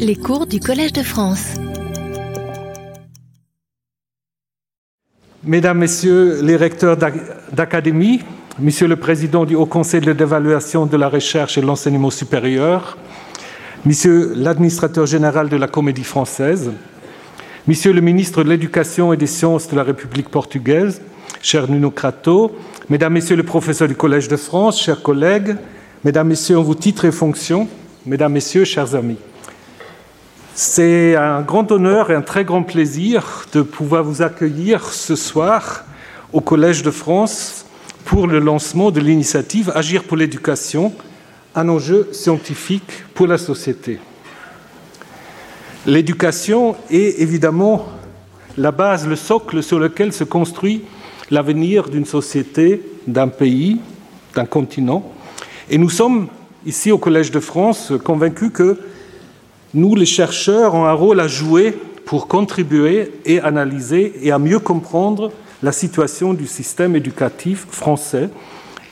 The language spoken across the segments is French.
Les cours du Collège de France. Mesdames, Messieurs les recteurs d'académie, Monsieur le Président du Haut Conseil d'évaluation de la recherche et de l'enseignement supérieur, Monsieur l'administrateur général de la Comédie française, Monsieur le ministre de l'Éducation et des Sciences de la République portugaise, cher Nuno Crato, Mesdames, Messieurs les professeurs du Collège de France, chers collègues, Mesdames, Messieurs en vos titres et fonctions, Mesdames, Messieurs, chers amis. C'est un grand honneur et un très grand plaisir de pouvoir vous accueillir ce soir au Collège de France pour le lancement de l'initiative Agir pour l'éducation, un enjeu scientifique pour la société. L'éducation est évidemment la base, le socle sur lequel se construit l'avenir d'une société, d'un pays, d'un continent. Et nous sommes, ici au Collège de France, convaincus que nous, les chercheurs, avons un rôle à jouer pour contribuer et analyser et à mieux comprendre la situation du système éducatif français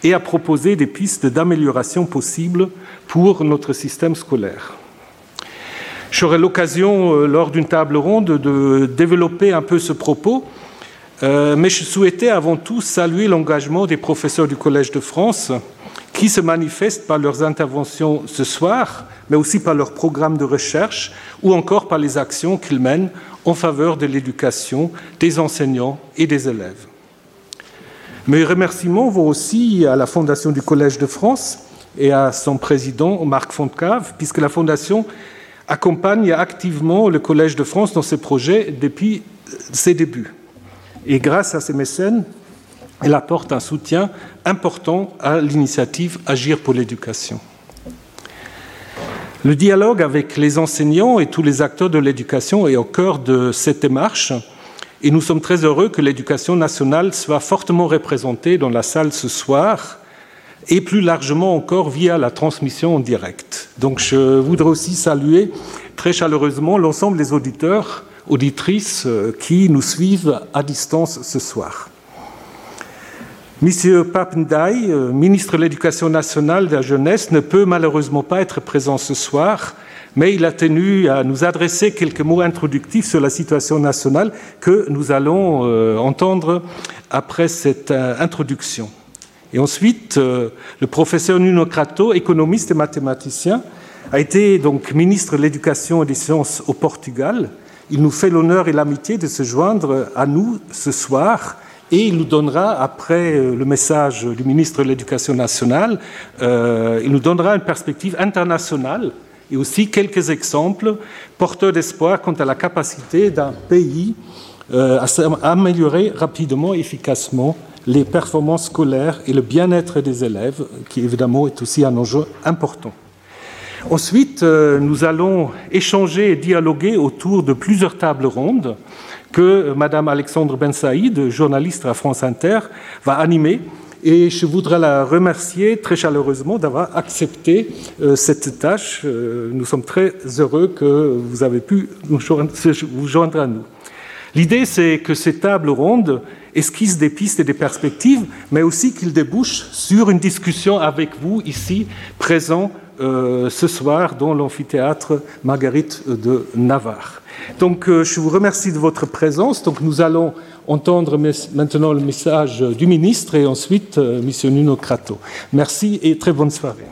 et à proposer des pistes d'amélioration possibles pour notre système scolaire. J'aurai l'occasion, euh, lors d'une table ronde, de développer un peu ce propos, euh, mais je souhaitais avant tout saluer l'engagement des professeurs du Collège de France qui se manifestent par leurs interventions ce soir, mais aussi par leurs programmes de recherche ou encore par les actions qu'ils mènent en faveur de l'éducation des enseignants et des élèves. Mes remerciements vont aussi à la Fondation du Collège de France et à son président, Marc Fontcave, puisque la Fondation accompagne activement le Collège de France dans ses projets depuis ses débuts. Et grâce à ces mécènes, elle apporte un soutien important à l'initiative Agir pour l'éducation. Le dialogue avec les enseignants et tous les acteurs de l'éducation est au cœur de cette démarche et nous sommes très heureux que l'éducation nationale soit fortement représentée dans la salle ce soir et plus largement encore via la transmission en direct. Donc je voudrais aussi saluer très chaleureusement l'ensemble des auditeurs, auditrices euh, qui nous suivent à distance ce soir. Monsieur Papendai, euh, ministre de l'Éducation nationale de la jeunesse, ne peut malheureusement pas être présent ce soir mais il a tenu à nous adresser quelques mots introductifs sur la situation nationale que nous allons euh, entendre après cette euh, introduction. Et ensuite, le professeur Nuno Crato, économiste et mathématicien, a été donc ministre de l'Éducation et des Sciences au Portugal. Il nous fait l'honneur et l'amitié de se joindre à nous ce soir et il nous donnera, après le message du ministre de l'Éducation nationale, il nous donnera une perspective internationale et aussi quelques exemples porteurs d'espoir quant à la capacité d'un pays euh, à améliorer rapidement et efficacement les performances scolaires et le bien-être des élèves, qui évidemment est aussi un enjeu important. Ensuite, euh, nous allons échanger et dialoguer autour de plusieurs tables rondes que Mme Alexandre Ben Saïd, journaliste à France Inter, va animer et je voudrais la remercier très chaleureusement d'avoir accepté euh, cette tâche. Euh, nous sommes très heureux que vous avez pu vous joindre à nous. L'idée, c'est que ces tables rondes esquissent des pistes et des perspectives, mais aussi qu'ils débouchent sur une discussion avec vous ici, présents euh, ce soir dans l'amphithéâtre Marguerite de Navarre. Donc, je vous remercie de votre présence. Donc, nous allons entendre maintenant le message du ministre et ensuite euh, M. Nuno Crato. Merci et très bonne soirée.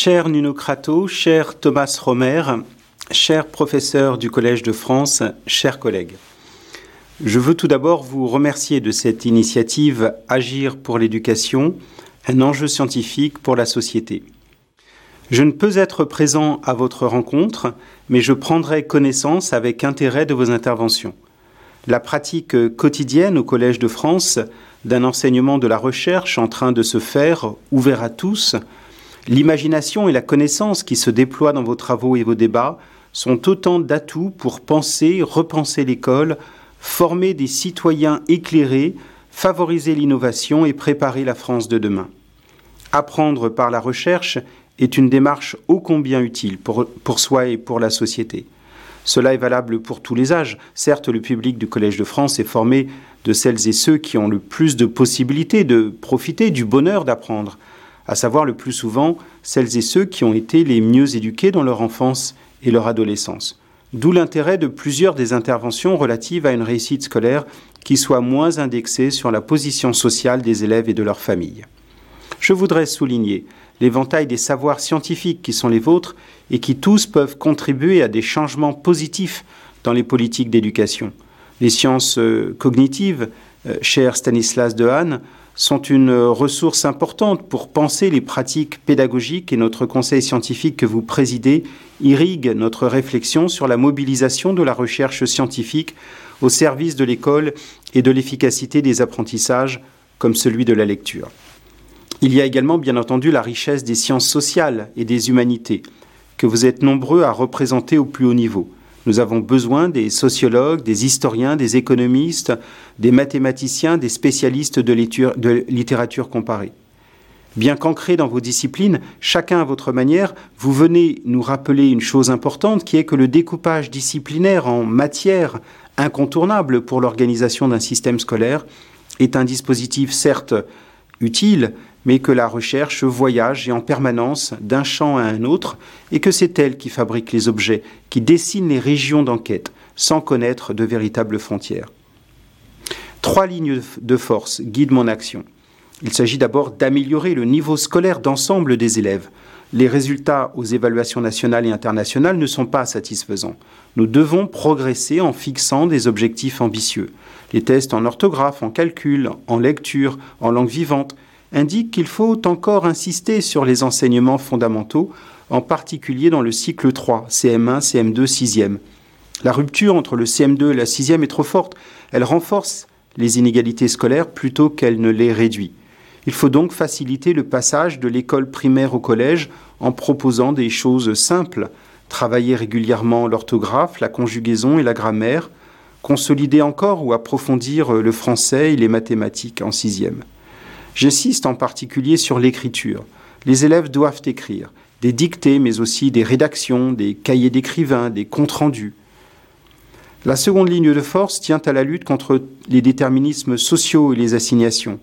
Cher Nuno Crato, cher Thomas Romer, cher professeur du Collège de France, chers collègues. Je veux tout d'abord vous remercier de cette initiative Agir pour l'éducation, un enjeu scientifique pour la société. Je ne peux être présent à votre rencontre, mais je prendrai connaissance avec intérêt de vos interventions. La pratique quotidienne au Collège de France d'un enseignement de la recherche en train de se faire, ouvert à tous, l'imagination et la connaissance qui se déploient dans vos travaux et vos débats sont autant d'atouts pour penser, repenser l'école, former des citoyens éclairés, favoriser l'innovation et préparer la France de demain. Apprendre par la recherche est une démarche ô combien utile pour, pour soi et pour la société. Cela est valable pour tous les âges. Certes, le public du Collège de France est formé de celles et ceux qui ont le plus de possibilités de profiter du bonheur d'apprendre, à savoir le plus souvent celles et ceux qui ont été les mieux éduqués dans leur enfance et leur adolescence. D'où l'intérêt de plusieurs des interventions relatives à une réussite scolaire qui soit moins indexée sur la position sociale des élèves et de leurs familles. Je voudrais souligner l'éventail des savoirs scientifiques qui sont les vôtres et qui tous peuvent contribuer à des changements positifs dans les politiques d'éducation. Les sciences euh, cognitives, euh, cher Stanislas Dehaene, sont une ressource importante pour penser les pratiques pédagogiques et notre conseil scientifique que vous présidez irrigue notre réflexion sur la mobilisation de la recherche scientifique au service de l'école et de l'efficacité des apprentissages comme celui de la lecture. Il y a également, bien entendu, la richesse des sciences sociales et des humanités, que vous êtes nombreux à représenter au plus haut niveau. Nous avons besoin des sociologues, des historiens, des économistes, des mathématiciens, des spécialistes de, littérature comparée. Bien qu'ancrés dans vos disciplines, chacun à votre manière, vous venez nous rappeler une chose importante qui est que le découpage disciplinaire en matières incontournable pour l'organisation d'un système scolaire est un dispositif certes utile, mais que la recherche voyage et en permanence d'un champ à un autre, et que c'est elle qui fabrique les objets, qui dessine les régions d'enquête, sans connaître de véritables frontières. Trois lignes de force guident mon action. Il s'agit d'abord d'améliorer le niveau scolaire d'ensemble des élèves. Les résultats aux évaluations nationales et internationales ne sont pas satisfaisants. Nous devons progresser en fixant des objectifs ambitieux. Les tests en orthographe, en calcul, en lecture, en langue vivante indiquent qu'il faut encore insister sur les enseignements fondamentaux, en particulier dans le cycle 3, CM1, CM2, 6e. La rupture entre le CM2 et la 6e est trop forte. Elle renforce les inégalités scolaires plutôt qu'elle ne les réduit. Il faut donc faciliter le passage de l'école primaire au collège en proposant des choses simples, travailler régulièrement l'orthographe, la conjugaison et la grammaire, consolider encore ou approfondir le français et les mathématiques en sixième. J'insiste en particulier sur l'écriture. Les élèves doivent écrire des dictées, mais aussi des rédactions, des cahiers d'écrivains, des comptes rendus. La seconde ligne de force tient à la lutte contre les déterminismes sociaux et les assignations.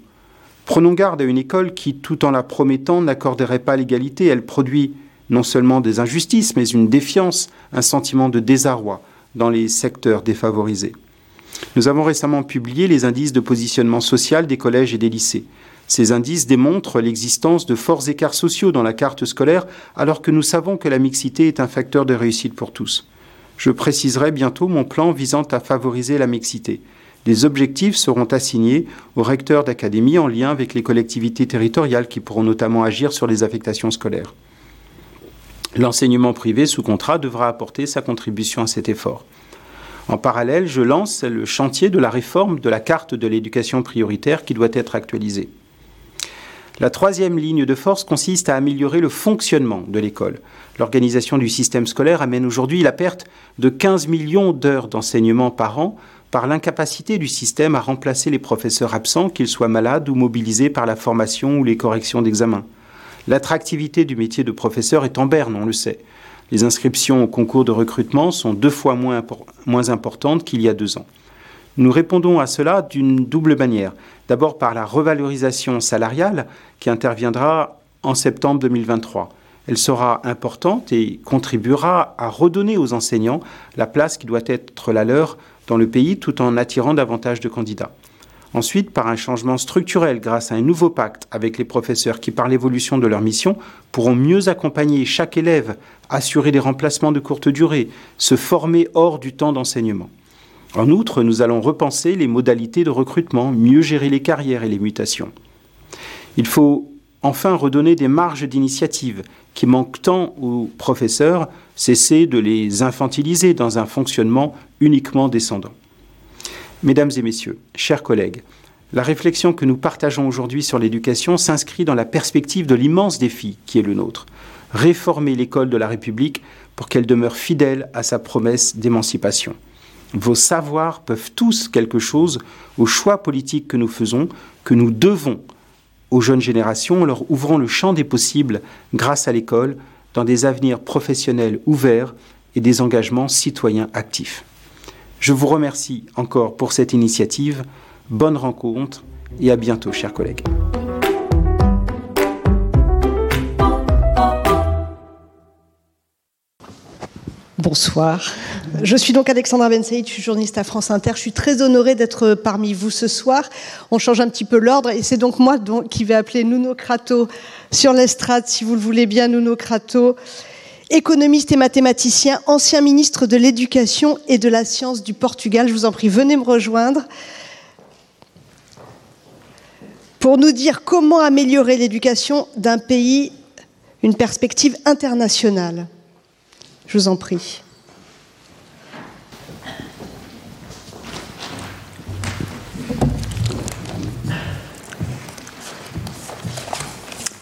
Prenons garde à une école qui, tout en la promettant, n'accorderait pas l'égalité. Elle produit non seulement des injustices, mais une défiance, un sentiment de désarroi dans les secteurs défavorisés. Nous avons récemment publié les indices de positionnement social des collèges et des lycées. Ces indices démontrent l'existence de forts écarts sociaux dans la carte scolaire, alors que nous savons que la mixité est un facteur de réussite pour tous. Je préciserai bientôt mon plan visant à favoriser la mixité. Des objectifs seront assignés aux recteurs d'académie en lien avec les collectivités territoriales qui pourront notamment agir sur les affectations scolaires. L'enseignement privé sous contrat devra apporter sa contribution à cet effort. En parallèle, je lance le chantier de la réforme de la carte de l'éducation prioritaire qui doit être actualisée. La troisième ligne de force consiste à améliorer le fonctionnement de l'école. L'organisation du système scolaire amène aujourd'hui la perte de 15 millions d'heures d'enseignement par an par l'incapacité du système à remplacer les professeurs absents, qu'ils soient malades ou mobilisés par la formation ou les corrections d'examen. L'attractivité du métier de professeur est en berne, on le sait. Les inscriptions au concours de recrutement sont deux fois moins importantes qu'il y a deux ans. Nous répondons à cela d'une double manière. D'abord par la revalorisation salariale qui interviendra en septembre 2023. Elle sera importante et contribuera à redonner aux enseignants la place qui doit être la leur dans le pays tout en attirant davantage de candidats. Ensuite, par un changement structurel grâce à un nouveau pacte avec les professeurs qui, par l'évolution de leur mission, pourront mieux accompagner chaque élève, assurer des remplacements de courte durée, se former hors du temps d'enseignement. En outre, nous allons repenser les modalités de recrutement, mieux gérer les carrières et les mutations. Il faut enfin redonner des marges d'initiative qui manquent tant aux professeurs, cesser de les infantiliser dans un fonctionnement uniquement descendant. Mesdames et messieurs, chers collègues, la réflexion que nous partageons aujourd'hui sur l'éducation s'inscrit dans la perspective de l'immense défi qui est le nôtre. Réformer l'école de la République pour qu'elle demeure fidèle à sa promesse d'émancipation. Vos savoirs peuvent tous quelque chose au choix politique que nous faisons, que nous devons aux jeunes générations en leur ouvrant le champ des possibles grâce à l'école dans des avenirs professionnels ouverts et des engagements citoyens actifs. Je vous remercie encore pour cette initiative. Bonne rencontre et à bientôt, chers collègues. Bonsoir. Je suis donc Alexandra Ben Saïd, je suis journaliste à France Inter. Je suis très honorée d'être parmi vous ce soir. On change un petit peu l'ordre et c'est donc moi qui vais appeler Nuno Crato sur l'estrade, si vous le voulez bien, Nuno Crato, économiste et mathématicien, ancien ministre de l'Éducation et de la Science du Portugal. Je vous en prie, venez me rejoindre pour nous dire comment améliorer l'éducation d'un pays, une perspective internationale. Je vous en prie.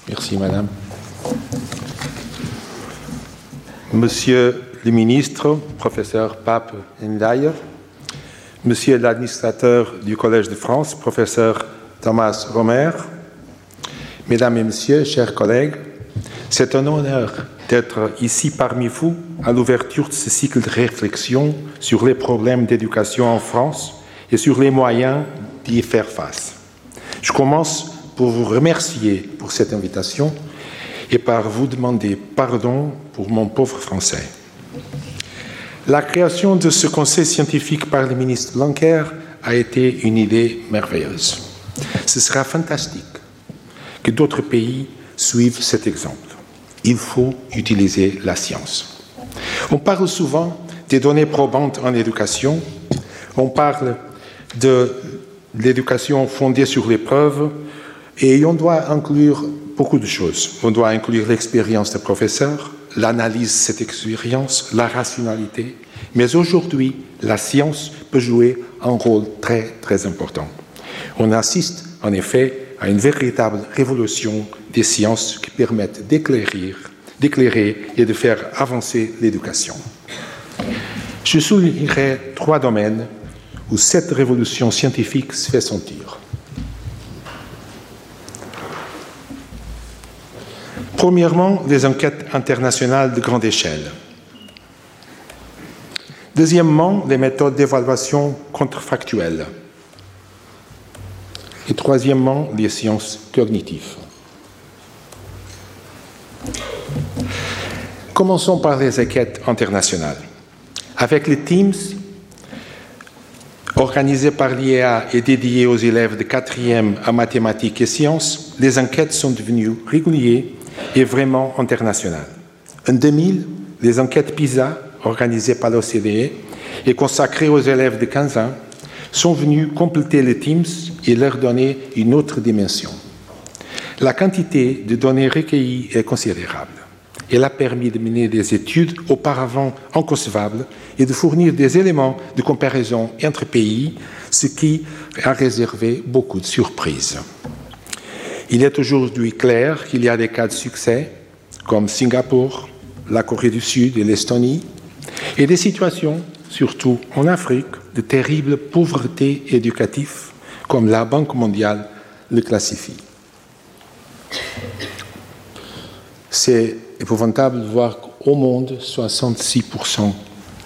Merci, Madame. Monsieur le ministre, professeur Pape Ndaye, Monsieur l'administrateur du Collège de France, professeur Thomas Romer, Mesdames et Messieurs, chers collègues, c'est un honneur d'être ici parmi vous à l'ouverture de ce cycle de réflexion sur les problèmes d'éducation en France et sur les moyens d'y faire face. Je commence pour vous remercier pour cette invitation et par vous demander pardon pour mon pauvre français. La création de ce conseil scientifique par le ministre Blanquer a été une idée merveilleuse. Ce sera fantastique que d'autres pays suivent cet exemple il faut utiliser la science. On parle souvent des données probantes en éducation, on parle de l'éducation fondée sur les preuves, et on doit inclure beaucoup de choses. On doit inclure l'expérience des professeurs, l'analyse de cette expérience, la rationalité, mais aujourd'hui, la science peut jouer un rôle très, très important. On assiste, en effet, à une véritable révolution des sciences qui permettent d'éclairer, d'éclairer et de faire avancer l'éducation. Je soulignerai trois domaines où cette révolution scientifique se fait sentir. Premièrement, les enquêtes internationales de grande échelle. Deuxièmement, les méthodes d'évaluation contrefactuelles. Et troisièmement, les sciences cognitives. Commençons par les enquêtes internationales. Avec les Teams, organisés par l'IEA et dédiés aux élèves de quatrième en mathématiques et sciences, les enquêtes sont devenues régulières et vraiment internationales. En 2000, les enquêtes PISA, organisées par l'OCDE et consacrées aux élèves de 15 ans, sont venues compléter les Teams et leur donner une autre dimension. La quantité de données recueillies est considérable. Elle a permis de mener des études auparavant inconcevables et de fournir des éléments de comparaison entre pays, ce qui a réservé beaucoup de surprises. Il est aujourd'hui clair qu'il y a des cas de succès, comme Singapour, la Corée du Sud et l'Estonie, et des situations, surtout en Afrique, de terrible pauvreté éducative, comme la Banque mondiale le classifie. C'est épouvantable de voir qu'au monde, 66%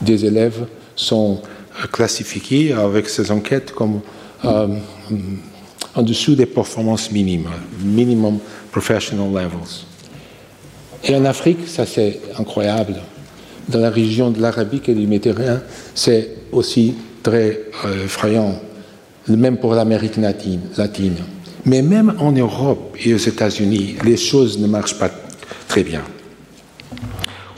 des élèves sont euh, classifiés avec ces enquêtes comme euh, en dessous des performances minimes, minimum professional levels. Et en Afrique, ça c'est incroyable. Dans la région de l'Arabique et du Méditerranée, c'est aussi très euh, effrayant, même pour l'Amérique latine. Mais même en Europe et aux États-Unis, les choses ne marchent pas très bien.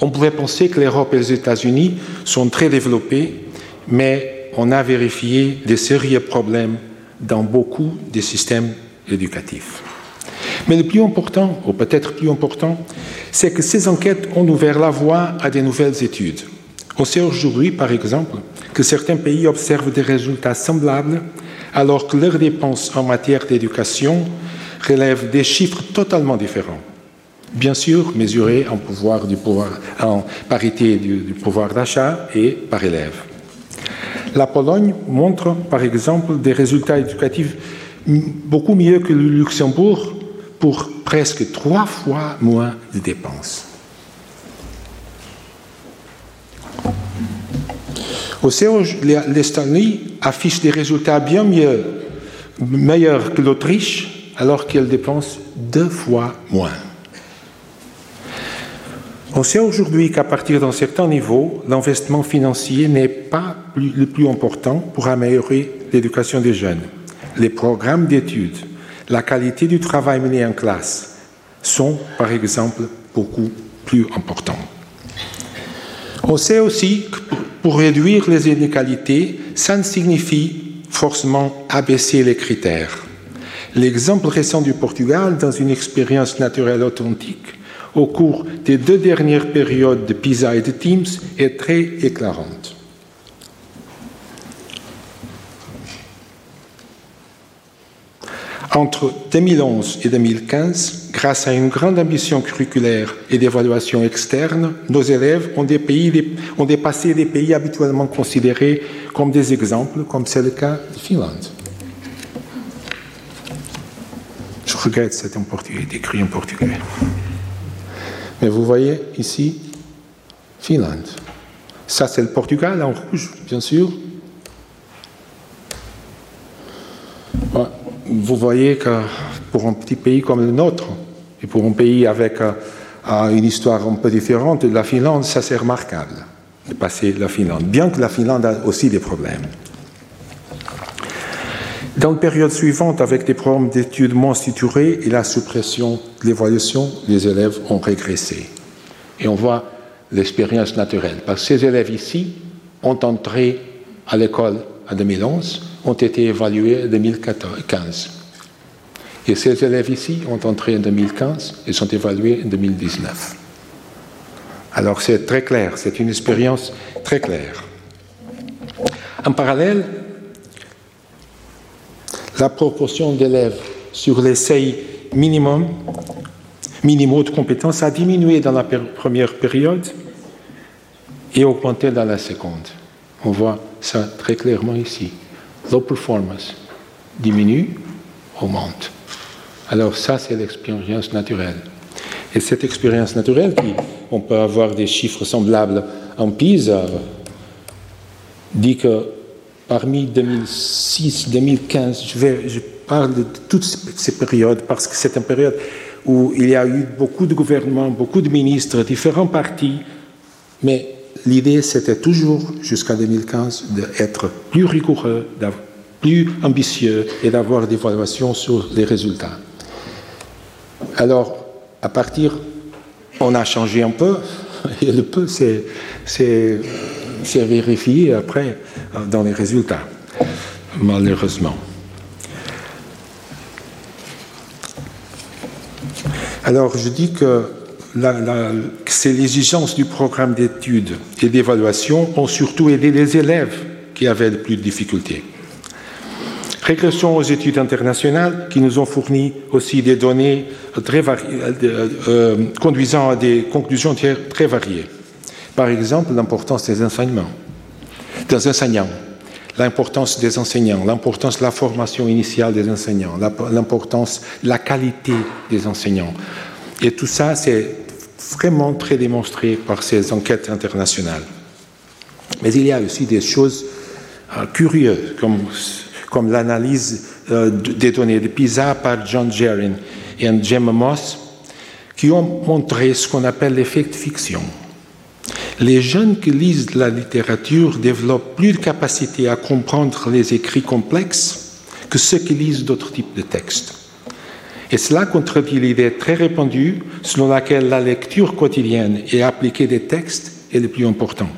On pouvait penser que l'Europe et les États-Unis sont très développés, mais on a vérifié des sérieux problèmes dans beaucoup des systèmes éducatifs. Mais le plus important, ou peut-être plus important, c'est que ces enquêtes ont ouvert la voie à de nouvelles études. On sait aujourd'hui, par exemple, que certains pays observent des résultats semblables alors que leurs dépenses en matière d'éducation relèvent des chiffres totalement différents bien sûr mesuré en, pouvoir du parité du, pouvoir d'achat et par élève. La Pologne montre par exemple des résultats éducatifs beaucoup mieux que le Luxembourg pour presque trois fois moins de dépenses. Au l'Estonie affiche des résultats bien meilleurs que l'Autriche, alors qu'elle dépense deux fois moins. On sait aujourd'hui qu'à partir d'un certain niveau, l'investissement financier n'est pas le plus important pour améliorer l'éducation des jeunes. Les programmes d'études, la qualité du travail mené en classe sont, par exemple, beaucoup plus importants. On sait aussi que pour réduire les inégalités, ça ne signifie forcément abaisser les critères. L'exemple récent du Portugal, dans une expérience naturelle authentique, au cours des deux dernières périodes de PISA et de Teams, est très éclairante. Entre 2011 et 2015, grâce à une grande ambition curriculaire et d'évaluation externe, nos élèves ont, dépassé des pays habituellement considérés comme des exemples, comme c'est le cas de Finlande. Je regrette, c'est écrit en portugais. Mais vous voyez ici, Finlande. Ça, c'est le Portugal en rouge, bien sûr. vous voyez que pour un petit pays comme le nôtre, et pour un pays avec euh, une histoire un peu différente la Finlande, ça c'est remarquable de passer la Finlande, bien que la Finlande a aussi des problèmes. Dans la période suivante, avec des programmes d'études moins structurés et la suppression de l'évaluation, les élèves ont régressé. Et on voit l'expérience naturelle. Parce que ces élèves ici ont entré à l'école en 2011, ont été évalués en 2015. Et ces élèves ici ont entré en 2015 et sont évalués en 2019. Alors c'est très clair, c'est une expérience très claire. En parallèle, la proportion d'élèves sur les seuils minimum, minimaux de compétences a diminué dans la première période et augmenté dans la seconde. On voit ça très clairement ici. Low performance diminue, augmente. Alors ça, c'est l'expérience naturelle. Et cette expérience naturelle, on peut avoir des chiffres semblables en PISA, dit que parmi 2006, 2015, je, je parle de toutes ces périodes parce que c'est une période où il y a eu beaucoup de gouvernements, beaucoup de ministres, différents partis, mais l'idée c'était toujours, jusqu'à 2015, d'être plus rigoureux, plus ambitieux et d'avoir des évaluations sur les résultats. Alors, à partir, on a changé un peu, et le peu, c'est vérifié après dans les résultats, malheureusement. Alors, je dis que ces exigences du programme d'études et d'évaluation ont surtout aidé les élèves qui avaient le plus de difficultés. Régression aux études internationales qui nous ont fourni aussi des données très euh, euh, conduisant à des conclusions très, variées. Par exemple, l'importance des enseignements, des enseignants, l'importance des enseignants, l'importance de la formation initiale des enseignants, l'importance de la qualité des enseignants. Et tout ça, c'est vraiment très démontré par ces enquêtes internationales. Mais il y a aussi des choses euh, curieuses, comme comme l'analyse euh, des données de PISA par John Jerin et Gemma Moss, qui ont montré ce qu'on appelle l'effet de fiction. Les jeunes qui lisent la littérature développent plus de capacité à comprendre les écrits complexes que ceux qui lisent d'autres types de textes. Et cela contredit l'idée très répandue selon laquelle la lecture quotidienne et appliquée des textes est le plus important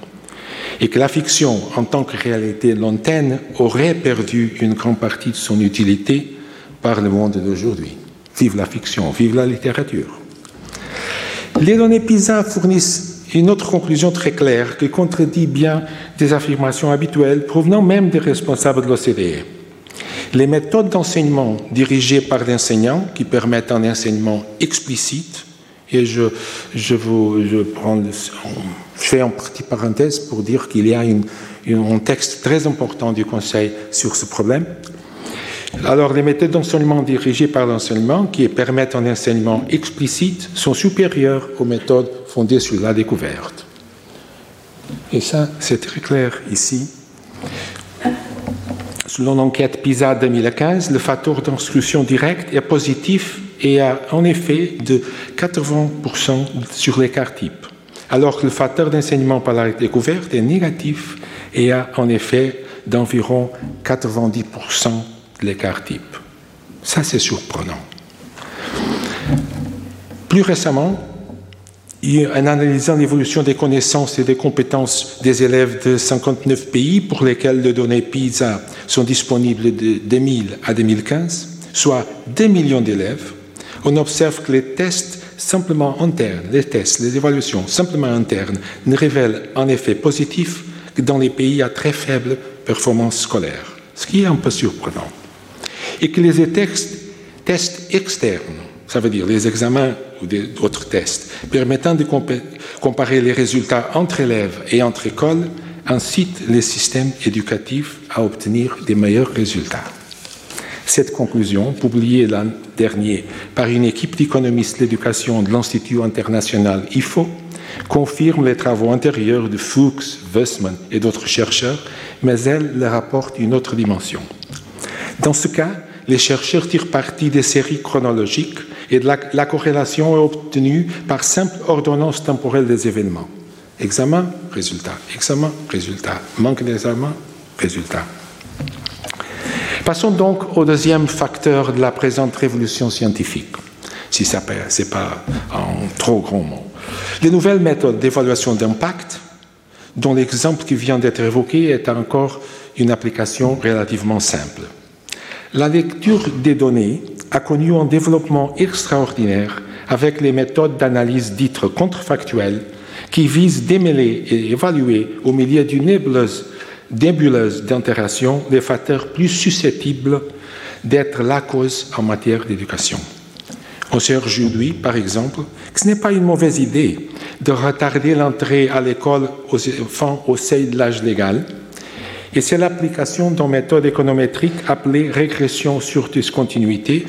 et que la fiction, en tant que réalité lointaine, aurait perdu une grande partie de son utilité par le monde d'aujourd'hui. Vive la fiction, vive la littérature. Les données PISA fournissent une autre conclusion très claire qui contredit bien des affirmations habituelles provenant même des responsables de l'OCDE. Les méthodes d'enseignement dirigées par l'enseignant, qui permettent un enseignement explicite, et je, je, vous, je, prends, je fais une petite parenthèse pour dire qu'il y a un texte très important du Conseil sur ce problème. Alors, les méthodes d'enseignement dirigées par l'enseignement, qui permettent un enseignement explicite, sont supérieures aux méthodes fondées sur la découverte. Et ça, c'est très clair ici. Selon l'enquête PISA 2015, le facteur d'instruction directe est positif et a en effet de 80% sur l'écart type, alors que le facteur d'enseignement par la découverte est négatif et a en effet d'environ 90% de l'écart type. Ça, c'est surprenant. Plus récemment, en analysant l'évolution des connaissances et des compétences des élèves de 59 pays pour lesquels les données PISA sont disponibles de 2000 à 2015, soit 2 millions d'élèves, on observe que les tests simplement internes, les tests, les évaluations simplement internes ne révèlent en effet positif que dans les pays à très faible performance scolaire, ce qui est un peu surprenant. Et que les tests, tests externes, ça veut dire les examens ou d'autres tests, permettant de comparer les résultats entre élèves et entre écoles, incitent les systèmes éducatifs à obtenir des meilleurs résultats. Cette conclusion, publiée l'an dernier par une équipe d'économistes de l'éducation de l'Institut international IFO, confirme les travaux antérieurs de Fuchs, Wessman et d'autres chercheurs, mais elle leur apporte une autre dimension. Dans ce cas, les chercheurs tirent parti des séries chronologiques et de la, corrélation est obtenue par simple ordonnance temporelle des événements. Examen, résultat, examen, résultat, manque d'examen, résultat. Passons donc au deuxième facteur de la présente révolution scientifique, si ça n'est pas un trop grand mot. Les nouvelles méthodes d'évaluation d'impact, dont l'exemple qui vient d'être évoqué est encore une application relativement simple. La lecture des données a connu un développement extraordinaire avec les méthodes d'analyse dites contrefactuelles qui visent démêler et évaluer au milieu d'une nébuleuse nébuleuse d'interaction des facteurs plus susceptibles d'être la cause en matière d'éducation. On sait aujourd'hui, par exemple, que ce n'est pas une mauvaise idée de retarder l'entrée à l'école aux enfants au seuil de l'âge légal, et c'est l'application d'une méthode économétrique appelée régression sur discontinuité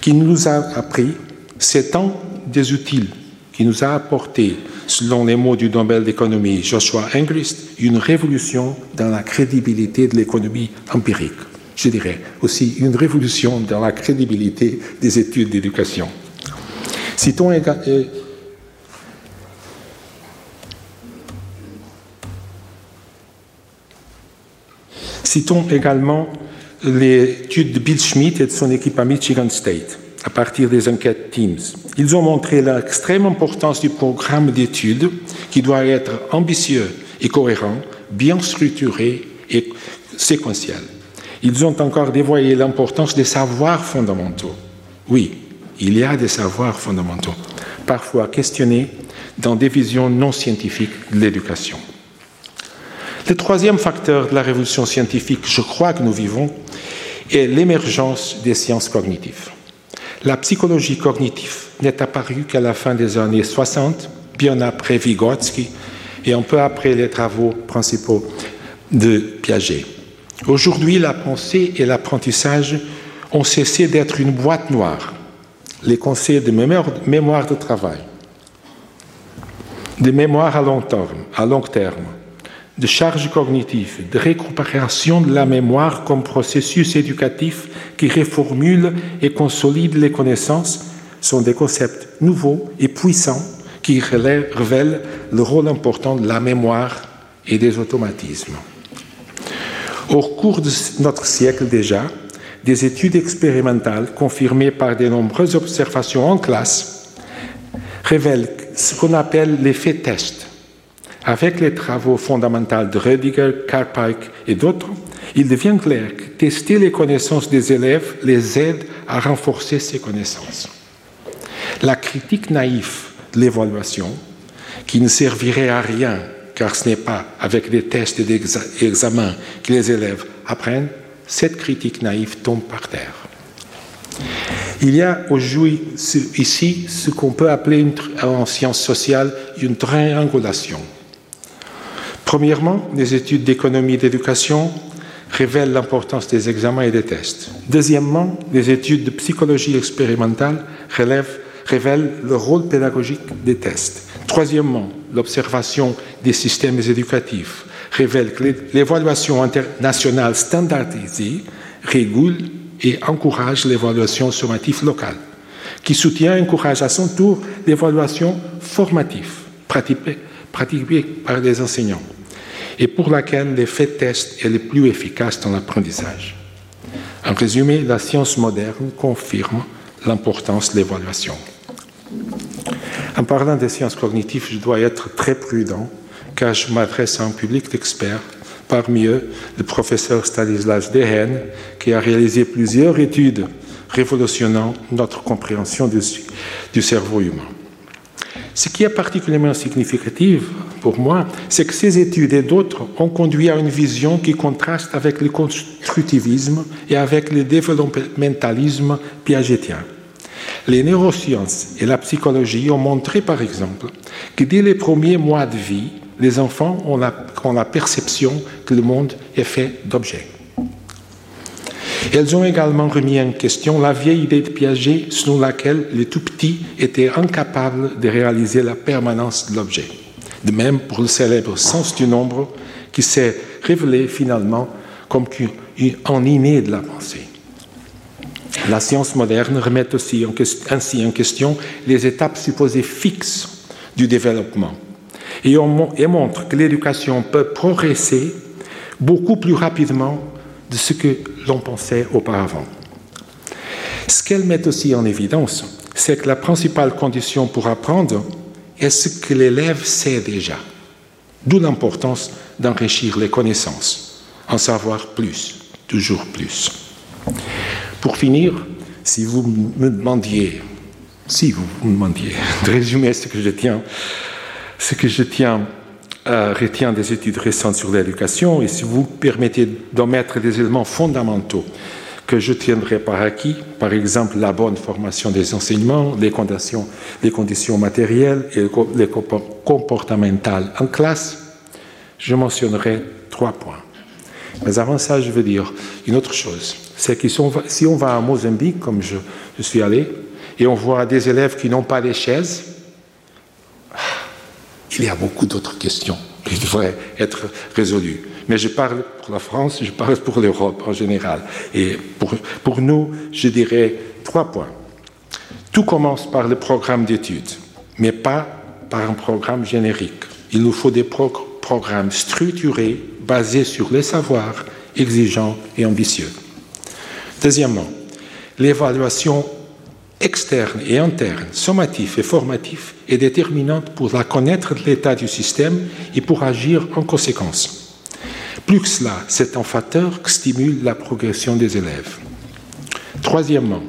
qui nous a appris c'est temps des outils qui nous a apporté, selon les mots du Nobel d'économie Joshua Engrist, une révolution dans la crédibilité de l'économie empirique. Je dirais aussi une révolution dans la crédibilité des études d'éducation. Citons euh, Citons également l'étude de Bill Schmidt et de son équipe à Michigan State à partir des enquêtes Teams. Ils ont montré l'extrême importance du programme d'études qui doit être ambitieux et cohérent, bien structuré et séquentiel. Ils ont encore dévoilé l'importance des savoirs fondamentaux. Oui, il y a des savoirs fondamentaux, parfois questionnés dans des visions non scientifiques de l'éducation. Le troisième facteur de la révolution scientifique, je crois que nous vivons, est l'émergence des sciences cognitives. La psychologie cognitive n'est apparue qu'à la fin des années 60, bien après Vygotsky et un peu après les travaux principaux de Piaget. Aujourd'hui, la pensée et l'apprentissage ont cessé d'être une boîte noire. Les conseils de mémoire, de travail, de mémoire à long terme, à long terme de charge cognitive, de récupération de la mémoire comme processus éducatif qui réformule et consolide les connaissances sont des concepts nouveaux et puissants qui révèlent le rôle important de la mémoire et des automatismes. Au cours de notre siècle déjà, des études expérimentales confirmées par de nombreuses observations en classe révèlent ce qu'on appelle l'effet test, avec les travaux fondamentaux de Rediger, Karpike et d'autres, il devient clair que tester les connaissances des élèves les aide à renforcer ces connaissances. La critique naïve de l'évaluation, qui ne servirait à rien car ce n'est pas avec des tests et des examens que les élèves apprennent, cette critique naïve tombe par terre. Il y a aujourd'hui ici ce qu'on peut appeler en sciences sociales une triangulation Premièrement, les études d'économie et d'éducation révèlent l'importance des examens et des tests. Deuxièmement, les études de psychologie expérimentale révèlent le rôle pédagogique des tests. Troisièmement, l'observation des systèmes éducatifs révèle que l'évaluation internationale standardisée régule et encourage l'évaluation sommative locale, qui soutient et encourage à son tour l'évaluation formative pratiquée, pratiquée par les enseignants et pour laquelle l'effet test est le plus efficace dans l'apprentissage. En résumé, la science moderne confirme l'importance de l'évaluation. En parlant des sciences cognitives, je dois être très prudent car je m'adresse à un public d'experts, parmi eux le professeur Stanislas Dehaene, qui a réalisé plusieurs études révolutionnant notre compréhension du, du cerveau humain. Ce qui est particulièrement significatif pour moi, c'est que ces études et d'autres ont conduit à une vision qui contraste avec le constructivisme et avec le développementalisme piagétien. Les neurosciences et la psychologie ont montré, par exemple, que dès les premiers mois de vie, les enfants ont la, ont la perception que le monde est fait d'objets. Elles ont également remis en question la vieille idée de Piaget selon laquelle les tout petits étaient incapables de réaliser la permanence de l'objet. De même pour le célèbre sens du nombre qui s'est révélé finalement comme un inné de la pensée. La science moderne remet aussi ainsi en question les étapes supposées fixes du développement et, et montre que l'éducation peut progresser beaucoup plus rapidement de ce que l'on pensait auparavant. Ce qu'elle met aussi en évidence, c'est que la principale condition pour apprendre est ce que l'élève sait déjà, d'où l'importance d'enrichir les connaissances, en savoir plus, toujours plus. Pour finir, si vous me demandiez, si vous me demandiez de résumer ce que je tiens, ce que je tiens euh, retient des études récentes sur l'éducation et si vous permettez d'omettre des éléments fondamentaux que je tiendrai par acquis, par exemple la bonne formation des enseignements, les conditions, les matérielles et les comportementales en classe, je mentionnerai trois points. Mais avant ça, je veux dire une autre chose. C'est que si on va à Mozambique, comme je, je suis allé, et on voit des élèves qui n'ont pas de chaises, il y a beaucoup d'autres questions qui devraient être résolues. Mais je parle pour la France, je parle pour l'Europe en général. Et pour, pour nous, je dirais trois points. Tout commence par le programme d'études, mais pas par un programme générique. Il nous faut des programmes structurés, basés sur les savoirs, exigeants et ambitieux. Deuxièmement, l'évaluation externe et interne, sommatif et formatif, est déterminante pour la connaître l'état du système et pour agir en conséquence. Plus que cela, c'est un facteur qui stimule la progression des élèves. Troisièmement,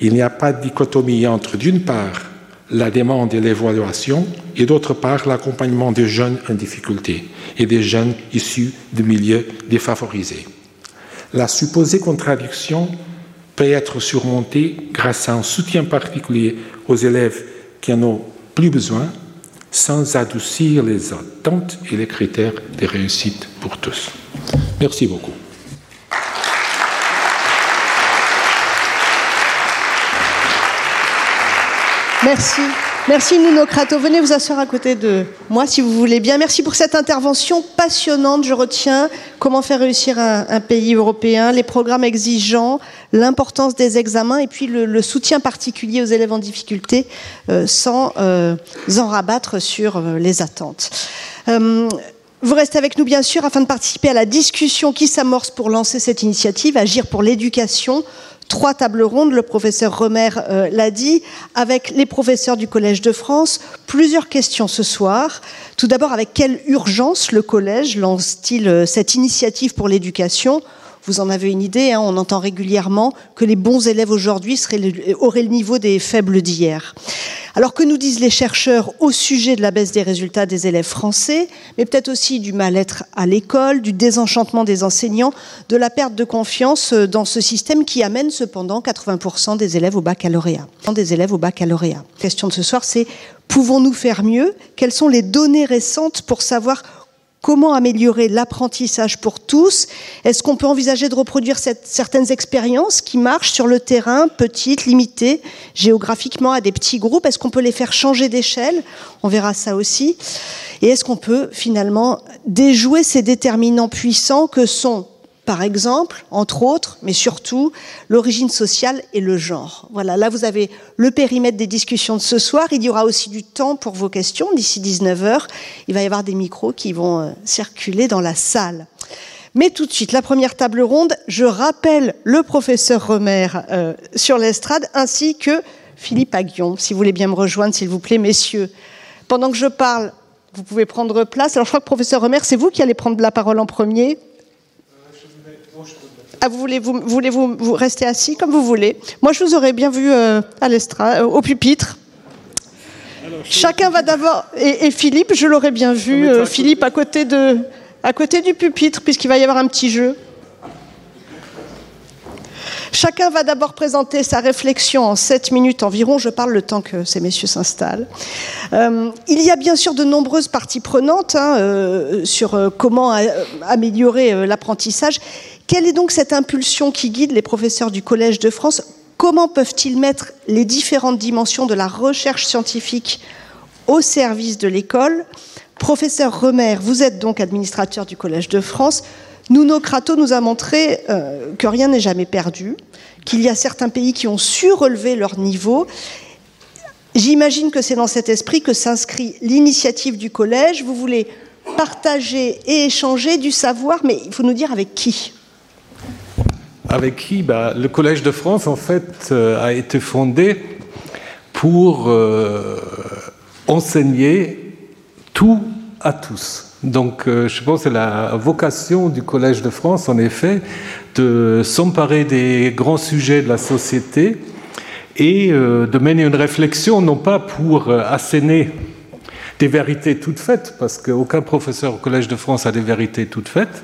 il n'y a pas de dichotomie entre, d'une part, la demande et l'évaluation, et d'autre part, l'accompagnement des jeunes en difficulté et des jeunes issus de milieux défavorisés. La supposée contradiction peut être surmontée grâce à un soutien particulier aux élèves qui en ont plus besoin, sans adoucir les attentes et les critères de réussite pour tous. Merci beaucoup. Merci. Merci Nuno Crato. Venez vous asseoir à côté de moi si vous voulez bien. Merci pour cette intervention passionnante. Je retiens comment faire réussir un, pays européen, les programmes exigeants, l'importance des examens et puis le, soutien particulier aux élèves en difficulté euh, sans euh, en rabattre sur euh, les attentes. Vous restez avec nous bien sûr afin de participer à la discussion qui s'amorce pour lancer cette initiative, Agir pour l'éducation, trois tables rondes, le professeur Romer euh, l'a dit, avec les professeurs du Collège de France. Plusieurs questions ce soir. Tout d'abord, avec quelle urgence le collège lance-t-il euh, cette initiative pour l'éducation? Vous en avez une idée, hein, on entend régulièrement que les bons élèves aujourd'hui auraient le niveau des faibles d'hier. Alors que nous disent les chercheurs au sujet de la baisse des résultats des élèves français, mais peut-être aussi du mal-être à l'école, du désenchantement des enseignants, de la perte de confiance dans ce système qui amène cependant 80% des élèves au baccalauréat. Des élèves au baccalauréat. La question de ce soir, c'est pouvons-nous faire mieux? Quelles sont les données récentes pour savoir Comment améliorer l'apprentissage pour tous? Est-ce qu'on peut envisager de reproduire certaines expériences qui marchent sur le terrain, petites, limitées, géographiquement à des petits groupes? Est-ce qu'on peut les faire changer d'échelle? On verra ça aussi. Et est-ce qu'on peut finalement déjouer ces déterminants puissants que sont par exemple, entre autres, mais surtout, l'origine sociale et le genre. Voilà, là vous avez le périmètre des discussions de ce soir. Il y aura aussi du temps pour vos questions d'ici 19h. Il va y avoir des micros qui vont euh, circuler dans la salle. Mais tout de suite, la première table ronde, je rappelle le professeur Romer euh, sur l'estrade ainsi que Philippe Aguillon. Si vous voulez bien me rejoindre, s'il vous plaît, messieurs. Pendant que je parle, vous pouvez prendre place. Alors je crois que professeur Romer, c'est vous qui allez prendre la parole en premier. Ah, vous voulez, vous, voulez vous, vous, rester assis comme vous voulez Moi, je vous aurais bien vu euh, à l'estrade, euh, au pupitre. Alors, Chacun va d'abord. Et, et, Philippe, je l'aurais bien vu, euh, Philippe, à côté, de, à côté du pupitre, puisqu'il va y avoir un petit jeu. Chacun va d'abord présenter sa réflexion en 7 minutes environ. Je parle le temps que ces messieurs s'installent. Euh, il y a bien sûr de nombreuses parties prenantes hein, euh, sur euh, comment améliorer l'apprentissage. Quelle est donc cette impulsion qui guide les professeurs du Collège de France? Comment peuvent-ils mettre les différentes dimensions de la recherche scientifique au service de l'école? Professeur Remer, vous êtes donc administrateur du Collège de France. Nuno Crato nous a montré euh, que rien n'est jamais perdu, qu'il y a certains pays qui ont su relever leur niveau. J'imagine que c'est dans cet esprit que s'inscrit l'initiative du collège. Vous voulez partager et échanger du savoir, mais il faut nous dire avec qui? Avec qui bah, Le Collège de France, en fait, euh, a été fondé pour euh, enseigner tout à tous. Donc, euh, je pense que la vocation du Collège de France, en effet, de s'emparer des grands sujets de la société et de mener une réflexion, non pas pour asséner des vérités toutes faites, parce qu'aucun professeur au Collège de France a des vérités toutes faites.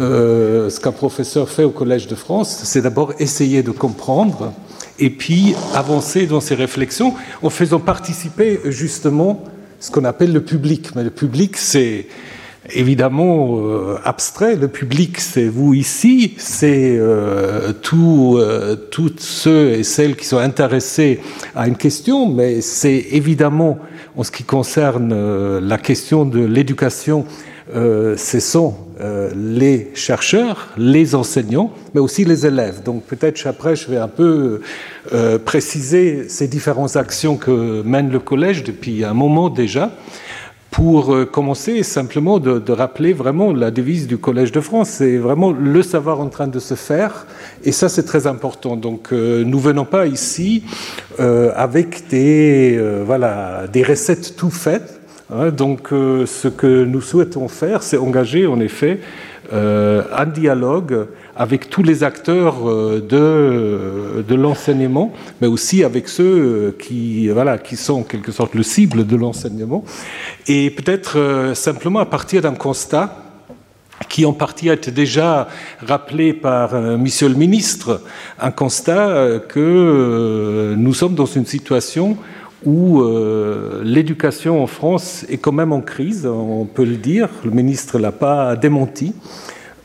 Euh, ce qu'un professeur fait au Collège de France, c'est d'abord essayer de comprendre et puis avancer dans ses réflexions en faisant participer justement ce qu'on appelle le public. Mais le public, c'est évidemment euh, abstrait. Le public, c'est vous ici, c'est euh, tous euh, ceux et celles qui sont intéressés à une question, mais c'est évidemment, en ce qui concerne euh, la question de l'éducation, euh, ce sont les chercheurs, les enseignants, mais aussi les élèves. Donc peut-être après, je vais un peu préciser ces différentes actions que mène le collège depuis un moment déjà. Pour euh, commencer, simplement de, de, rappeler vraiment la devise du Collège de France, c'est vraiment le savoir en train de se faire, et ça c'est très important. Donc euh, nous venons pas ici euh, avec des euh, voilà des recettes tout faites. Hein, donc euh, ce que nous souhaitons faire, c'est engager en effet un dialogue avec tous les acteurs euh, de, de l'enseignement, mais aussi avec ceux euh, qui, voilà, qui sont en quelque sorte le cible de l'enseignement, et peut-être euh, simplement à partir d'un constat qui en partie a été déjà rappelé par euh, Monsieur le ministre, un constat euh, que euh, nous sommes dans une situation où euh, l'éducation en France est quand même en crise, on peut le dire, le ministre ne l'a pas démenti.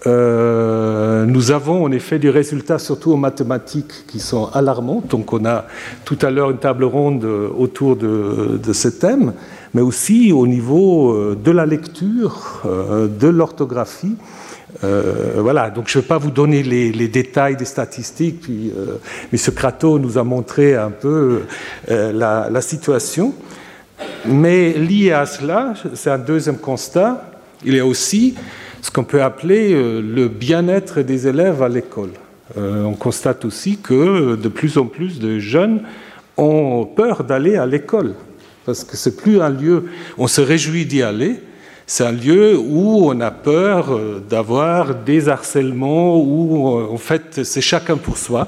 Euh, nous avons en effet des résultats, surtout en mathématiques, qui sont alarmants. Donc on a tout à l'heure une table ronde autour de, de ce thème, mais aussi au niveau euh, de la lecture, euh, de l'orthographie. Euh, voilà, donc je ne vais pas vous donner les, détails des statistiques, puis euh, M. Crato nous a montré un peu euh, la, situation. Mais lié à cela, c'est un deuxième constat, il y a aussi ce qu'on peut appeler euh, le bien-être des élèves à l'école. On constate aussi que de plus en plus de jeunes ont peur d'aller à l'école, parce que c'est plus un lieu, on se réjouit d'y aller, c'est un lieu où on a peur euh, d'avoir des harcèlements, où en fait c'est chacun pour soi.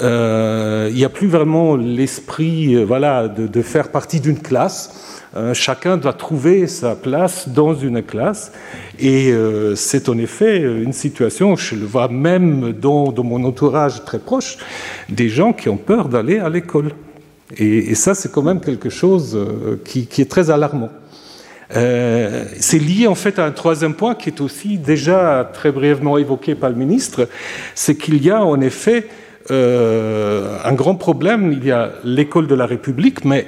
Euh, il n'y a plus vraiment l'esprit euh, voilà, de, faire partie d'une classe. Euh, chacun doit trouver sa place dans une classe. Et euh, c'est en effet une situation, je le vois même dans, mon entourage très proche, des gens qui ont peur d'aller à l'école. Et, ça, c'est quand même quelque chose qui est très alarmant. Euh, c'est lié en fait à un troisième point qui est aussi déjà très brièvement évoqué par le ministre, c'est qu'il y a en effet euh, un grand problème. Il y a l'école de la République, mais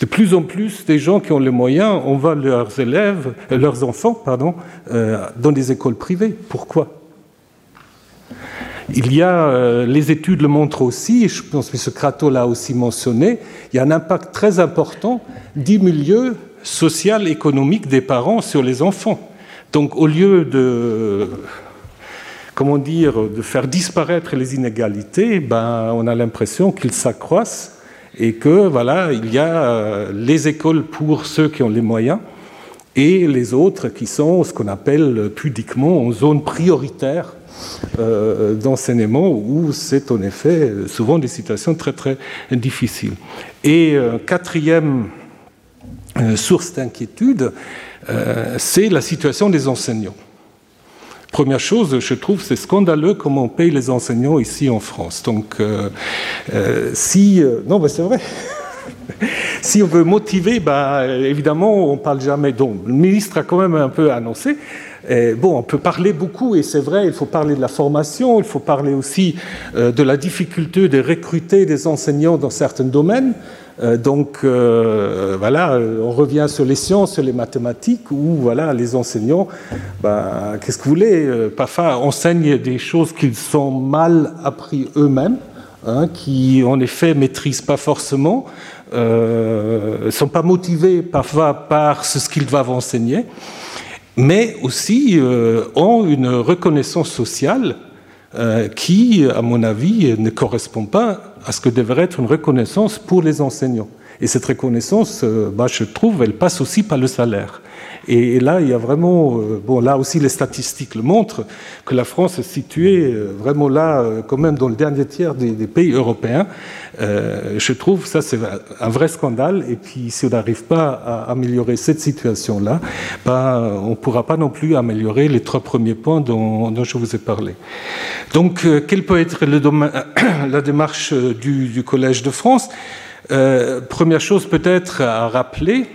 de plus en plus des gens qui ont les moyens envoient leurs élèves, euh, leurs enfants, pardon, dans des écoles privées. Pourquoi? Il y a, les études le montrent aussi, je pense que M. Crato l'a aussi mentionné, il y a un impact très important du milieu social, économique des parents sur les enfants. Donc au lieu de, comment dire, de faire disparaître les inégalités, ben, on a l'impression qu'ils s'accroissent et que voilà, il y a euh, les écoles pour ceux qui ont les moyens et les autres qui sont ce qu'on appelle pudiquement en zone prioritaire euh, d'enseignement où c'est en effet souvent des situations très très difficiles. Et euh, quatrième source d'inquiétude, euh, c'est la situation des enseignants. Première chose, je trouve, c'est scandaleux comment on paye les enseignants ici en France. Donc, euh, si... non, mais c'est vrai. si on veut motiver, bah, évidemment, on ne parle jamais. Donc, le ministre a quand même un peu annoncé. bon, on peut parler beaucoup, et c'est vrai, il faut parler de la formation, il faut parler aussi de la difficulté de recruter des enseignants dans certains domaines. Euh, donc euh, voilà, euh, on revient sur les sciences, sur les mathématiques, où voilà, les enseignants, ben, qu'est-ce que vous voulez, parfois enseignent des choses qu'ils sont mal appris eux-mêmes, hein, qui en effet maîtrisent pas forcément, ne sont pas motivés parfois par ce qu'ils doivent enseigner, mais aussi ont une reconnaissance sociale qui, à mon avis, ne correspond pas à ce que devrait être une reconnaissance pour les enseignants. Et cette reconnaissance, euh, bah, je trouve, elle passe aussi par le salaire. Et, là, il y a vraiment, euh, bon, là aussi, les statistiques le montrent, que la France est située euh, vraiment là, quand même, dans le dernier tiers des, pays européens. je trouve ça, c'est un vrai scandale. Et puis, si on n'arrive pas à améliorer cette situation-là, bah, on ne pourra pas non plus améliorer les trois premiers points dont, je vous ai parlé. Donc, quelle peut être le domaine, la démarche du, du Collège de France? Euh, première chose peut-être à rappeler,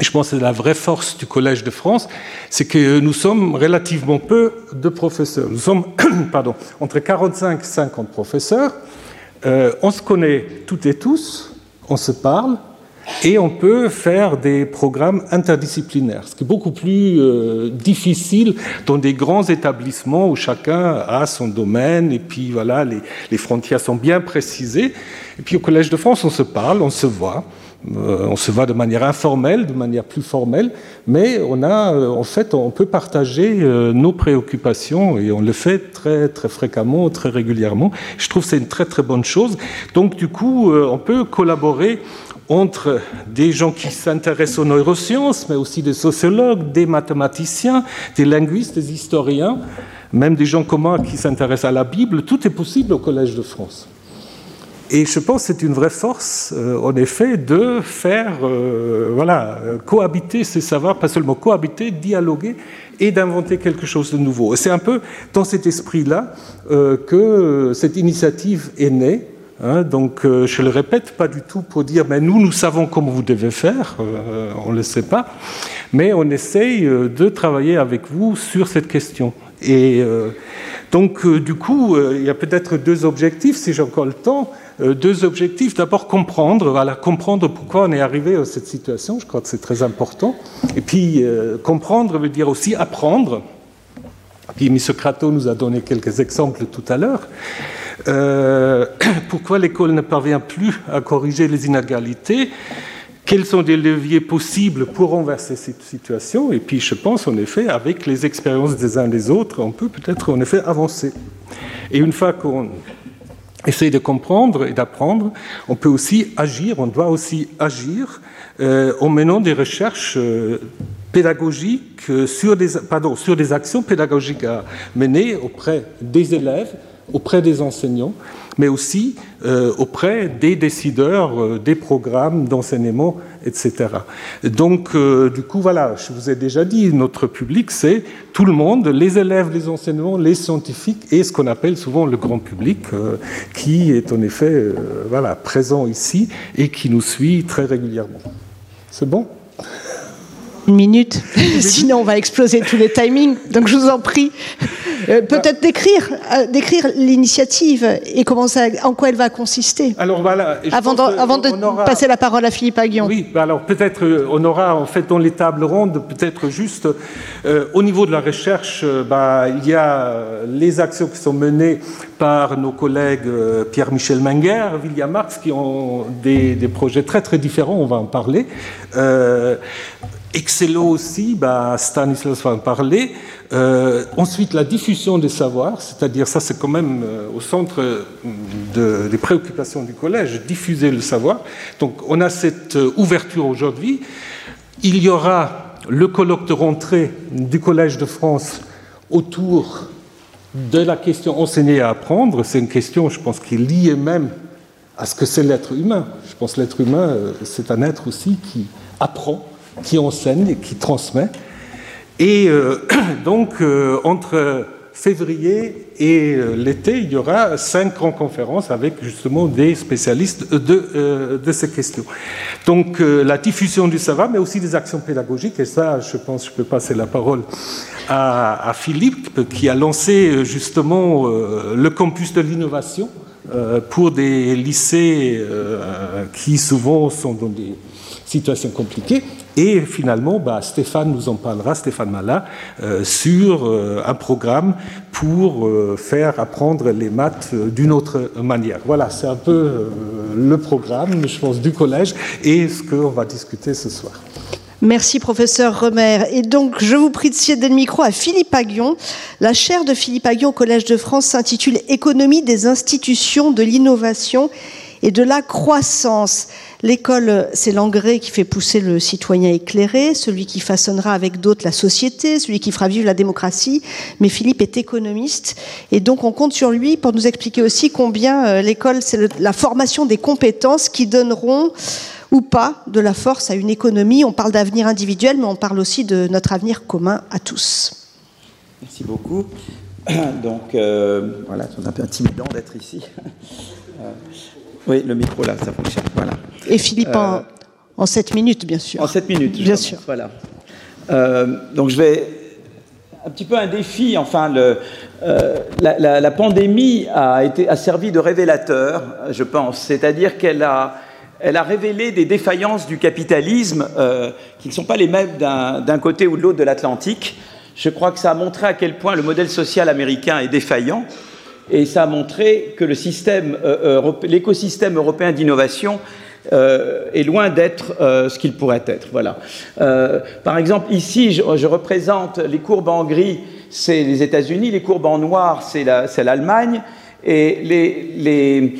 je pense que c'est la vraie force du Collège de France, c'est que nous sommes relativement peu de professeurs. Nous sommes pardon, entre 45 et 50 professeurs. Euh, on se connaît toutes et tous, on se parle, et on peut faire des programmes interdisciplinaires, ce qui est beaucoup plus euh, difficile dans des grands établissements où chacun a son domaine et puis voilà, les, frontières sont bien précisées. Et puis au Collège de France, on se parle, on se voit. Euh, on se voit de manière informelle, de manière plus formelle, mais on a, euh, en fait, on peut partager nos préoccupations et on le fait très, très fréquemment, très régulièrement. Je trouve que c'est une très, très bonne chose. Donc, du coup, on peut collaborer entre des gens qui s'intéressent aux neurosciences, mais aussi des sociologues, des mathématiciens, des linguistes, des historiens, même des gens communs qui s'intéressent à la Bible, tout est possible au Collège de France. Et je pense que c'est une vraie force, euh, en effet, de faire euh, voilà, cohabiter ces savoirs, pas seulement cohabiter, dialoguer et d'inventer quelque chose de nouveau. C'est un peu dans cet esprit-là euh, que cette initiative est née. Hein, donc, euh, je le répète, pas du tout pour dire, mais nous, nous savons comment vous devez faire, euh, on ne le sait pas, mais on essaye euh, de travailler avec vous sur cette question. Et donc, du coup, il y a peut-être deux objectifs, si j'ai encore le temps. deux objectifs. D'abord, comprendre, voilà, comprendre pourquoi on est arrivé à cette situation. Je crois que c'est très important. Et puis, comprendre veut dire aussi apprendre. Puis, M. Crato nous a donné quelques exemples tout à l'heure. Euh, pourquoi l'école ne parvient plus à corriger les inégalités? Quels sont des leviers possibles pour renverser cette situation? Et puis, je pense, en effet, avec les expériences des uns des autres, on peut peut-être, en effet, avancer. Et une fois qu'on essaie de comprendre et d'apprendre, on peut aussi agir, on doit aussi agir euh, en menant des recherches euh, pédagogiques sur des, pardon, sur des actions pédagogiques à mener auprès des élèves auprès des enseignants, mais aussi euh, auprès des décideurs euh, des programmes d'enseignement, etc. Donc, euh, du coup, voilà, je vous ai déjà dit, notre public, c'est tout le monde, les élèves, les enseignants, les scientifiques et ce qu'on appelle souvent le grand public, qui est en effet voilà, présent ici et qui nous suit très régulièrement. C'est bon? Une minute, sinon on va exploser tous les timings. Donc je vous en prie, euh, peut-être décrire, euh, décrire l'initiative et comment ça, en quoi elle va consister. Alors voilà. Avant de, avant de passer la parole à Philippe Aguillon. Oui, bah alors peut-être euh, on aura en fait dans les tables rondes, peut-être juste au niveau de la recherche, bah, il y a les actions qui sont menées par nos collègues Pierre-Michel Menger, William Marx, qui ont des, des, projets très très différents. On va en parler. Excello aussi, bah, Stanislas va en parler. Euh, ensuite, la diffusion des savoirs, c'est-à-dire ça c'est quand même euh, au centre de, des préoccupations du collège, diffuser le savoir. Donc on a cette euh, ouverture aujourd'hui. Il y aura le colloque de rentrée du Collège de France autour de la question enseigner et apprendre. C'est une question, je pense, qui est liée même à ce que c'est l'être humain. Je pense que l'être humain, c'est un être aussi qui apprend qui enseigne qui transmet. Et euh, donc, euh, entre février et euh, l'été, il y aura cinq grandes conférences avec justement des spécialistes de, de ces questions. Donc, la diffusion du savoir, mais aussi des actions pédagogiques. Et ça, je pense, je peux passer la parole à Philippe, qui a lancé justement le campus de l'innovation pour des lycées qui souvent sont dans des situations compliquées. Et finalement, bah, Stéphane nous en parlera, Stéphane Mala, euh, sur euh, un programme pour euh, faire apprendre les maths d'une autre manière. Voilà, c'est un peu le programme, je pense, du collège et ce qu'on va discuter ce soir. Merci, professeur Remer. Et donc, je vous prie de céder le micro à Philippe Aguillon. La chaire de Philippe Aguillon au Collège de France s'intitule Économie des institutions de l'innovation et de la croissance. L'école, c'est l'engrais qui fait pousser le citoyen éclairé, celui qui façonnera avec d'autres la société, celui qui fera vivre la démocratie. Mais Philippe est économiste et donc on compte sur lui pour nous expliquer aussi combien euh, l'école, c'est la formation des compétences qui donneront ou pas de la force à une économie. On parle d'avenir individuel, mais on parle aussi de notre avenir commun à tous. Merci beaucoup. Donc euh, voilà, c'est un peu intimidant d'être ici. Euh, oui, le micro là, ça fonctionne. Voilà. Et Philippe, en, euh, 7 minutes, bien sûr. En 7 minutes, bien sûr. Voilà. Euh, donc je vais. Un petit peu un défi, enfin, le, euh, la, pandémie a, été, a servi de révélateur, je pense. C'est-à-dire qu'elle a, elle a révélé des défaillances du capitalisme qui ne sont pas les mêmes d'un côté ou de l'autre de l'Atlantique. Je crois que ça a montré à quel point le modèle social américain est défaillant et ça a montré que euh, euh, l'écosystème européen d'innovation euh, est loin d'être ce qu'il pourrait être. Voilà. par exemple, ici, je, représente les courbes en gris, c'est les États-Unis, les courbes en noir, c'est l'Allemagne, et les,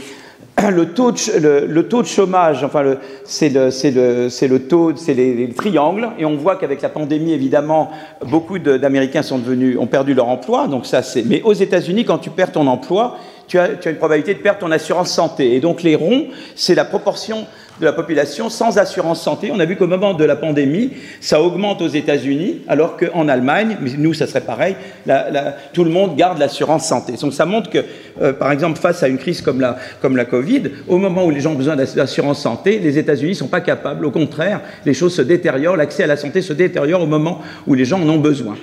le taux de, le, taux de chômage, enfin, c'est le, le, taux, c'est les, triangles, et on voit qu'avec la pandémie, évidemment, beaucoup d'Américains sont devenus, ont perdu leur emploi. Donc ça, c'est. Mais aux États-Unis, quand tu perds ton emploi, tu as, tu as une probabilité de perdre ton assurance santé. Et donc les ronds, c'est la proportion de la population sans assurance santé. On a vu qu'au moment de la pandémie, ça augmente aux États-Unis, alors qu'en Allemagne, nous, ça serait pareil, tout le monde garde l'assurance santé. Donc ça montre que, euh, par exemple, face à une crise comme la, comme la Covid, au moment où les gens ont besoin d'assurance santé, les États-Unis ne sont pas capables. Au contraire, les choses se détériorent, l'accès à la santé se détériore au moment où les gens en ont besoin.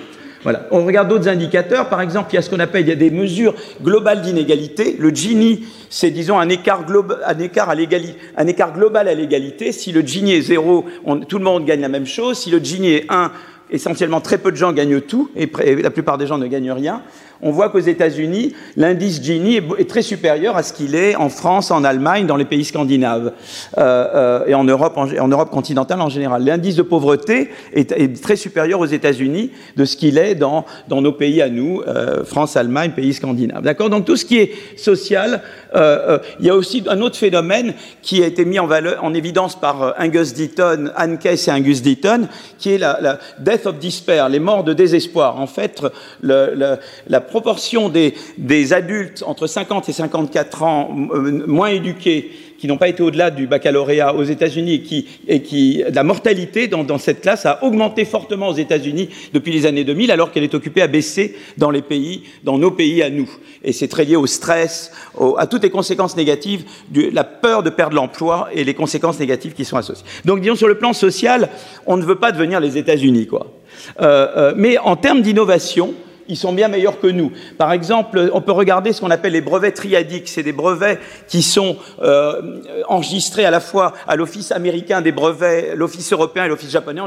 Voilà. On regarde d'autres indicateurs. Par exemple, il y a ce qu'on appelle il y a des mesures globales d'inégalité. Le Gini, c'est disons un écart, un écart, global à l'égalité. Si le Gini est zéro, tout le monde gagne la même chose. Si le Gini est 1, essentiellement très peu de gens gagnent tout et la plupart des gens ne gagnent rien on voit qu'aux États-Unis, l'indice Gini est, très supérieur à ce qu'il est en France, en Allemagne, dans les pays scandinaves euh, euh, et en Europe, en, Europe continentale en général. L'indice de pauvreté est, très supérieur aux États-Unis de ce qu'il est dans, nos pays à nous, euh, France, Allemagne, pays scandinaves. D'accord? Donc tout ce qui est social, il y a aussi un autre phénomène qui a été mis en, évidence par Angus Deaton, Anne Case et Angus Deaton, qui est la, death of despair, les morts de désespoir. En fait, le, la proportion des, adultes entre 50 et 54 ans moins éduqués qui n'ont pas été au-delà du baccalauréat aux États-Unis et qui la mortalité dans, cette classe a augmenté fortement aux États-Unis depuis les années 2000, alors qu'elle est occupée à baisser dans les pays, dans nos pays à nous. Et c'est très lié au stress, à toutes les conséquences négatives, de la peur de perdre l'emploi et les conséquences négatives qui sont associées. Donc, disons sur le plan social, on ne veut pas devenir les États-Unis, quoi. Euh, euh, mais en termes d'innovation, ils sont bien meilleurs que nous. Par exemple, on peut regarder ce qu'on appelle les brevets triadiques. C'est des brevets qui sont euh, enregistrés à la fois à l'Office américain des brevets, l'Office européen et l'Office japonais.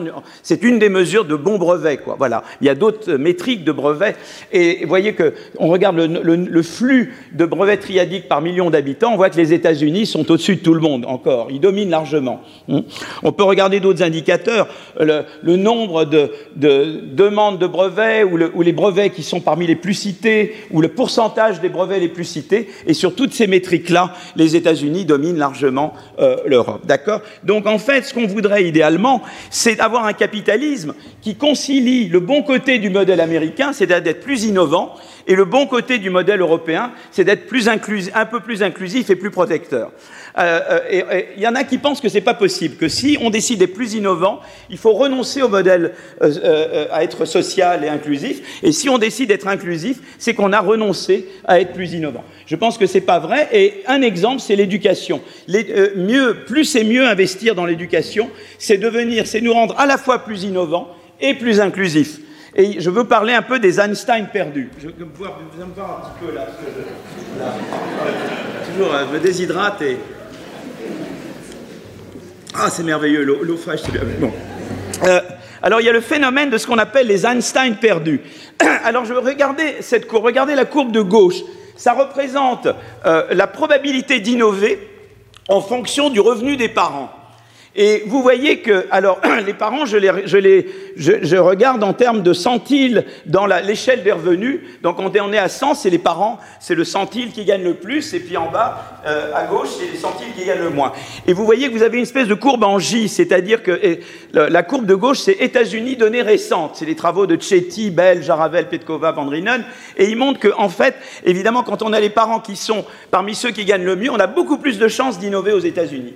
C'est une des mesures de bons brevets. Voilà. Il y a d'autres métriques de brevets. Et vous voyez que on regarde le, flux de brevets triadiques par million d'habitants. On voit que les États-Unis sont au-dessus de tout le monde encore. Ils dominent largement. Hmm. On peut regarder d'autres indicateurs. Le, nombre de, de, demandes de brevets ou les brevets qui sont parmi les plus cités ou le pourcentage des brevets les plus cités. Et sur toutes ces métriques-là, les États-Unis dominent largement euh, l'Europe. D'accord? Donc en fait, ce qu'on voudrait idéalement, c'est d'avoir un capitalisme qui concilie le bon côté du modèle américain, c'est-à-dire d'être plus innovant, et le bon côté du modèle européen, c'est d'être plus un peu plus inclusif et plus protecteur. Euh, euh, il y en a qui pensent que c'est pas possible, que si on décide d'être plus innovant, il faut renoncer au modèle euh, à être social et inclusif. Et si on décide d'être inclusif, c'est qu'on a renoncé à être plus innovant. Je pense que c'est pas vrai. Et un exemple, c'est l'éducation. mieux, plus et mieux investir dans l'éducation, c'est devenir, c'est nous rendre à la fois plus innovants et plus inclusifs. Et je veux parler un peu des Einstein perdus. Je vais me voir, un petit peu là. Toujours, je me déshydrate et. Ah, c'est merveilleux, l'eau fraîche, c'est bien. Bon. Euh, alors, il y a le phénomène de ce qu'on appelle les Einstein perdus. Alors, je veux regarder cette courbe. Regardez la courbe de gauche. Ça représente euh, la probabilité d'innover en fonction du revenu des parents. Et vous voyez que, alors, les parents, je, les, je, regarde en termes de centiles dans l'échelle des revenus. Donc, on est à 100, c'est les parents, c'est le centile qui gagne le plus, et puis en bas, euh, à gauche, c'est les centiles qui gagnent le moins. Et vous voyez que vous avez une espèce de courbe en J, c'est-à-dire que la courbe de gauche, c'est États-Unis données récentes. C'est les travaux de Chetty, Bell, Jaravel, Petkova, Van Rinen, et ils montrent que, en fait, évidemment, quand on a les parents qui sont parmi ceux qui gagnent le mieux, on a beaucoup plus de chances d'innover aux États-Unis.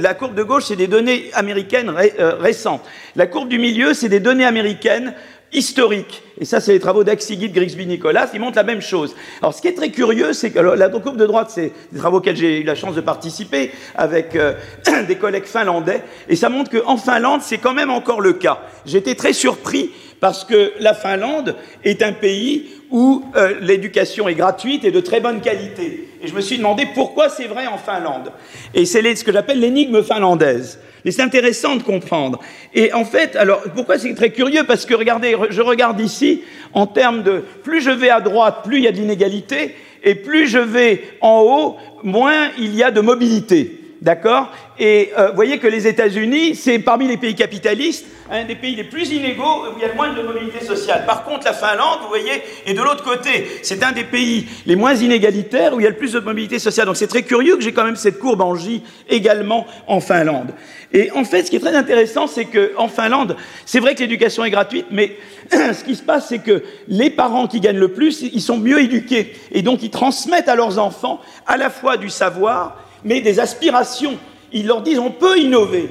La courbe de gauche, c'est des données américaines euh, récentes. La courbe du milieu, c'est des données américaines historiques. Et ça, c'est les travaux d'Axigit, Grigsby, Nicolas, ils montrent la même chose. Alors, ce qui est très curieux, c'est que la courbe de droite, c'est des travaux auxquels j'ai eu la chance de participer avec euh, des collègues finlandais, et ça montre qu'en Finlande, c'est quand même encore le cas. J'étais très surpris parce que la Finlande est un pays où euh, l'éducation est gratuite et de très bonne qualité. Et je me suis demandé pourquoi c'est vrai en Finlande. Et c'est ce que j'appelle l'énigme finlandaise. Mais c'est intéressant de comprendre. Et en fait, alors pourquoi c'est très curieux? Parce que regardez, je regarde ici, en termes de plus je vais à droite, plus il y a de l'inégalité, et plus je vais en haut, moins il y a de mobilité. D'accord? Et euh, vous voyez que les États-Unis, c'est parmi les pays capitalistes, un des pays les plus inégaux où il y a le moins de mobilité sociale. Par contre, la Finlande, vous voyez, est de l'autre côté. C'est un des pays les moins inégalitaires où il y a le plus de mobilité sociale. Donc c'est très curieux que j'ai quand même cette courbe en J également en Finlande. Et en fait, ce qui est très intéressant, c'est qu'en Finlande, c'est vrai que l'éducation est gratuite, mais ce qui se passe, c'est que les parents qui gagnent le plus, ils sont mieux éduqués. Et donc, ils transmettent à leurs enfants à la fois du savoir, mais des aspirations. Ils leur disent on peut innover.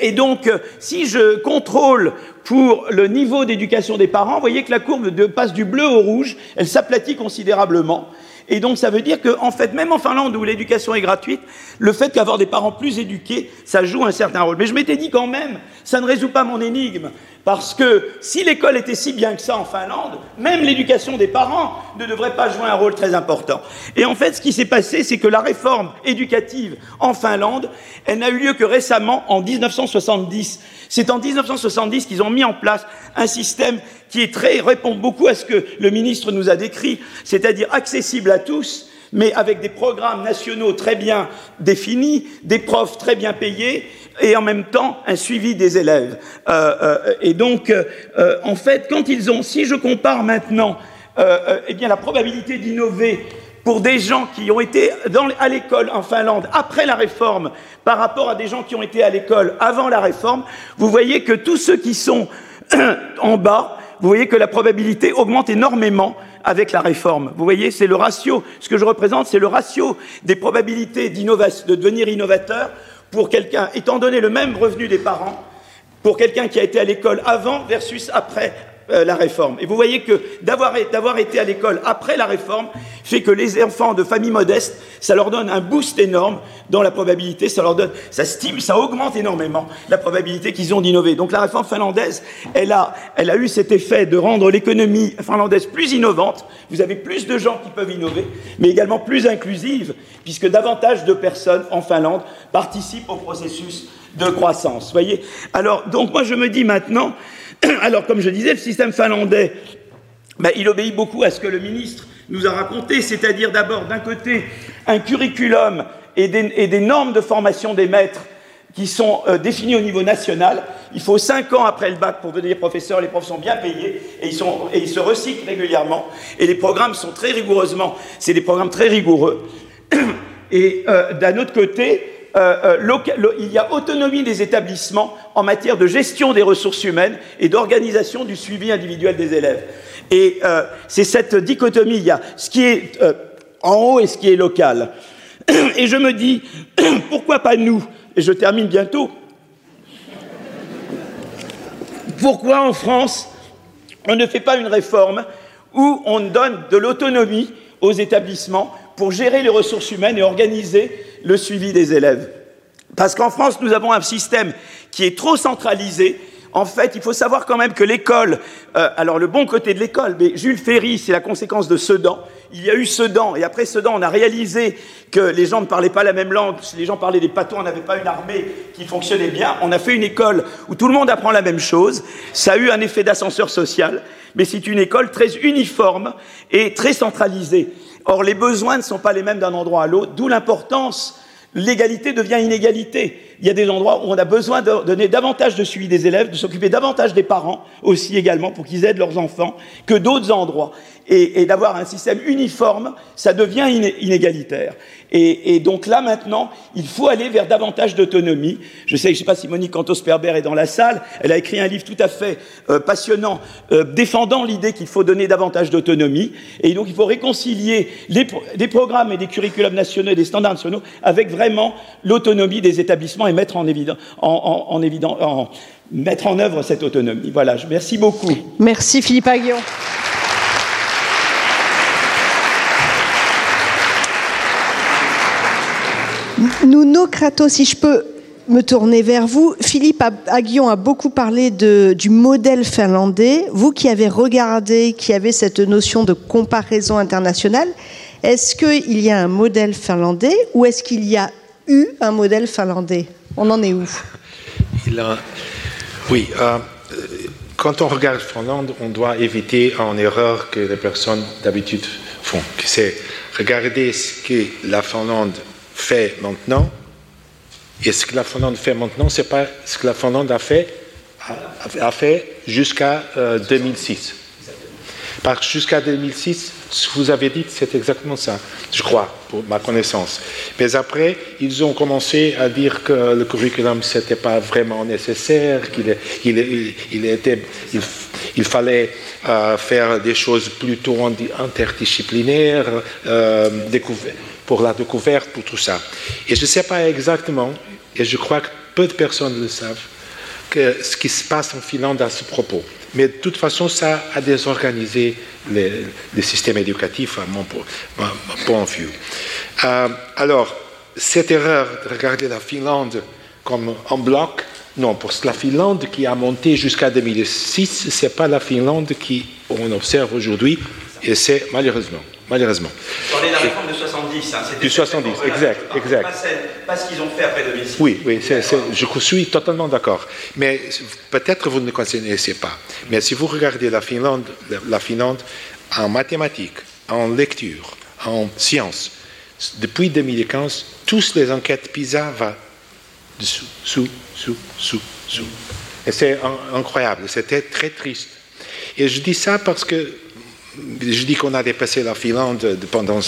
Et donc, si je contrôle pour le niveau d'éducation des parents, vous voyez que la courbe passe du bleu au rouge, elle s'aplatit considérablement. Et donc, ça veut dire qu'en fait, même en Finlande où l'éducation est gratuite, le fait qu'avoir des parents plus éduqués, ça joue un certain rôle. Mais je m'étais dit quand même, ça ne résout pas mon énigme. Parce que si l'école était si bien que ça en Finlande, même l'éducation des parents ne devrait pas jouer un rôle très important. Et en fait, ce qui s'est passé, c'est que la réforme éducative en Finlande, elle n'a eu lieu que récemment, en 1970. C'est en 1970 qu'ils ont mis en place un système qui est très, répond beaucoup à ce que le ministre nous a décrit, c'est-à-dire accessible à tous, mais avec des programmes nationaux très bien définis, des profs très bien payés, et en même temps un suivi des élèves. Euh, euh, et donc, euh, en fait, quand ils ont, si je compare maintenant, eh bien, la probabilité d'innover pour des gens qui ont été à l'école en Finlande après la réforme par rapport à des gens qui ont été à l'école avant la réforme, vous voyez que tous ceux qui sont en bas, vous voyez que la probabilité augmente énormément avec la réforme. Vous voyez, c'est le ratio. Ce que je représente, c'est le ratio des probabilités de devenir innovateur pour quelqu'un, étant donné le même revenu des parents, pour quelqu'un qui a été à l'école avant versus après euh, la réforme. Et vous voyez que d'avoir été à l'école après la réforme fait que les enfants de familles modestes, ça leur donne un boost énorme dans la probabilité, ça leur donne, ça stimule, ça augmente énormément la probabilité qu'ils ont d'innover. Donc la réforme finlandaise, elle a, elle a eu cet effet de rendre l'économie finlandaise plus innovante. Vous avez plus de gens qui peuvent innover, mais également plus inclusive, puisque davantage de personnes en Finlande participent au processus de croissance. Voyez? Alors, donc moi je me dis maintenant, Alors, comme je disais, le système finlandais, ben, il obéit beaucoup à ce que le ministre nous a raconté, c'est-à-dire d'abord, d'un côté, un curriculum et des, normes de formation des maîtres qui sont euh, définies au niveau national. Il faut cinq ans après le bac pour devenir professeur, les profs sont bien payés et ils, se recyclent régulièrement. Et les programmes sont très rigoureusement, c'est des programmes très rigoureux. Et euh, d'un autre côté, euh, euh, il y a autonomie des établissements en matière de gestion des ressources humaines et d'organisation du suivi individuel des élèves. Et euh, c'est cette dichotomie, il y a ce qui est en haut et ce qui est local. Et je me dis, pourquoi pas nous? Et je termine bientôt. Pourquoi en France, on ne fait pas une réforme où on donne de l'autonomie aux établissements pour gérer les ressources humaines et organiser le suivi des élèves. Parce qu'en France, nous avons un système qui est trop centralisé. En fait, il faut savoir quand même que l'école, euh, alors le bon côté de l'école, mais Jules Ferry, c'est la conséquence de Sedan. Il y a eu Sedan, et après Sedan, on a réalisé que les gens ne parlaient pas la même langue. Les gens parlaient des patons, on n'avait pas une armée qui fonctionnait bien. On a fait une école où tout le monde apprend la même chose. Ça a eu un effet d'ascenseur social, mais c'est une école très uniforme et très centralisée. Or, les besoins ne sont pas les mêmes d'un endroit à l'autre, d'où l'importance l'égalité devient inégalité. Il y a des endroits où on a besoin de donner davantage de suivi des élèves, de s'occuper davantage des parents aussi également pour qu'ils aident leurs enfants que d'autres endroits et, d'avoir un système uniforme, ça devient inégalitaire. Et, donc là, maintenant, il faut aller vers davantage d'autonomie. Je sais, je sais pas si Monique Cantos-Perber est dans la salle, elle a écrit un livre tout à fait euh, passionnant, euh, défendant l'idée qu'il faut donner davantage d'autonomie. Et donc, il faut réconcilier les, des programmes et des curriculums nationaux et des standards nationaux avec vraiment l'autonomie des établissements et mettre en évidence, en, en, en, mettre en œuvre cette autonomie. Voilà, merci beaucoup. Merci Philippe Aguillon. Kratos, si je peux me tourner vers vous. Philippe Aguillon a beaucoup parlé du modèle finlandais. Vous qui avez regardé, qui avez cette notion de comparaison internationale, est-ce qu'il y a un modèle finlandais ou est-ce qu'il y a eu un modèle finlandais? On en est où? Oui. Euh, quand on regarde Finlande, on doit éviter une erreur que les personnes d'habitude font. C'est regarder ce que la Finlande fait maintenant, et ce que la Finlande fait maintenant, ce n'est pas ce que la Finlande a fait, a, fait jusqu'à 2006. Euh, Parce jusqu'à 2006, ce que vous avez dit, c'est exactement ça, je crois, pour ma connaissance. Mais après, ils ont commencé à dire que le curriculum, ce n'était pas vraiment nécessaire, qu'il il, il, était, il, fallait euh, faire des choses plutôt interdisciplinaires, euh, découvrir pour la découverte, pour tout ça. Et je ne sais pas exactement, et je crois que peu de personnes le savent, ce qui se passe en Finlande à ce propos. Mais de toute façon, ça a désorganisé le système éducatif à mon, point de vue. Euh, alors, cette erreur de regarder la Finlande comme un bloc, non, pour la Finlande qui a monté jusqu'à 2006, ce n'est pas la Finlande qu'on observe aujourd'hui, et c'est malheureusement malheureusement. On est la réforme de 70. Hein, du 70, exact, exact. Pas, ce qu'ils ont fait après 2006. Oui, oui, je suis totalement d'accord. Mais peut-être vous ne connaissez pas. Mais si vous regardez la Finlande, la Finlande en mathématiques, en lecture, en sciences, depuis 2015, toutes les enquêtes PISA vont dessous, sous, sous, sous, sous. Et c'est incroyable, c'était très triste. Et je dis ça parce que je dis qu'on a dépassé la Finlande pendant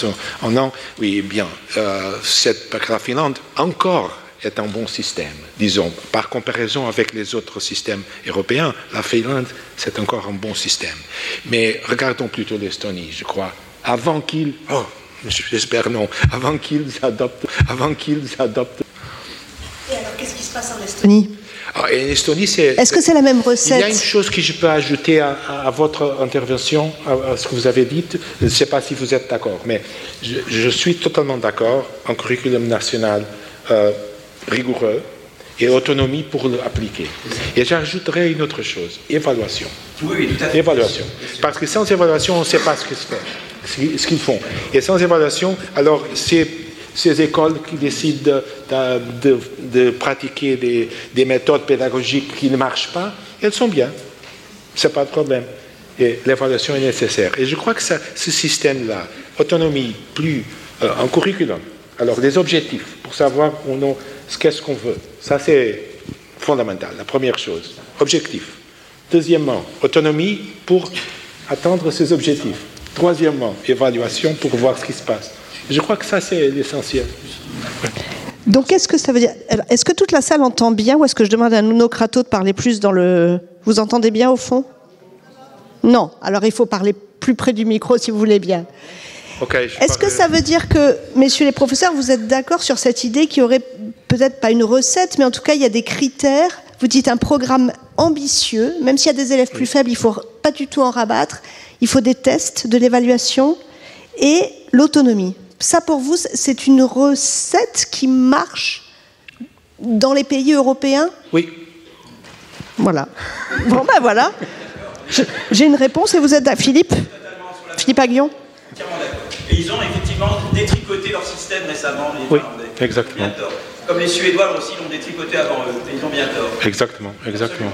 un an. Oui, bien. Euh, cette, la Finlande, encore, est un bon système, disons, par comparaison avec les autres systèmes européens. La Finlande, c'est encore un bon système. Mais regardons plutôt l'Estonie, je crois. Avant qu'ils, oh, j'espère non, avant qu'ils adoptent, avant qu'ils adoptent. Et alors, qu'est-ce qui se passe en Estonie? Ah, en Estonie, c'est. Est-ce que c'est la même recette Il y a une chose que je peux ajouter à, votre intervention, à, ce que vous avez dit. Je ne sais pas si vous êtes d'accord, mais je, suis totalement d'accord. Un curriculum national euh, rigoureux et autonomie pour l'appliquer. Et j'ajouterai une autre chose évaluation. Oui, tout à fait. Évaluation. Parce que sans évaluation, on ne sait pas ce qu'ils font. Et sans évaluation, alors c'est ces écoles qui décident de, pratiquer des, méthodes pédagogiques qui ne marchent pas, elles sont bien. Ce n'est pas de problème. Et l'évaluation est nécessaire. Et je crois que ce système-là, autonomie, plus euh, un curriculum, alors des objectifs pour savoir qu'est-ce qu'on veut, ça c'est fondamental, la première chose. Objectif. Deuxièmement, autonomie pour atteindre ces objectifs. Troisièmement, évaluation pour voir ce qui se passe. Je crois que ça, c'est l'essentiel. Donc, qu'est-ce que ça veut dire Est-ce que toute la salle entend bien ou est-ce que je demande à Nuno Crato de parler plus dans le. Vous entendez bien au fond? Non. Alors, il faut parler plus près du micro si vous voulez bien. Est-ce que ça veut dire que, messieurs les professeurs, vous êtes d'accord sur cette idée qu'il y aurait peut-être pas une recette, mais en tout cas, il y a des critères? Vous dites un programme ambitieux, même s'il y a des élèves plus faibles, il ne faut pas du tout en rabattre. Il faut des tests, de l'évaluation et l'autonomie ça pour vous, c'est une recette qui marche dans les pays européens? Oui. Voilà. Bon ben voilà. J'ai une réponse et vous êtes à Philippe? Philippe Aguillon? Et ils ont effectivement détricoté leur système récemment. oui, exactement. Comme les Suédois aussi l'ont détricoté avant eux, ils ont bien tort. Exactement, exactement.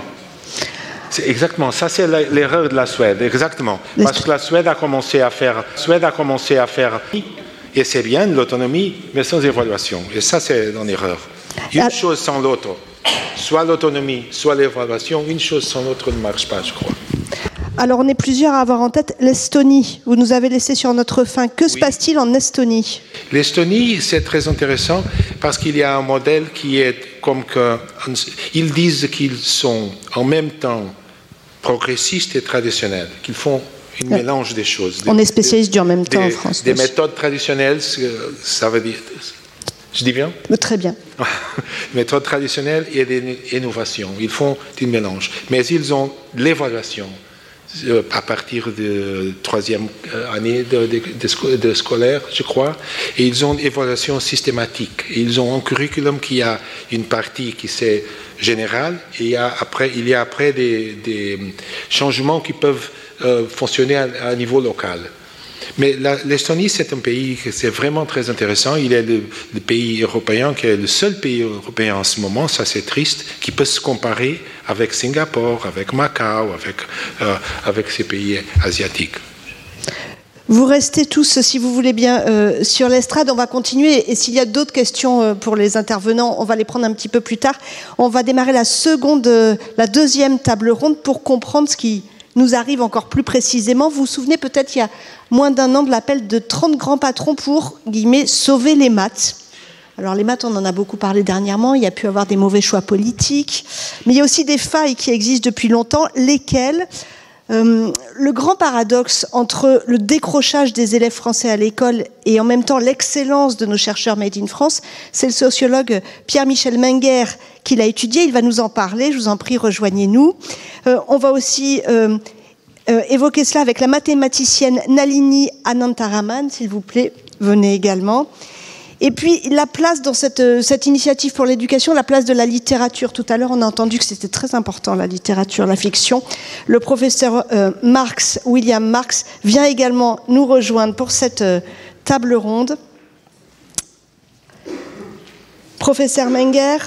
C'est exactement, ça c'est l'erreur de la Suède, exactement. Parce que la Suède a commencé à faire, Suède a commencé à faire et c'est bien l'autonomie, mais sans évaluation. Et ça, c'est une erreur. Une ah. chose sans l'autre. Soit l'autonomie, soit l'évaluation. Une chose sans l'autre ne marche pas, je crois. Alors, on est plusieurs à avoir en tête l'Estonie. Vous nous avez laissé sur notre fin. Que se passe-t-il en Estonie? L'Estonie, c'est très intéressant parce qu'il y a un modèle qui est comme que. Ils disent qu'ils sont en même temps progressistes et traditionnels, qu'ils font un mélange des choses. On est spécialiste du en même temps en France. Des méthodes traditionnelles, ça veut dire. Je dis bien? Très bien. méthodes traditionnelles et des innovations. Ils font un mélange. Mais ils ont l'évaluation euh, à partir de troisième euh, année de, scolaire, je crois, et ils ont une évaluation systématique. Ils ont un curriculum qui a une partie qui c'est générale, et il y a après, il y a après des, des changements qui peuvent euh, fonctionner à, un niveau local. Mais l'Estonie, c'est un pays qui c'est vraiment très intéressant. Il est le, pays européen qui est le seul pays européen en ce moment, ça c'est triste, qui peut se comparer avec Singapour, avec Macao, avec, euh, avec ces pays asiatiques. Vous restez tous, si vous voulez bien, euh, sur l'estrade. On va continuer. Et s'il y a d'autres questions pour les intervenants, on va les prendre un petit peu plus tard. On va démarrer la seconde, la deuxième table ronde pour comprendre ce qui, nous arrive encore plus précisément. Vous vous souvenez peut-être il y a moins d'un an de l'appel de 30 grands patrons pour, guillemets, sauver les maths. Alors les maths, on en a beaucoup parlé dernièrement, il y a pu avoir des mauvais choix politiques, mais il y a aussi des failles qui existent depuis longtemps, lesquelles? Euh, le grand paradoxe entre le décrochage des élèves français à l'école et en même temps l'excellence de nos chercheurs made in France, c'est le sociologue Pierre-Michel Menger qui l'a étudié. Il va nous en parler. Je vous en prie, rejoignez-nous. Euh, on va aussi euh, évoquer cela avec la mathématicienne Nalini Anantaraman, s'il vous plaît. Venez également. Et puis la place dans cette, cette initiative pour l'éducation, la place de la littérature. Tout à l'heure, on a entendu que c'était très important, la littérature, la fiction. Le professeur euh, Marx, William Marx, vient également nous rejoindre pour cette euh, table ronde. Professeur Menger,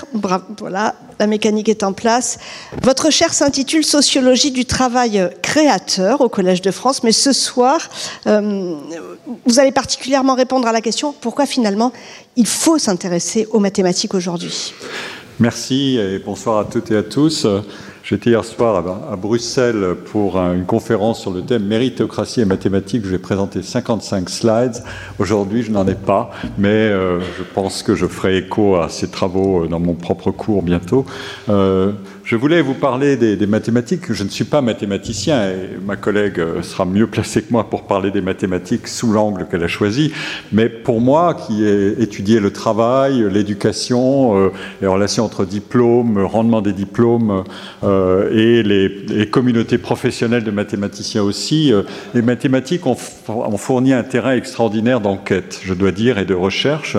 voilà, la mécanique est en place. Votre chaire s'intitule Sociologie du travail créateur au Collège de France, mais ce soir, euh, vous allez particulièrement répondre à la question pourquoi finalement il faut s'intéresser aux mathématiques aujourd'hui? Merci et bonsoir à toutes et à tous. J'étais hier soir à, Bruxelles pour une conférence sur le thème méritocratie et mathématiques. Je vais présenter 55 slides. Aujourd'hui, je n'en ai pas, mais euh, je pense que je ferai écho à ces travaux dans mon propre cours bientôt. Euh, je voulais vous parler des, mathématiques. Je ne suis pas mathématicien et ma collègue euh, sera mieux placée que moi pour parler des mathématiques sous l'angle qu'elle a choisi. Mais pour moi, qui ai étudié le travail, l'éducation, euh, les relations entre diplômes, rendement des diplômes euh, et les, communautés professionnelles de mathématiciens aussi, les mathématiques ont fourni un terrain extraordinaire d'enquête, je dois dire, et de recherche.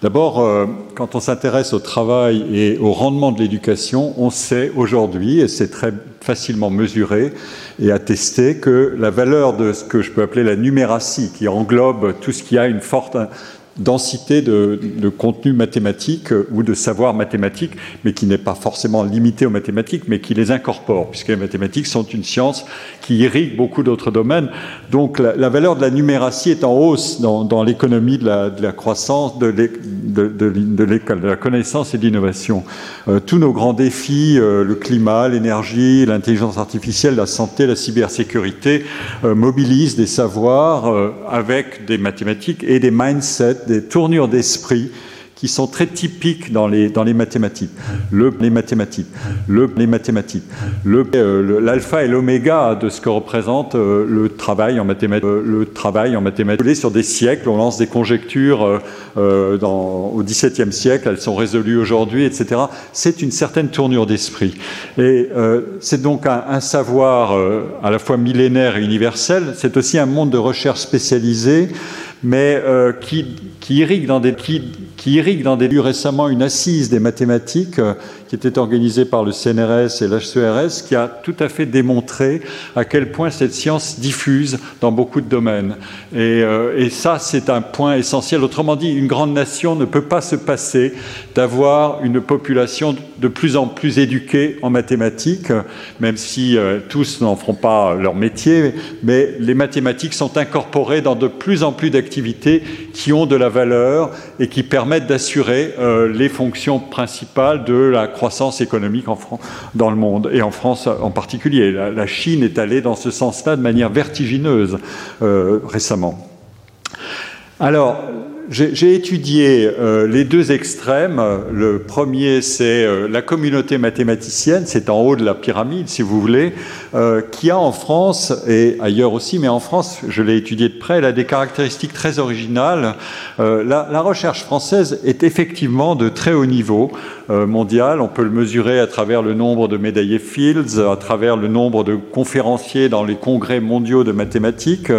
D'abord, euh, quand on s'intéresse au travail et au rendement de l'éducation, on sait aujourd'hui, et c'est très facilement mesuré et attesté, que la valeur de ce que je peux appeler la numératie, qui englobe tout ce qui a une forte densité de, contenu mathématique euh, ou de savoir mathématique, mais qui n'est pas forcément limité aux mathématiques, mais qui les incorpore, puisque les mathématiques sont une science qui irrigue beaucoup d'autres domaines. Donc la, valeur de la numératie est en hausse dans, l'économie de la, croissance, de, l'école, de, la connaissance et de l'innovation. Euh, tous nos grands défis, euh, le climat, l'énergie, l'intelligence artificielle, la santé, la cybersécurité, mobilisent des savoirs avec des mathématiques et des mindsets des tournures d'esprit qui sont très typiques dans les, dans les mathématiques. Le, les mathématiques, le, les mathématiques, euh, l'alpha et l'oméga de ce que représente euh, le travail en mathématiques. Euh, le travail en mathématiques. Sur des siècles, on lance des conjectures dans, au XVIIe siècle, elles sont résolues aujourd'hui, etc. C'est une certaine tournure d'esprit. Et c'est donc un, savoir à la fois millénaire et universel. C'est aussi un monde de recherche spécialisée mais qui, qui irrigue dans des qui, qui irrigue dans des lieux récemment une assise des mathématiques euh, qui était organisée par le CNRS et l'HCRS, qui a tout à fait démontré à quel point cette science diffuse dans beaucoup de domaines. Et, euh, et ça, c'est un point essentiel. Autrement dit, une grande nation ne peut pas se passer d'avoir une population de plus en plus éduquée en mathématiques, même si euh, tous n'en feront pas leur métier, mais les mathématiques sont incorporées dans de plus en plus d'activités qui ont de la valeur et qui permettent d'assurer euh, les fonctions principales de la croissance économique en France, dans le monde, et en France en particulier. La, Chine est allée dans ce sens-là de manière vertigineuse euh, récemment. Alors, j'ai étudié euh, les deux extrêmes. Le premier, c'est euh, la communauté mathématicienne, c'est en haut de la pyramide, si vous voulez, euh, qui a en France, et ailleurs aussi, mais en France, je l'ai étudié de près, elle a des caractéristiques très originales. La, la, recherche française est effectivement de très haut niveau mondial. On peut le mesurer à travers le nombre de médaillés Fields, à travers le nombre de conférenciers dans les congrès mondiaux de mathématiques,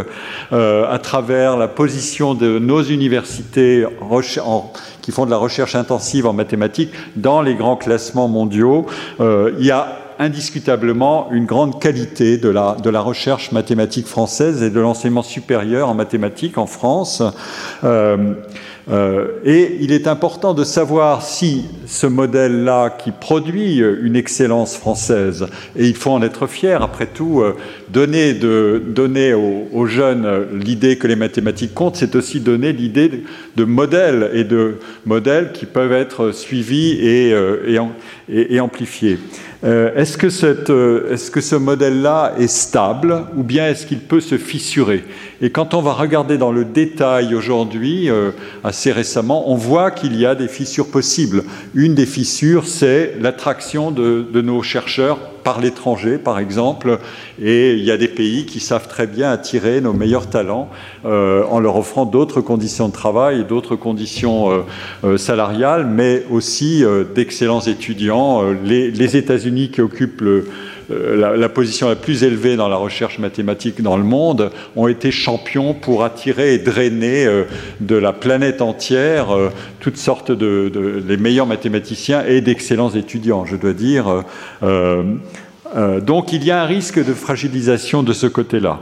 à travers la position de nos universités qui font de la recherche intensive en mathématiques dans les grands classements mondiaux. Euh, il y a indiscutablement une grande qualité de la, recherche mathématique française et de l'enseignement supérieur en mathématiques en France. Euh, euh, et il est important de savoir si ce modèle-là, qui produit une excellence française, et il faut en être fier, après tout, euh, donner, aux, jeunes l'idée que les mathématiques comptent, c'est aussi donner l'idée de, modèles et de modèles qui peuvent être suivis euh, et amplifiés. Est-ce, que cette, est-ce que ce modèle-là est stable ou bien est-ce qu'il peut se fissurer? Et quand on va regarder dans le détail aujourd'hui, à assez récemment, on voit qu'il y a des fissures possibles. Une des fissures, c'est l'attraction de, nos chercheurs par l'étranger, par exemple, et il y a des pays qui savent très bien attirer nos meilleurs talents euh, en leur offrant d'autres conditions de travail, d'autres conditions euh, euh, salariales, mais aussi d'excellents étudiants. les, les États-Unis qui occupent le, euh, la, position la plus élevée dans la recherche mathématique dans le monde, ont été champions pour attirer et drainer euh, de la planète entière euh, toutes sortes de, les meilleurs mathématiciens et d'excellents étudiants, je dois dire. Donc il y a un risque de fragilisation de ce côté-là.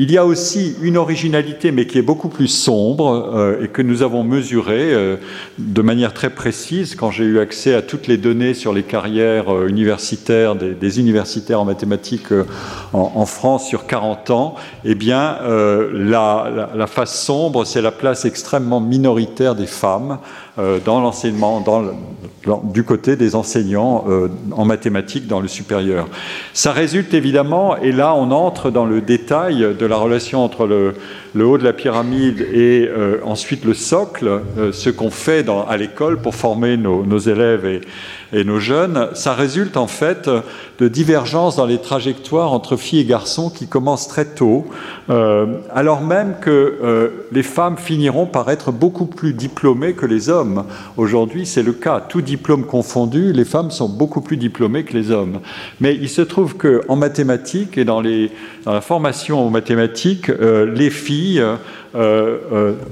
Il y a aussi une originalité, mais qui est beaucoup plus sombre euh, et que nous avons mesurée euh, de manière très précise quand j'ai eu accès à toutes les données sur les carrières universitaires des, universitaires en mathématiques en, France sur 40 ans. Eh bien, la, face sombre, c'est la place extrêmement minoritaire des femmes euh, dans l'enseignement, du côté des enseignants euh, en mathématiques dans le supérieur. Ça résulte évidemment, et là on entre dans le détail de la relation entre le, haut de la pyramide et euh, ensuite le socle, ce qu'on fait à l'école pour former nos, élèves et, nos jeunes, ça résulte en fait de divergences dans les trajectoires entre filles et garçons qui commencent très tôt, euh, alors même que euh, les femmes finiront par être beaucoup plus diplômées que les hommes. Aujourd'hui, c'est le cas. Tout diplôme confondu, les femmes sont beaucoup plus diplômées que les hommes. Mais il se trouve qu'en mathématiques et dans, dans, la formation aux mathématiques, euh, les filles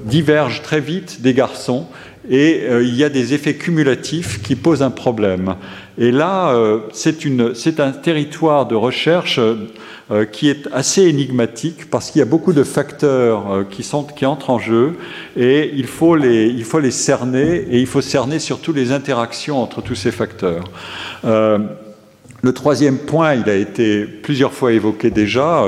divergent très vite des garçons et euh, il y a des effets cumulatifs qui posent un problème. Et là, euh, c'est un territoire de recherche euh, qui est assez énigmatique parce qu'il y a beaucoup de facteurs qui, sont, qui entrent en jeu et il faut, les, il faut les cerner et il faut cerner surtout les interactions entre tous ces facteurs. le troisième point, il a été plusieurs fois évoqué déjà,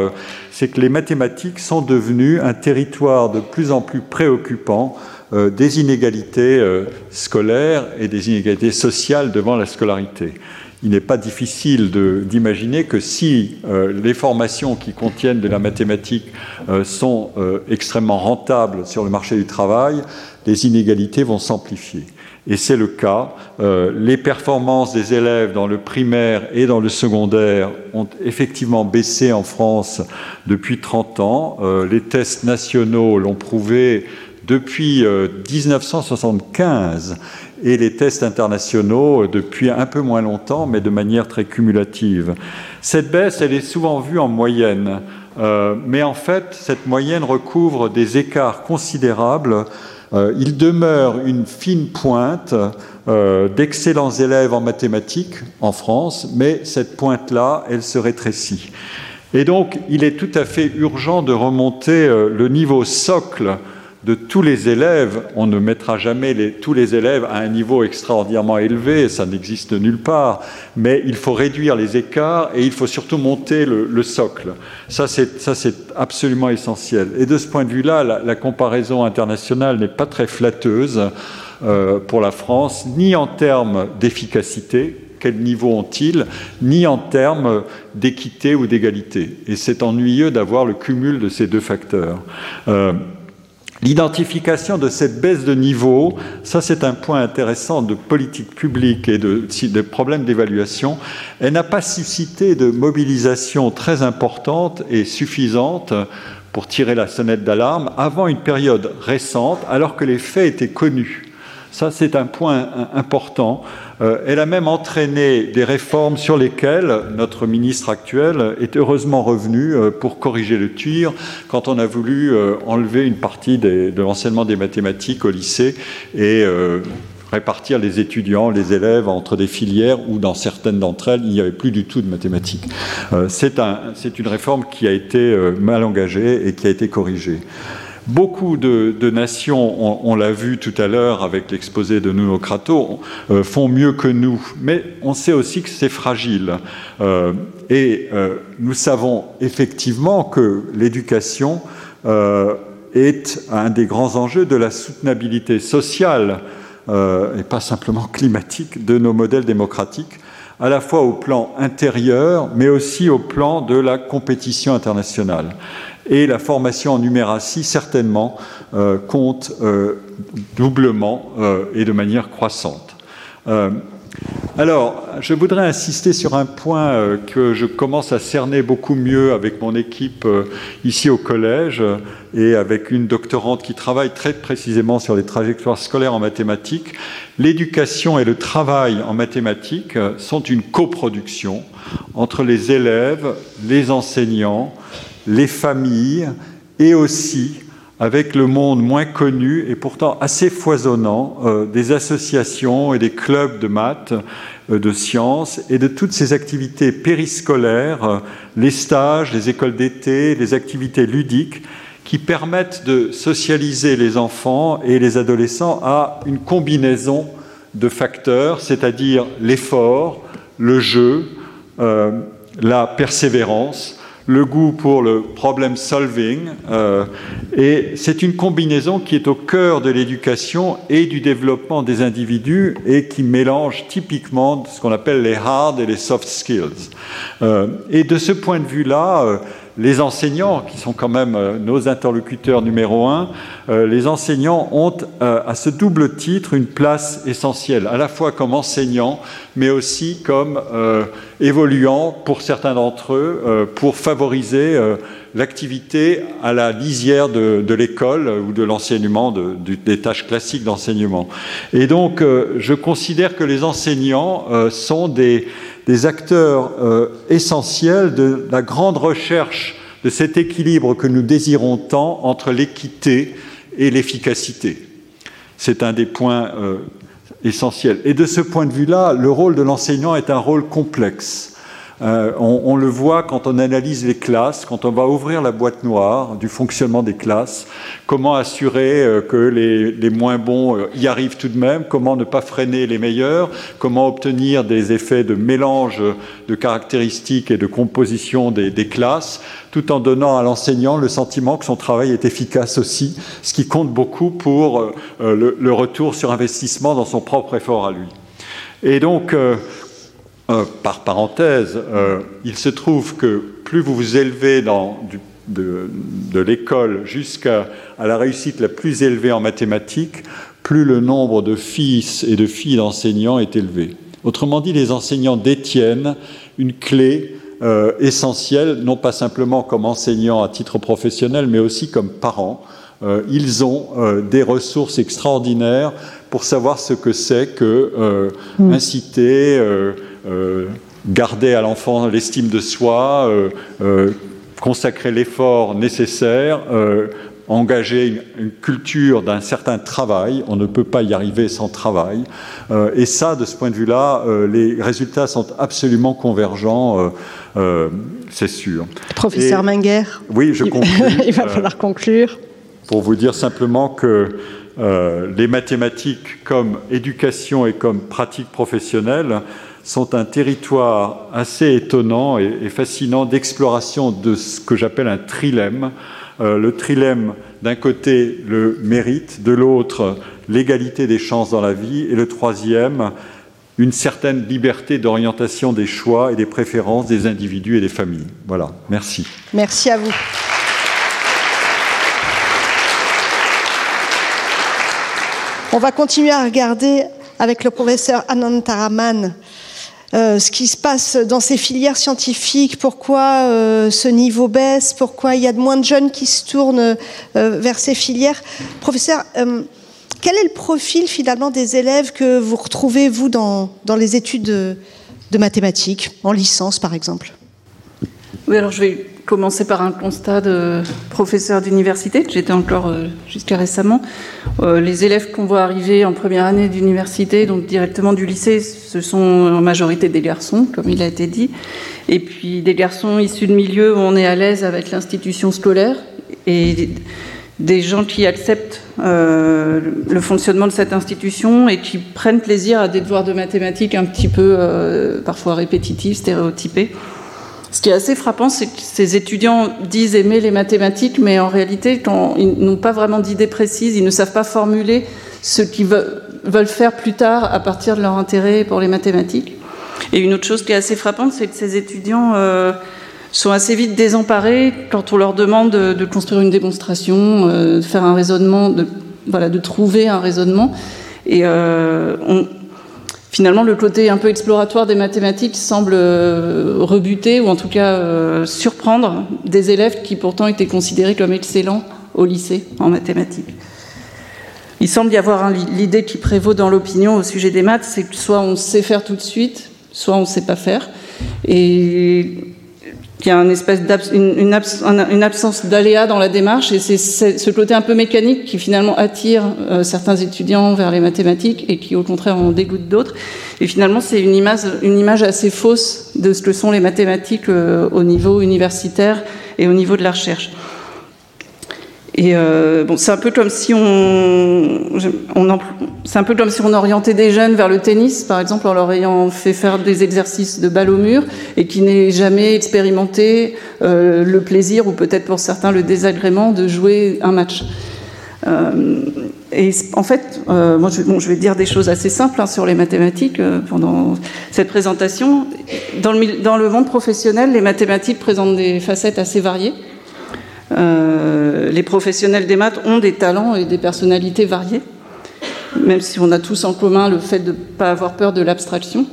c'est que les mathématiques sont devenues un territoire de plus en plus préoccupant euh, des inégalités euh, scolaires et des inégalités sociales devant la scolarité. Il n'est pas difficile d'imaginer que si euh, les formations qui contiennent de la mathématique sont extrêmement rentables sur le marché du travail, les inégalités vont s'amplifier. Et c'est le cas. les performances des élèves dans le primaire et dans le secondaire ont effectivement baissé en France depuis 30 ans. les tests nationaux l'ont prouvé depuis 1975 euh, et les tests internationaux euh, depuis un peu moins longtemps, mais de manière très cumulative. Cette baisse, elle est souvent vue en moyenne, euh, mais en fait, cette moyenne recouvre des écarts considérables. Il demeure une fine pointe d'excellents élèves en mathématiques en France, mais cette pointe-là, elle se rétrécit. Et donc, il est tout à fait urgent de remonter le niveau socle de tous les élèves, on ne mettra jamais tous les élèves à un niveau extraordinairement élevé, ça n'existe nulle part, mais il faut réduire les écarts et il faut surtout monter le, socle. Ça, c'est absolument essentiel. Et de ce point de vue-là, la, comparaison internationale n'est pas très flatteuse euh, pour la France, ni en termes d'efficacité, quel niveau ont-ils, ni en termes d'équité ou d'égalité. Et c'est ennuyeux d'avoir le cumul de ces deux facteurs. Euh, L'identification de cette baisse de niveau, ça c'est un point intéressant de politique publique et de, problèmes d'évaluation. Elle n'a pas suscité de mobilisation très importante et suffisante pour tirer la sonnette d'alarme avant une période récente, alors que les faits étaient connus. Ça, c'est un point important. Euh, elle a même entraîné des réformes sur lesquelles notre ministre actuel est heureusement revenu euh, pour corriger le tir quand on a voulu euh, enlever une partie de l'enseignement des mathématiques au lycée et répartir les étudiants, les élèves entre des filières où dans certaines d'entre elles, il n'y avait plus du tout de mathématiques. c'est une réforme qui a été mal engagée et qui a été corrigée. Beaucoup de, nations, on, l'a vu tout à l'heure avec l'exposé de Nuno Crato, euh, font mieux que nous, mais on sait aussi que c'est fragile. Euh, et euh, nous savons effectivement que l'éducation est un des grands enjeux de la soutenabilité sociale et pas simplement climatique de nos modèles démocratiques à la fois au plan intérieur, mais aussi au plan de la compétition internationale et la formation en numératie, certainement, euh, compte euh, doublement euh, et de manière croissante. alors, je voudrais insister sur un point que je commence à cerner beaucoup mieux avec mon équipe ici au collège et avec une doctorante qui travaille très précisément sur les trajectoires scolaires en mathématiques. L'éducation et le travail en mathématiques sont une coproduction entre les élèves, les enseignants, les familles et aussi avec le monde moins connu et pourtant assez foisonnant euh, des associations et des clubs de maths, euh, de sciences et de toutes ces activités périscolaires, euh, les stages, les écoles d'été, les activités ludiques qui permettent de socialiser les enfants et les adolescents à une combinaison de facteurs, c'est-à-dire l'effort, le jeu, la persévérance, le goût pour le problem solving. Euh, et c'est une combinaison qui est au cœur de l'éducation et du développement des individus et qui mélange typiquement ce qu'on appelle les hard et les soft skills. Euh, et de ce point de vue-là, euh, les enseignants, qui sont quand même euh, nos interlocuteurs numéro un, euh, les enseignants ont euh, à ce double titre une place essentielle, à la fois comme enseignants, mais aussi comme évoluant pour certains d'entre eux, pour favoriser l'activité à la lisière de, l'école ou de l'enseignement, des tâches classiques d'enseignement. Et donc, je considère que les enseignants sont des des acteurs euh, essentiels de la grande recherche de cet équilibre que nous désirons tant entre l'équité et l'efficacité. C'est un des points euh, essentiels. Et de ce point de vue-là, le rôle de l'enseignant est un rôle complexe. Euh, on, le voit quand on analyse les classes, quand on va ouvrir la boîte noire du fonctionnement des classes, comment assurer euh, que les, moins bons euh, y arrivent tout de même, comment ne pas freiner les meilleurs, comment obtenir des effets de mélange de caractéristiques et de composition des, classes, tout en donnant à l'enseignant le sentiment que son travail est efficace aussi, ce qui compte beaucoup pour le, retour sur investissement dans son propre effort à lui. Et donc, euh, par parenthèse, euh, il se trouve que plus vous vous élevez dans de, l'école jusqu'à la réussite la plus élevée en mathématiques, plus le nombre de fils et de filles d'enseignants est élevé. Autrement dit, les enseignants détiennent une clé euh, essentielle, non pas simplement comme enseignants à titre professionnel, mais aussi comme parents. ils ont des ressources extraordinaires pour savoir ce que c'est que mmh. inciter garder à l'enfant l'estime de soi, euh, euh, consacrer l'effort nécessaire, engager une, culture d'un certain travail. On ne peut pas y arriver sans travail. et ça, de ce point de vue-là, les résultats sont absolument convergents, c'est sûr. Professeur Menger. Oui, je conclue. Il va falloir conclure. Pour vous dire simplement que les mathématiques comme éducation et comme pratique professionnelle sont un territoire assez étonnant et, fascinant d'exploration de ce que j'appelle un trilemme. Euh, le trilemme, d'un côté, le mérite, de l'autre, l'égalité des chances dans la vie, et le troisième, une certaine liberté d'orientation des choix et des préférences des individus et des familles. Voilà, merci. Merci à vous. On va continuer à regarder avec le professeur Anantaraman euh, ce qui se passe dans ces filières scientifiques, pourquoi euh, ce niveau baisse, pourquoi il y a de moins de jeunes qui se tournent euh, vers ces filières. Professeur, quel est le profil finalement des élèves que vous retrouvez, vous, dans, dans les études de, de mathématiques, en licence par exemple? Oui, alors je vais commencer par un constat de professeur d'université. J'étais encore euh, jusqu'à récemment. Euh, les élèves qu'on voit arriver en première année d'université, donc directement du lycée, ce sont en majorité des garçons, comme il a été dit. Et puis des garçons issus de milieux où on est à l'aise avec l'institution scolaire et des gens qui acceptent euh, le fonctionnement de cette institution et qui prennent plaisir à des devoirs de mathématiques un petit peu parfois répétitifs, stéréotypés. Ce qui est assez frappant, c'est que ces étudiants disent aimer les mathématiques, mais en réalité, quand ils n'ont pas vraiment d'idées précises, ils ne savent pas formuler ce qu'ils veulent faire plus tard à partir de leur intérêt pour les mathématiques. Et une autre chose qui est assez frappante, c'est que ces étudiants euh, sont assez vite désemparés quand on leur demande de, construire une démonstration, euh, de faire un raisonnement, de, trouver un raisonnement. Et euh, on, finalement, le côté un peu exploratoire des mathématiques semble euh, rebuter, ou en tout cas euh, surprendre des élèves qui pourtant étaient considérés comme excellents au lycée en mathématiques. Il semble y avoir l'idée qui prévaut dans l'opinion au sujet des maths, c'est que soit on sait faire tout de suite, soit on ne sait pas faire. Et qu'il y a une espèce une, absence d'aléa dans la démarche, et c'est ce côté un peu mécanique qui finalement attire euh, certains étudiants vers les mathématiques et qui au contraire en dégoûte d'autres. Et finalement, c'est une image, une image assez fausse de ce que sont les mathématiques euh, au niveau universitaire et au niveau de la recherche. Et euh, c'est un peu comme si on, c'est un peu comme si on orientait des jeunes vers le tennis, par exemple, en leur ayant fait faire des exercices de balle au mur et qui n'aient jamais expérimenté euh, le plaisir ou peut-être pour certains le désagrément de jouer un match. Euh, et en fait, moi, je, vais dire des choses assez simples hein, sur les mathématiques pendant cette présentation. Dans le monde professionnel, les mathématiques présentent des facettes assez variées. Euh, les professionnels des maths ont des talents et des personnalités variées, même si on a tous en commun le fait de ne pas avoir peur de l'abstraction.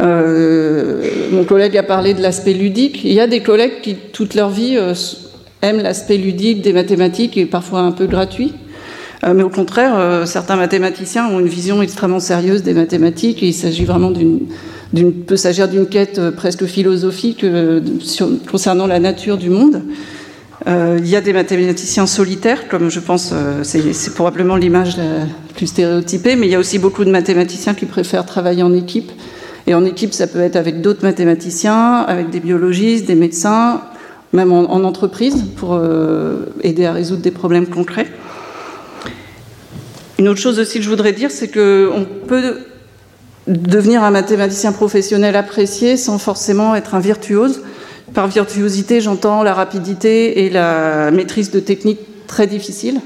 Euh, mon collègue a parlé de l'aspect ludique. Il y a des collègues qui, toute leur vie, euh, aiment l'aspect ludique des mathématiques et parfois un peu gratuit. mais au contraire, certains mathématiciens ont une vision extrêmement sérieuse des mathématiques il s'agit vraiment d'une peut s'agir d'une quête presque philosophique concernant la nature du monde. Euh, il y a des mathématiciens solitaires, comme je pense, euh, c'est probablement l'image la plus stéréotypée, mais il y a aussi beaucoup de mathématiciens qui préfèrent travailler en équipe. Et en équipe, ça peut être avec d'autres mathématiciens, avec des biologistes, des médecins, même en, entreprise, pour euh, aider à résoudre des problèmes concrets. Une autre chose aussi que je voudrais dire, c'est qu'on peut devenir un mathématicien professionnel apprécié sans forcément être un virtuose. Par virtuosité, j'entends la rapidité et la maîtrise de techniques très difficiles.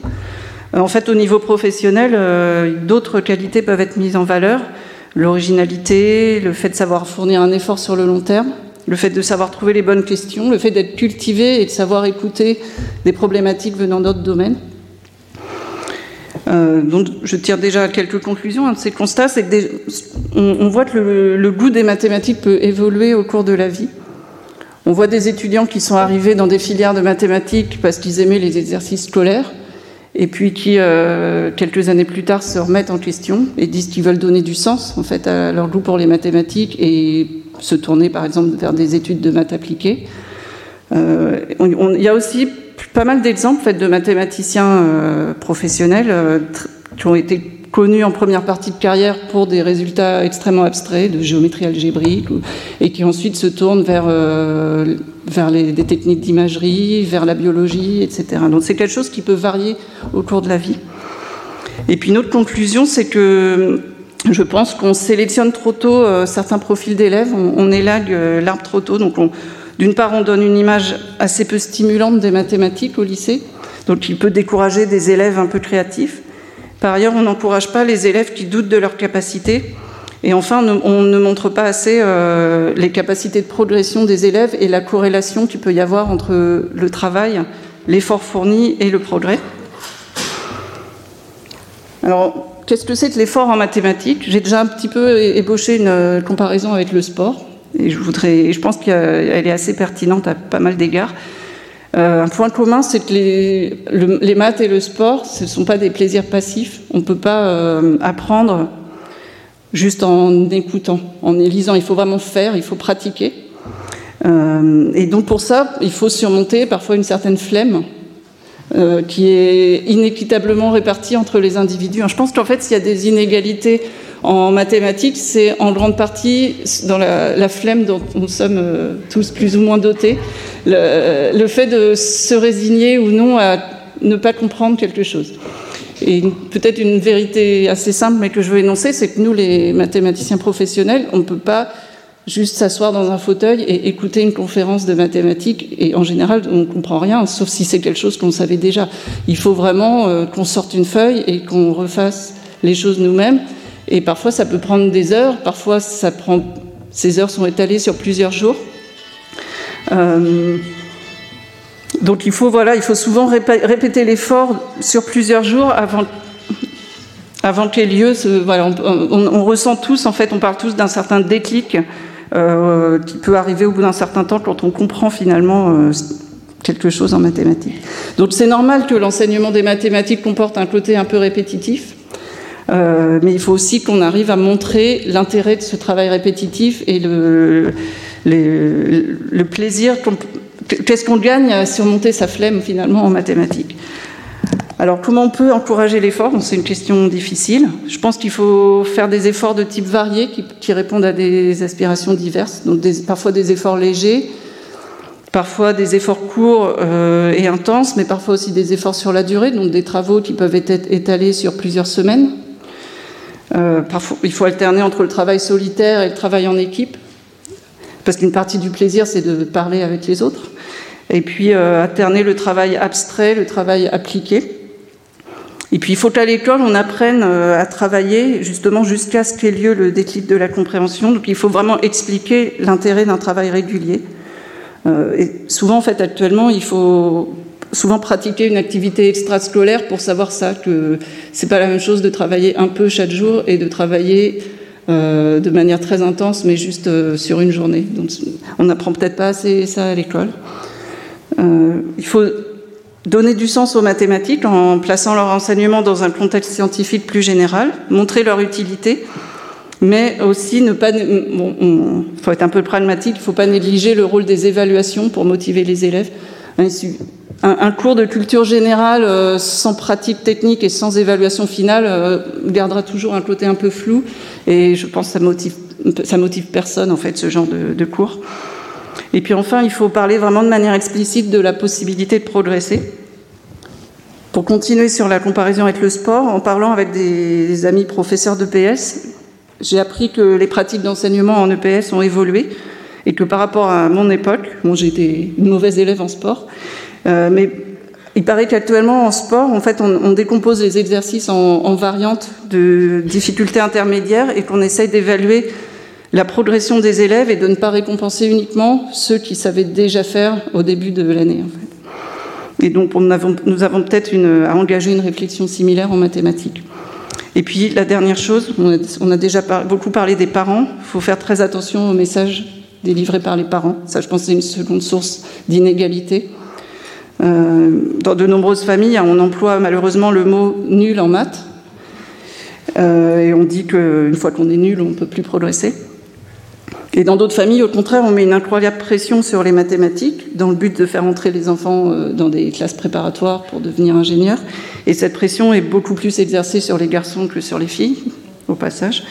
Euh, en fait, au niveau professionnel, euh, d'autres qualités peuvent être mises en valeur. L'originalité, le fait de savoir fournir un effort sur le long terme, le fait de savoir trouver les bonnes questions, le fait d'être cultivé et de savoir écouter des problématiques venant d'autres domaines. Euh, je tire déjà quelques conclusions. Un de ces constats, c'est qu'on voit que le, goût des mathématiques peut évoluer au cours de la vie. On voit des étudiants qui sont arrivés dans des filières de mathématiques parce qu'ils aimaient les exercices scolaires, et puis qui, euh, quelques années plus tard, se remettent en question et disent qu'ils veulent donner du sens en fait à leur goût pour les mathématiques et se tourner, par exemple, vers des études de maths appliquées. Euh, il y a aussi pas mal d'exemples de mathématiciens euh, professionnels qui ont été connus en première partie de carrière pour des résultats extrêmement abstraits de géométrie algébrique et qui ensuite se tournent vers, euh, vers les, des techniques d'imagerie, vers la biologie, etc. Donc c'est quelque chose qui peut varier au cours de la vie. Et puis une autre conclusion, c'est que je pense qu'on sélectionne trop tôt euh, certains profils d'élèves, on, élague euh, l'arbre trop tôt. Donc d'une part, on donne une image assez peu stimulante des mathématiques au lycée, donc il peut décourager des élèves un peu créatifs. Par ailleurs, on n'encourage pas les élèves qui doutent de leurs capacités. Et enfin, on ne montre pas assez euh, les capacités de progression des élèves et la corrélation qu'il peut y avoir entre le travail, l'effort fourni et le progrès. Alors, qu'est-ce que c'est que l'effort en mathématiques? J'ai déjà un petit peu ébauché une euh, comparaison avec le sport. Et je, voudrais, je pense qu'elle est assez pertinente à pas mal d'égards. Euh, un point commun, c'est que les, maths et le sport, ce ne sont pas des plaisirs passifs. On ne peut pas euh, apprendre juste en écoutant, en lisant. Il faut vraiment faire, il faut pratiquer. Euh, et donc pour ça, il faut surmonter parfois une certaine flemme qui est inéquitablement répartie entre les individus. Je pense qu'en fait, s'il y a des inégalités en mathématiques, c'est en grande partie dans la, flemme dont nous sommes tous plus ou moins dotés le, fait de se résigner ou non à ne pas comprendre quelque chose. Et peut-être une vérité assez simple, mais que je veux énoncer, c'est que nous, les mathématiciens professionnels, on ne peut pas juste s'asseoir dans un fauteuil et écouter une conférence de mathématiques. Et en général, on ne comprend rien, sauf si c'est quelque chose qu'on savait déjà. Il faut vraiment euh, qu'on sorte une feuille et qu'on refasse les choses nous-mêmes. Et parfois, ça peut prendre des heures. Parfois, ces heures sont étalées sur plusieurs jours. Euh, donc il faut, voilà, il faut souvent répéter l'effort sur plusieurs jours avant, avant qu'ait lieu. voilà, on, ressent tous, en fait, on parle tous d'un certain déclic euh, qui peut arriver au bout d'un certain temps quand on comprend finalement euh, quelque chose en mathématiques. Donc c'est normal que l'enseignement des mathématiques comporte un côté un peu répétitif. Mais il faut aussi qu'on arrive à montrer l'intérêt de ce travail répétitif et le, le plaisir, qu'est-ce qu'on gagne à surmonter sa flemme finalement en mathématiques. Alors comment on peut encourager l'effort? C'est une question difficile. Je pense qu'il faut faire des efforts de type varié qui, répondent à des aspirations diverses, donc parfois des efforts légers, parfois des efforts courts euh, et intenses, mais parfois aussi des efforts sur la durée, donc des travaux qui peuvent être étalés sur plusieurs semaines. Euh, parfois, il faut alterner entre le travail solitaire et le travail en équipe, parce qu'une partie du plaisir, c'est de parler avec les autres. Et puis euh, alterner le travail abstrait, le travail appliqué. Et puis il faut qu'à l'école, on apprenne à travailler justement jusqu'à ce qu'ait lieu le déclic de la compréhension. Donc il faut vraiment expliquer l'intérêt d'un travail régulier. Euh, et souvent, en fait, actuellement, il faut souvent pratiquer une activité extrascolaire pour savoir ça, que c'est pas la même chose de travailler un peu chaque jour et de travailler euh, de manière très intense, mais juste euh, sur une journée. Donc, on n'apprend peut-être pas assez ça à l'école. il faut donner du sens aux mathématiques en plaçant leur enseignement dans un contexte scientifique plus général, montrer leur utilité mais aussi ne pas. Bon, il faut être un peu pragmatique, il ne faut pas négliger le rôle des évaluations pour motiver les élèves. Un, cours de culture générale euh, sans pratique technique et sans évaluation finale euh, gardera toujours un côté un peu flou, et je pense que ça motive, motive personne en fait ce genre de, cours. Et puis enfin, il faut parler vraiment de manière explicite de la possibilité de progresser. Pour continuer sur la comparaison avec le sport, en parlant avec des, amis professeurs de PS, j'ai appris que les pratiques d'enseignement en EPS ont évolué et que par rapport à mon époque, bon, j'étais une mauvaise élève en sport, euh, mais il paraît qu'actuellement en sport, en fait, on, décompose les exercices en, variantes de difficultés intermédiaires et qu'on essaye d'évaluer la progression des élèves et de ne pas récompenser uniquement ceux qui savaient déjà faire au début de l'année. Et donc, nous avons peut-être à engager une réflexion similaire en mathématiques. Et puis la dernière chose, on a, déjà beaucoup parlé des parents, il faut faire très attention aux messages délivrés par les parents. Ça, je pense, c'est une seconde source d'inégalité. Euh, dans de nombreuses familles, on emploie malheureusement le mot nul en maths. Euh, et on dit qu'une fois qu'on est nul, on ne peut plus progresser. Et dans d'autres familles, au contraire, on met une incroyable pression sur les mathématiques dans le but de faire entrer les enfants euh, dans des classes préparatoires pour devenir ingénieurs. Et cette pression est beaucoup plus exercée sur les garçons que sur les filles, au passage.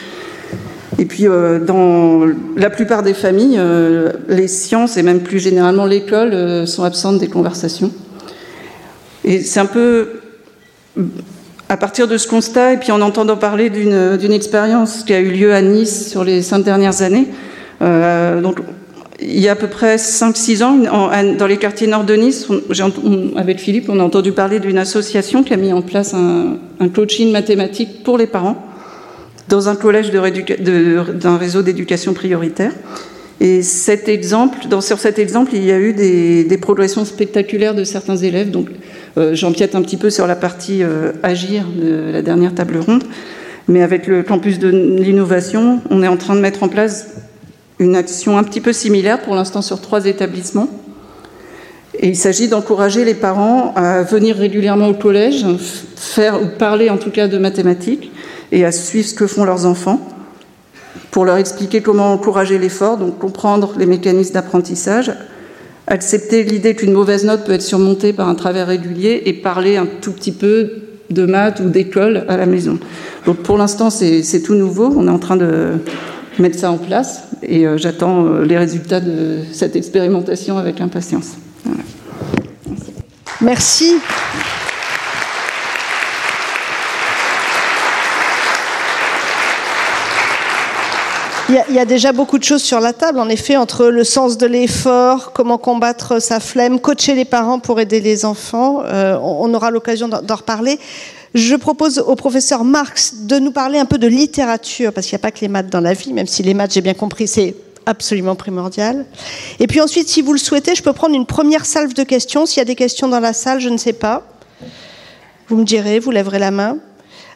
Et puis, euh, dans la plupart des familles, euh, les sciences et même plus généralement l'école sont absentes des conversations. Et c'est un peu à partir de ce constat, et puis en entendant parler d'une expérience qui a eu lieu à Nice sur les cinq dernières années, euh, donc, il y a à peu près 5-6 ans, dans les quartiers nord de Nice, avec Philippe, on a entendu parler d'une association qui a mis en place un, coaching mathématique pour les parents dans un collège d'un réseau d'éducation prioritaire. Et sur cet exemple, il y a eu des, progressions spectaculaires de certains élèves. Donc, euh, j'empiète un petit peu sur la partie euh, agir de la dernière table ronde. Mais avec le campus de l'innovation, on est en train de mettre en place une action un petit peu similaire, pour l'instant sur trois établissements. Et il s'agit d'encourager les parents à venir régulièrement au collège, faire ou parler en tout cas de mathématiques, et à suivre ce que font leurs enfants, pour leur expliquer comment encourager l'effort, donc comprendre les mécanismes d'apprentissage, accepter l'idée qu'une mauvaise note peut être surmontée par un travail régulier et parler un tout petit peu de maths ou d'école à la maison. Donc pour l'instant, c'est tout nouveau. On est en train de mettre ça en place et euh, j'attends euh, les résultats de cette expérimentation avec impatience. Merci. Il y, a, déjà beaucoup de choses sur la table, en effet, entre le sens de l'effort, comment combattre sa flemme, coacher les parents pour aider les enfants. Euh, on, aura l'occasion d'en reparler. Je propose au professeur Marx de nous parler un peu de littérature, parce qu'il n'y a pas que les maths dans la vie, même si les maths, j'ai bien compris, c'est absolument primordial. Et puis ensuite, si vous le souhaitez, je peux prendre une première salve de questions. S'il y a des questions dans la salle, je ne sais pas. Vous me direz, vous lèverez la main.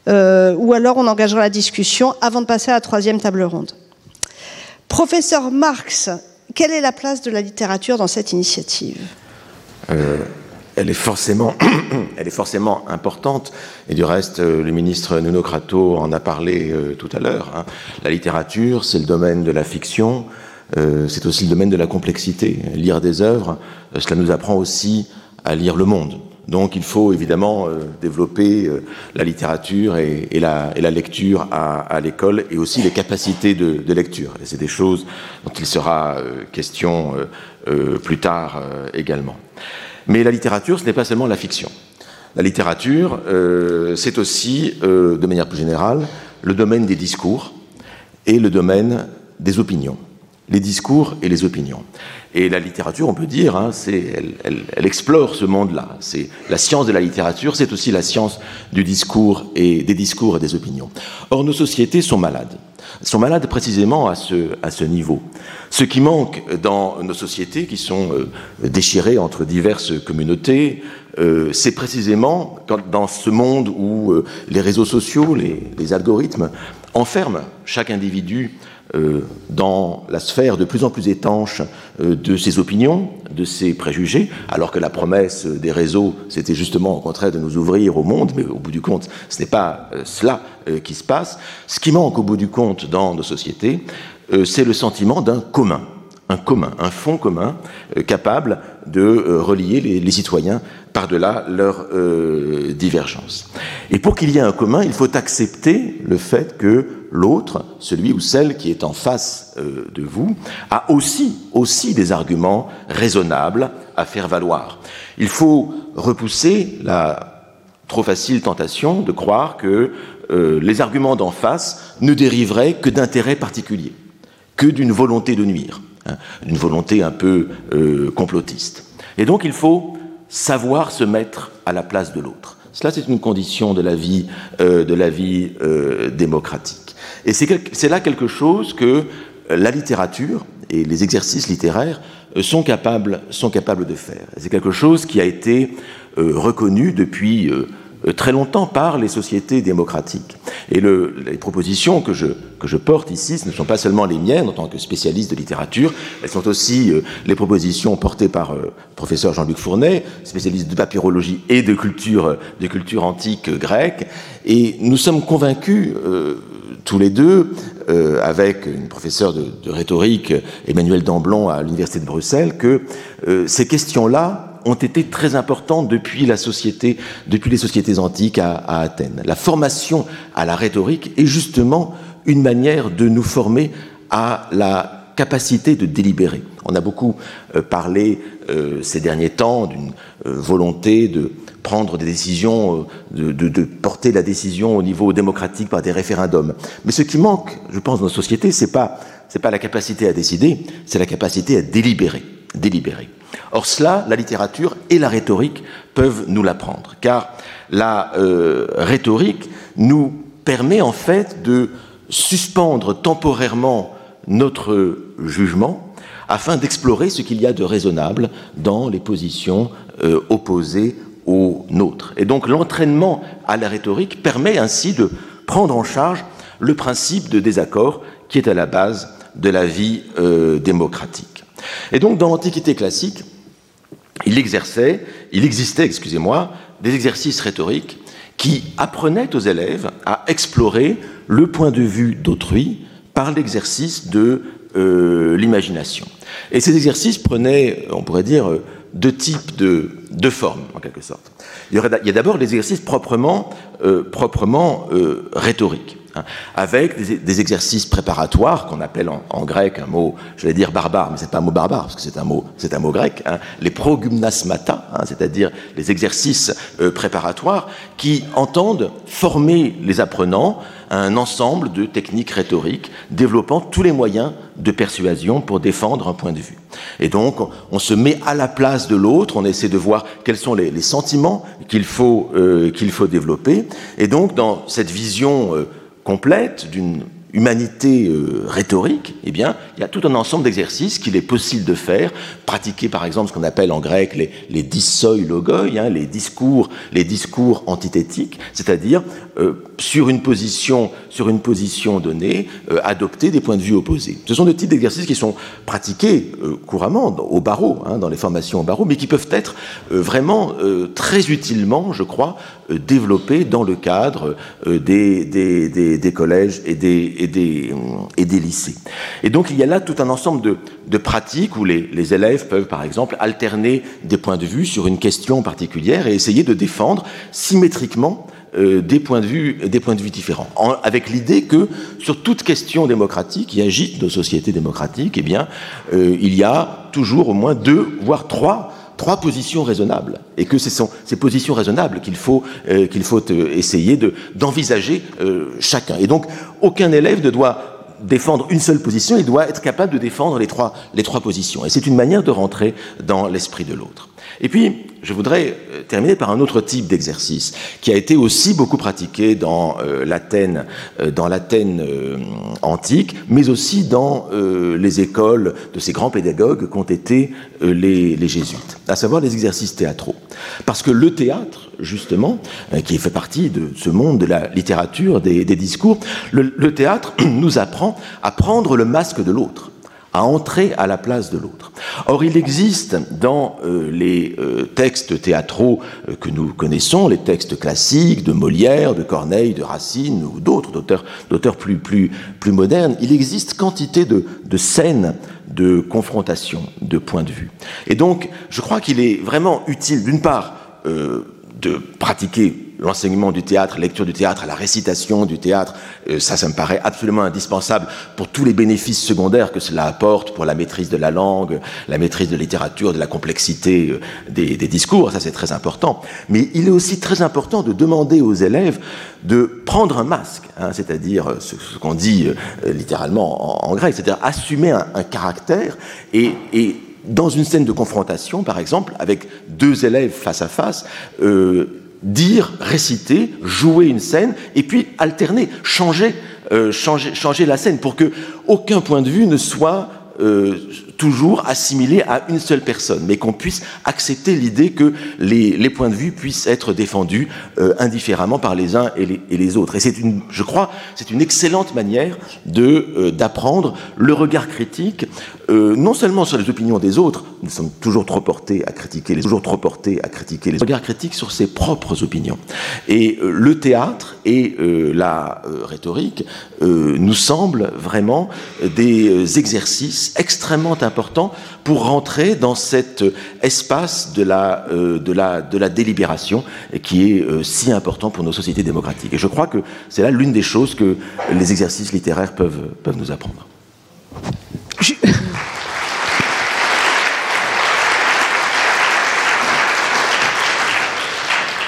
Euh, ou alors on engagera la discussion avant de passer à la troisième table ronde. Professeur Marx, quelle est la place de la littérature dans cette initiative? Euh, elle est forcément, importante. Et du reste, euh, le ministre Nuno Crato en a parlé euh, tout à l'heure. Hein. La littérature, c'est le domaine de la fiction, c'est aussi le domaine de la complexité. Lire des œuvres, cela nous apprend aussi à lire le monde. Donc il faut évidemment développer la littérature et, la, lecture à, l'école et aussi les capacités de, lecture. Et c'est des choses dont il sera question plus tard également. Mais la littérature, ce n'est pas seulement la fiction. La littérature, euh, c'est aussi, euh, de manière plus générale, le domaine des discours et le domaine des opinions. Les discours et les opinions. Et la littérature, on peut dire, hein, elle, explore ce monde-là. C'est la science de la littérature, c'est aussi la science du discours et des discours et des opinions. Or, nos sociétés sont malades. Sont malades précisément à ce, niveau. Ce qui manque dans nos sociétés, qui sont euh, déchirées entre diverses communautés, euh, c'est précisément dans ce monde où euh, les réseaux sociaux, les, algorithmes enferment chaque individu dans la sphère de plus en plus étanche de ses opinions, de ses préjugés, alors que la promesse des réseaux, c'était justement au contraire de nous ouvrir au monde, mais au bout du compte, ce n'est pas cela qui se passe. Ce qui manque au bout du compte dans nos sociétés, c'est le sentiment d'un commun un commun, un fond commun capable de relier les, citoyens par-delà leurs euh, divergences. Et pour qu'il y ait un commun, il faut accepter le fait que l'autre, celui ou celle qui est en face euh, de vous, a aussi, des arguments raisonnables à faire valoir. Il faut repousser la trop facile tentation de croire que euh, les arguments d'en face ne dériveraient que d'intérêts particuliers, que d'une volonté de nuire, hein, d'une volonté un peu complotiste. Et donc il faut savoir se mettre à la place de l'autre. Cela, c'est une condition de la vie, euh, de la vie euh, démocratique. Et c'est là quelque chose que la littérature et les exercices littéraires euh, sont capables, sont capables de faire. C'est quelque chose qui a été reconnu depuis euh, très longtemps par les sociétés démocratiques. Et le, les propositions que je, que je porte ici, ce ne sont pas seulement les miennes en tant que spécialiste de littérature, elles sont aussi euh, les propositions portées par euh, professeur Jean-Luc Fournet, spécialiste de papyrologie et de culture, de culture antique grecque. Et nous sommes convaincus, tous les deux, avec une professeure de, de rhétorique, Emmanuel Damblon, à l'Université de Bruxelles, que ces questions-là, ont été très importantes depuis la société, depuis les sociétés antiques à, Athènes. La formation à la rhétorique est justement une manière de nous former à la capacité de délibérer. On a beaucoup euh, parlé euh, ces derniers temps d'une euh, volonté de prendre des décisions, de, porter la décision au niveau démocratique par des référendums. Mais ce qui manque, je pense, dans nos sociétés, c'est pas c'est pas la capacité à décider, c'est la capacité à délibérer, délibérer. Or cela, la littérature et la rhétorique peuvent nous l'apprendre, car la euh, rhétorique nous permet en fait de suspendre temporairement notre jugement afin d'explorer ce qu'il y a de raisonnable dans les positions euh, opposées aux nôtres. Et donc l'entraînement à la rhétorique permet ainsi de prendre en charge le principe de désaccord qui est à la base de la vie euh, démocratique. Et donc dans l'Antiquité classique, il exerçait, il existait, excusez-moi, des exercices rhétoriques qui apprenaient aux élèves à explorer le point de vue d'autrui par l'exercice de euh, l'imagination. Et ces exercices prenaient, on pourrait dire, deux types de, formes, en quelque sorte. Il y, a d'abord l'exercice proprement, euh, proprement euh, rhétorique. Hein, avec des, exercices préparatoires qu'on appelle en, grec un mot, j'allais dire barbare, mais c'est pas un mot barbare parce que c'est un mot, c'est un mot grec, hein, les progymnasmata, hein, c'est-à-dire les exercices euh, préparatoires qui entendent former les apprenants à un ensemble de techniques rhétoriques développant tous les moyens de persuasion pour défendre un point de vue. Et donc, on se met à la place de l'autre, on essaie de voir quels sont les, sentiments qu'il faut, euh, qu'il faut développer. Et donc, dans cette vision euh, complète d'une humanité euh, rhétorique, eh bien, il y a tout un ensemble d'exercices qu'il est possible de faire, pratiquer par exemple ce qu'on appelle en grec les, les logoi, hein, les discours, les antithétiques, c'est-à-dire euh, sur une position, sur une position donnée, euh, adopter des points de vue opposés. Ce sont des types d'exercices qui sont pratiqués couramment au barreau, hein, dans les formations au barreau, mais qui peuvent être vraiment très utilement, je crois, développés dans le cadre des, des, collèges et des et des, lycées. Et donc il y a là tout un ensemble de, pratiques où les, élèves peuvent par exemple alterner des points de vue sur une question particulière et essayer de défendre symétriquement euh, des, points de vue, des points de vue différents, en, avec l'idée que sur toute question démocratique qui agite nos sociétés démocratiques, eh bien, euh, il y a toujours au moins deux, voire trois trois positions raisonnables et que ce sont ces positions raisonnables qu'il faut, euh, qu'il faut euh, essayer d'envisager euh, chacun. Et donc, aucun élève ne doit défendre une seule position, il doit être capable de défendre les trois positions. Et c'est une manière de rentrer dans l'esprit de l'autre. Et puis, je voudrais euh, terminer par un autre type d'exercice qui a été aussi beaucoup pratiqué dans euh, l'Athènes, euh, dans l'Athènes antique, mais aussi dans les écoles de ces grands pédagogues qu'ont été les, jésuites, à savoir les exercices théâtraux. Parce que le théâtre, justement, qui fait partie de ce monde de la littérature, des, discours, le théâtre nous apprend à prendre le masque de l'autre à entrer à la place de l'autre. Or, il existe dans euh, les euh, textes théâtraux euh, que nous connaissons, les textes classiques de Molière, de Corneille, de Racine ou d'autres, d'auteurs plus, plus, plus modernes, il existe quantité de, de scènes de confrontation, de points de vue. Et donc, je crois qu'il est vraiment utile, d'une part, de pratiquer l'enseignement du théâtre, lecture du théâtre, la récitation du théâtre, euh, ça, ça me paraît absolument indispensable pour tous les bénéfices secondaires que cela apporte pour la maîtrise de la langue, la maîtrise de la littérature, de la complexité euh, des, discours, ça c'est très important. Mais il est aussi très important de demander aux élèves de prendre un masque, hein, c'est-à-dire euh, ce, qu'on dit littéralement en, grec, c'est-à-dire assumer un, caractère et, dans une scène de confrontation, par exemple, avec deux élèves face à face, dire, réciter, jouer une scène, et puis alterner, changer, euh, changer, changer la scène pour que aucun point de vue ne soit euh, toujours assimilé à une seule personne, mais qu'on puisse accepter l'idée que les, points de vue puissent être défendus euh, indifféremment par les uns et les, autres. Et c'est une, je crois, c'est une excellente manière de euh, d'apprendre le regard critique, euh, non seulement sur les opinions des autres, nous sommes toujours trop portés à critiquer les, toujours trop portés à critiquer les regard critique sur ses propres opinions. Et le théâtre et la rhétorique nous semblent vraiment des exercices extrêmement importants pour rentrer dans cet espace de la, euh, de la, de la délibération qui est euh, si important pour nos sociétés démocratiques. Et je crois que c'est là l'une des choses que les exercices littéraires peuvent, peuvent nous apprendre.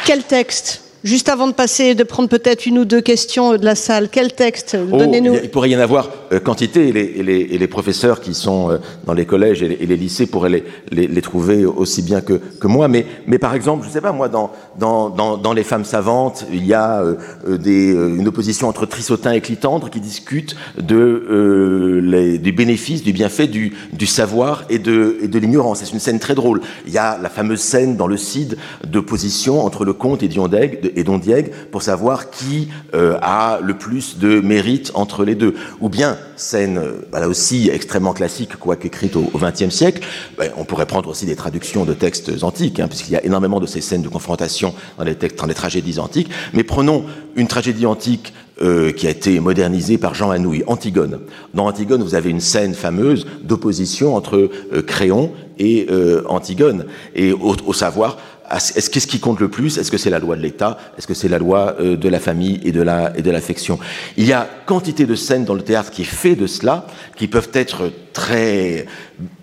Quel texte? Juste avant de passer, de prendre peut-être une ou deux questions de la salle, quel texte oh, Donnez-nous. Il pourrait y en avoir euh, quantité, et les, et, les, et les, professeurs qui sont euh, dans les collèges et les, et les lycées pourraient les, les, trouver aussi bien que, que moi. Mais, mais, par exemple, je ne sais pas, moi, dans, dans, dans, dans, les femmes savantes, il y a euh, des, une opposition entre Trissotin et Clitandre qui discutent de, euh, les, du bénéfice, du bienfait du, du savoir et de, et de l'ignorance. C'est une scène très drôle. Il y a la fameuse scène dans le Cid d'opposition entre le comte et Diondègue et Dondiègue pour savoir qui euh, a le plus de mérite entre les deux. Ou bien, scène euh, bah là aussi extrêmement classique, quoique écrite au XXe siècle, bah, on pourrait prendre aussi des traductions de textes antiques, hein, puisqu'il y a énormément de ces scènes de confrontation dans les, textes, dans les tragédies antiques. Mais prenons une tragédie antique euh, qui a été modernisée par Jean Anouilh, Antigone. Dans Antigone, vous avez une scène fameuse d'opposition entre Créon et Antigone, et au savoir est-ce qu'est-ce qui compte le plus? Est-ce que c'est la loi de l'État? Est-ce que c'est la loi euh, de la famille et de la et de l'affection? Il y a quantité de scènes dans le théâtre qui est fait de cela, qui peuvent être très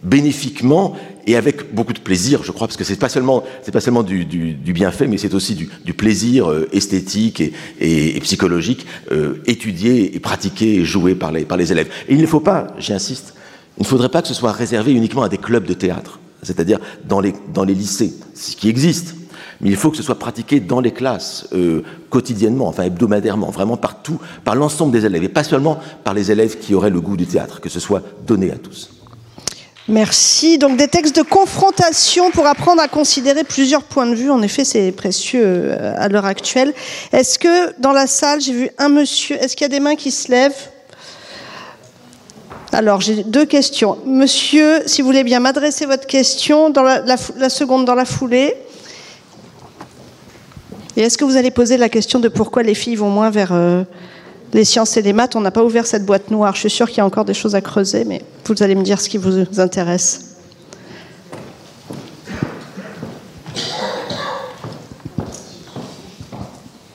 bénéfiquement et avec beaucoup de plaisir, je crois, parce que c'est pas seulement c'est pas seulement du, du, du bienfait, mais c'est aussi du, du plaisir euh, esthétique et, et, et psychologique euh, étudié et pratiqué et joué par les par les élèves. Et il ne faut pas, j'insiste, il ne faudrait pas que ce soit réservé uniquement à des clubs de théâtre c'est-à-dire dans les, dans les lycées, ce qui existe. Mais il faut que ce soit pratiqué dans les classes, euh, quotidiennement, enfin hebdomadairement, vraiment partout, par l'ensemble des élèves, et pas seulement par les élèves qui auraient le goût du théâtre, que ce soit donné à tous. Merci. Donc des textes de confrontation pour apprendre à considérer plusieurs points de vue. En effet, c'est précieux euh, à l'heure actuelle. Est-ce que dans la salle, j'ai vu un monsieur, est-ce qu'il y a des mains qui se lèvent? Alors, j'ai deux questions. Monsieur, si vous voulez bien m'adresser votre question, dans la, seconde dans la foulée. Et est-ce que vous allez poser la question de pourquoi les filles vont moins vers, euh, les sciences et les maths, on n'a pas ouvert cette boîte noire. Je suis sûre qu'il y a encore des choses à creuser, mais vous allez me dire ce qui vous intéresse.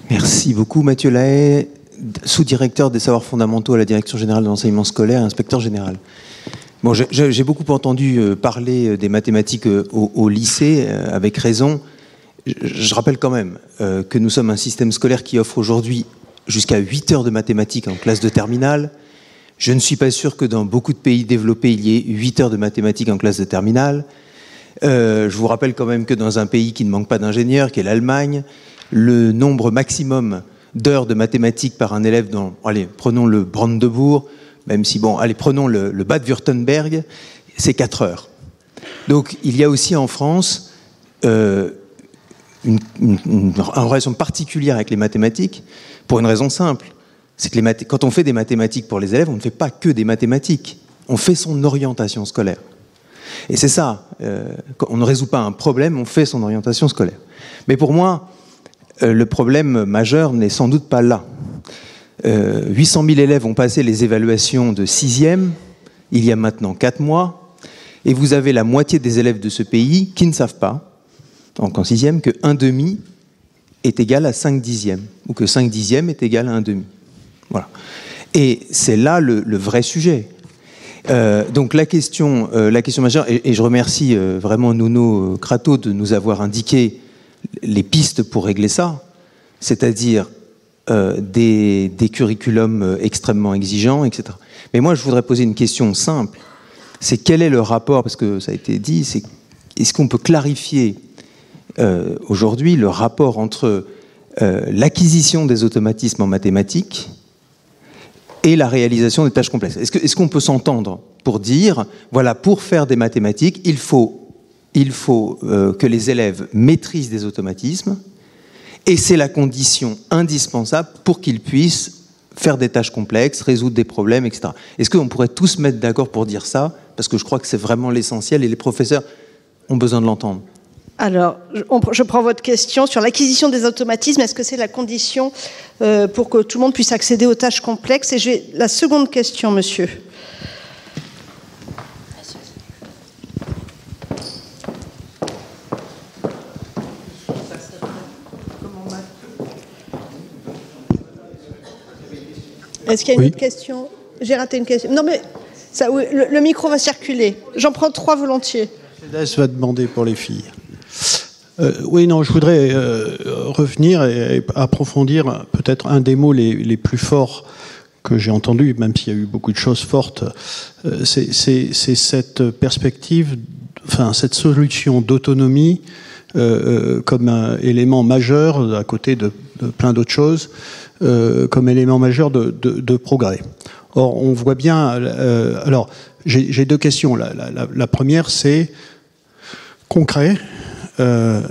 Merci beaucoup, Mathieu Lahaye, sous-directeur des savoirs fondamentaux à la Direction générale de l'enseignement scolaire inspecteur général. Bon, j'ai beaucoup entendu euh, parler euh, des mathématiques euh, au, lycée, avec raison. Je, rappelle quand même que nous sommes un système scolaire qui offre aujourd'hui jusqu'à 8 heures de mathématiques en classe de terminale. Je ne suis pas sûr que dans beaucoup de pays développés, il y ait 8 heures de mathématiques en classe de terminale. je vous rappelle quand même que dans un pays qui ne manque pas d'ingénieurs, qui est l'Allemagne, le nombre maximum d'heures de mathématiques par un élève dans, allez, prenons le Brandebourg, même si, bon, allez, prenons le, Bad Württemberg, c'est 4 heures. Donc il y a aussi en France euh, une, relation particulière avec les mathématiques pour une raison simple. C'est que les quand on fait des mathématiques pour les élèves, on ne fait pas que des mathématiques. On fait son orientation scolaire. Et c'est ça, euh, on ne résout pas un problème, on fait son orientation scolaire. Mais pour moi, le problème majeur n'est sans doute pas là. 800 euh, 000 élèves ont passé les évaluations de sixième il y a maintenant 4 mois, et vous avez la moitié des élèves de ce pays qui ne savent pas, donc en sixième, que 1 demi est égal à 5 dixièmes, ou que 5 dixièmes est égal à 1 demi. Voilà. Et c'est là le, vrai sujet. Euh, donc la question, la question majeure, et, je remercie vraiment Nuno Crato de nous avoir indiqué les pistes pour régler ça, c'est-à-dire euh, des, curriculums euh, extrêmement exigeants, etc. Mais moi, je voudrais poser une question simple. C'est quel est le rapport, parce que ça a été dit, c'est est-ce qu'on peut clarifier euh, aujourd'hui le rapport entre l'acquisition des automatismes en mathématiques et la réalisation des tâches complexes? Est-ce qu'on peut s'entendre pour dire, voilà, pour faire des mathématiques, il faut il faut euh, que les élèves maîtrisent des automatismes, et c'est la condition indispensable pour qu'ils puissent faire des tâches complexes, résoudre des problèmes, etc. Est-ce qu'on pourrait tous mettre d'accord pour dire ça? Parce que je crois que c'est vraiment l'essentiel et les professeurs ont besoin de l'entendre. Alors, je prends votre question sur l'acquisition des automatismes. Est-ce que c'est la condition euh, pour que tout le monde puisse accéder aux tâches complexes? Et j'ai la seconde question, monsieur. Est-ce qu'il y a une autre question? J'ai raté une question. Non, mais ça, le, micro va circuler. J'en prends trois volontiers. Mercedes va demander pour les filles. Euh, oui, non, je voudrais euh, revenir et, approfondir peut-être un des mots les, plus forts que j'ai entendu, même s'il y a eu beaucoup de choses fortes. Euh, c'est cette perspective, enfin cette solution d'autonomie comme un élément majeur à côté de plein d'autres choses euh, comme élément majeur de, progrès. Or, on voit bien. Euh, alors, j'ai deux questions. La, première, c'est concret. Euh,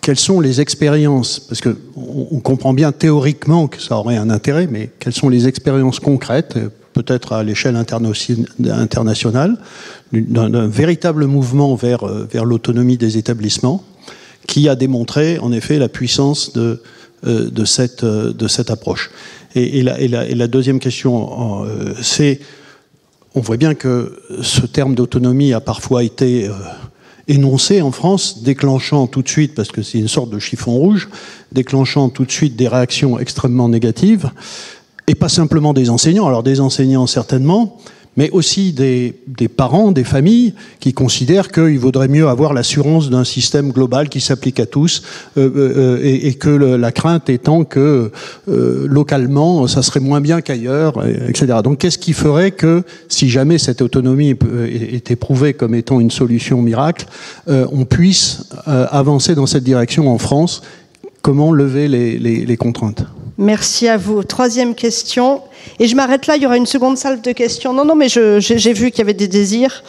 quelles sont les expériences? Parce qu'on on comprend bien théoriquement que ça aurait un intérêt, mais quelles sont les expériences concrètes, peut-être à l'échelle internationale, d'un véritable mouvement vers, vers l'autonomie des établissements, qui a démontré en effet la puissance de, de, cette, euh, de cette approche. Et, la, et, la, deuxième question, euh, c'est, on voit bien que ce terme d'autonomie a parfois été énoncé en France, déclenchant tout de suite, parce que c'est une sorte de chiffon rouge, déclenchant tout de suite des réactions extrêmement négatives, et pas simplement des enseignants, alors des enseignants certainement, mais aussi des, parents, des familles qui considèrent qu'il vaudrait mieux avoir l'assurance d'un système global qui s'applique à tous euh, euh, et, que la crainte étant que euh, localement ça serait moins bien qu'ailleurs, etc. Donc qu'est-ce qui ferait que si jamais cette autonomie est éprouvée comme étant une solution miracle, on puisse avancer dans cette direction en France? Comment lever les contraintes? Merci à vous. Troisième question. Et je m'arrête là, il y aura une seconde salle de questions. Non, non, mais j'ai vu qu'il y avait des désirs.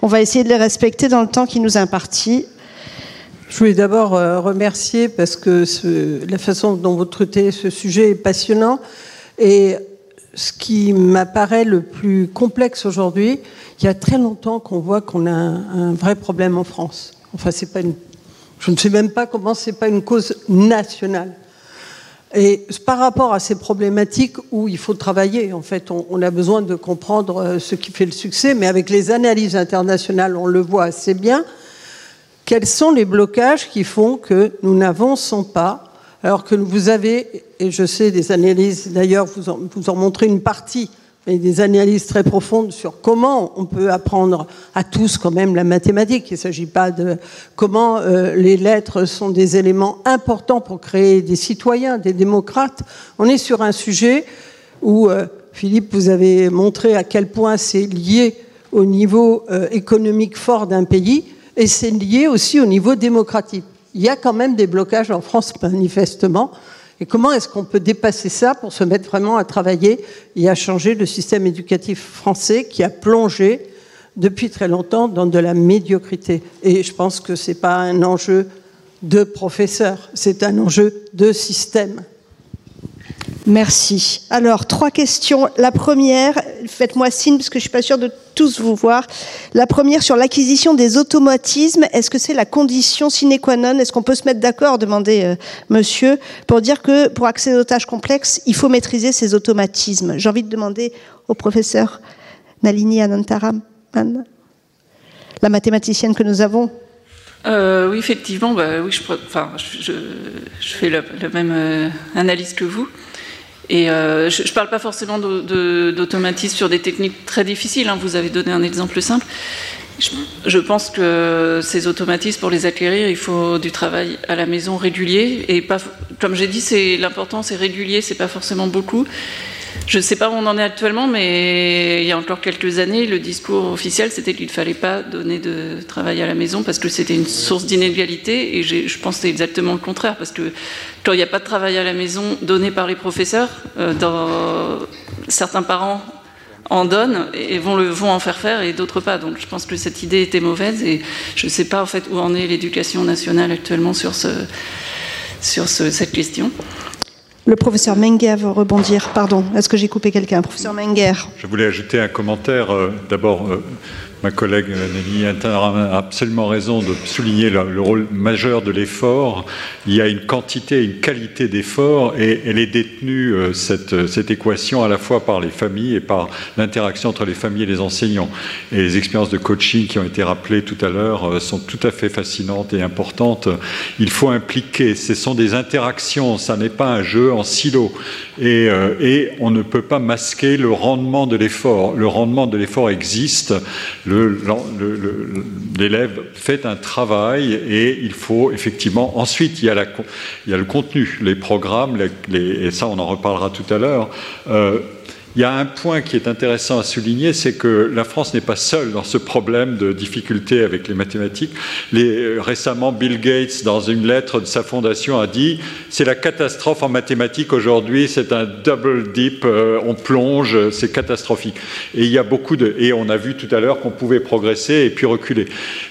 On va essayer de les respecter dans le temps qui nous est imparti. Je voulais d'abord euh, remercier parce que la façon dont vous traitez ce sujet est passionnant. Et ce qui m'apparaît le plus complexe aujourd'hui, il y a très longtemps qu'on voit qu'on a un, vrai problème en France. Enfin, c'est pas une, je ne sais même pas comment c'est pas une cause nationale. Et par rapport à ces problématiques où il faut travailler, en fait, on, a besoin de comprendre euh, ce qui fait le succès, mais avec les analyses internationales, on le voit assez bien, quels sont les blocages qui font que nous n'avançons pas, alors que vous avez, et je sais des analyses, d'ailleurs, vous en, vous en montrez une partie et des analyses très profondes sur comment on peut apprendre à tous quand même la mathématique. Il ne s'agit pas de comment euh, les lettres sont des éléments importants pour créer des citoyens, des démocrates. On est sur un sujet où, euh, Philippe, vous avez montré à quel point c'est lié au niveau euh, économique fort d'un pays et c'est lié aussi au niveau démocratique. Il y a quand même des blocages en France, manifestement. Et comment est-ce qu'on peut dépasser ça pour se mettre vraiment à travailler et à changer le système éducatif français qui a plongé depuis très longtemps dans de la médiocrité? Et je pense que ce n'est pas un enjeu de professeur, c'est un enjeu de système. Merci. Alors, trois questions. La première, faites-moi signe parce que je suis pas sûre de tous vous voir. La première sur l'acquisition des automatismes. Est-ce que c'est la condition sine qua non? Est-ce qu'on peut se mettre d'accord, demander euh, monsieur, pour dire que pour accéder aux tâches complexes, il faut maîtriser ces automatismes J'ai envie de demander au professeur Nalini Anantaram, la mathématicienne que nous avons. Euh, oui, effectivement, bah, oui, je, fais la, même euh, analyse que vous. Et euh, je ne parle pas forcément d'automatisme sur des techniques très difficiles. Hein. Vous avez donné un exemple simple. Je, pense que ces automatismes, pour les acquérir, il faut du travail à la maison régulier. Et pas, comme j'ai dit, l'important, c'est régulier, c'est pas forcément beaucoup. Je ne sais pas où on en est actuellement, mais il y a encore quelques années, le discours officiel, c'était qu'il ne fallait pas donner de travail à la maison parce que c'était une source d'inégalité. Et je pense que c'est exactement le contraire, parce que quand il n'y a pas de travail à la maison donné par les professeurs, euh, certains parents en donnent et vont, en faire faire et d'autres pas. Donc je pense que cette idée était mauvaise et je ne sais pas en fait où en est l'éducation nationale actuellement sur cette question. Le professeur Menger veut rebondir. Pardon, est-ce que j'ai coupé quelqu'un? Professeur Menger. Je voulais ajouter un commentaire. Euh, d'abord, euh, Ma collègue Nelly a absolument raison de souligner le, rôle majeur de l'effort. Il y a une quantité et une qualité d'effort et elle est détenue, euh, cette, cette, équation, à la fois par les familles et par l'interaction entre les familles et les enseignants. Et les expériences de coaching qui ont été rappelées tout à l'heure euh, sont tout à fait fascinantes et importantes. Il faut impliquer, ce sont des interactions, ça n'est pas un jeu en silo. Et, euh, et on ne peut pas masquer le rendement de l'effort. Le rendement de l'effort existe l'élève fait un travail et il faut effectivement. Ensuite, il y a, la, il y a le contenu, les programmes, et ça, on en reparlera tout à l'heure. Euh, il y a un point qui est intéressant à souligner, c'est que la France n'est pas seule dans ce problème de difficulté avec les mathématiques. Les, récemment, Bill Gates, dans une lettre de sa fondation, a dit c'est la catastrophe en mathématiques aujourd'hui, c'est un double dip, euh, on plonge, c'est catastrophique. Et il y a beaucoup de et on a vu tout à l'heure qu'on pouvait progresser et puis reculer.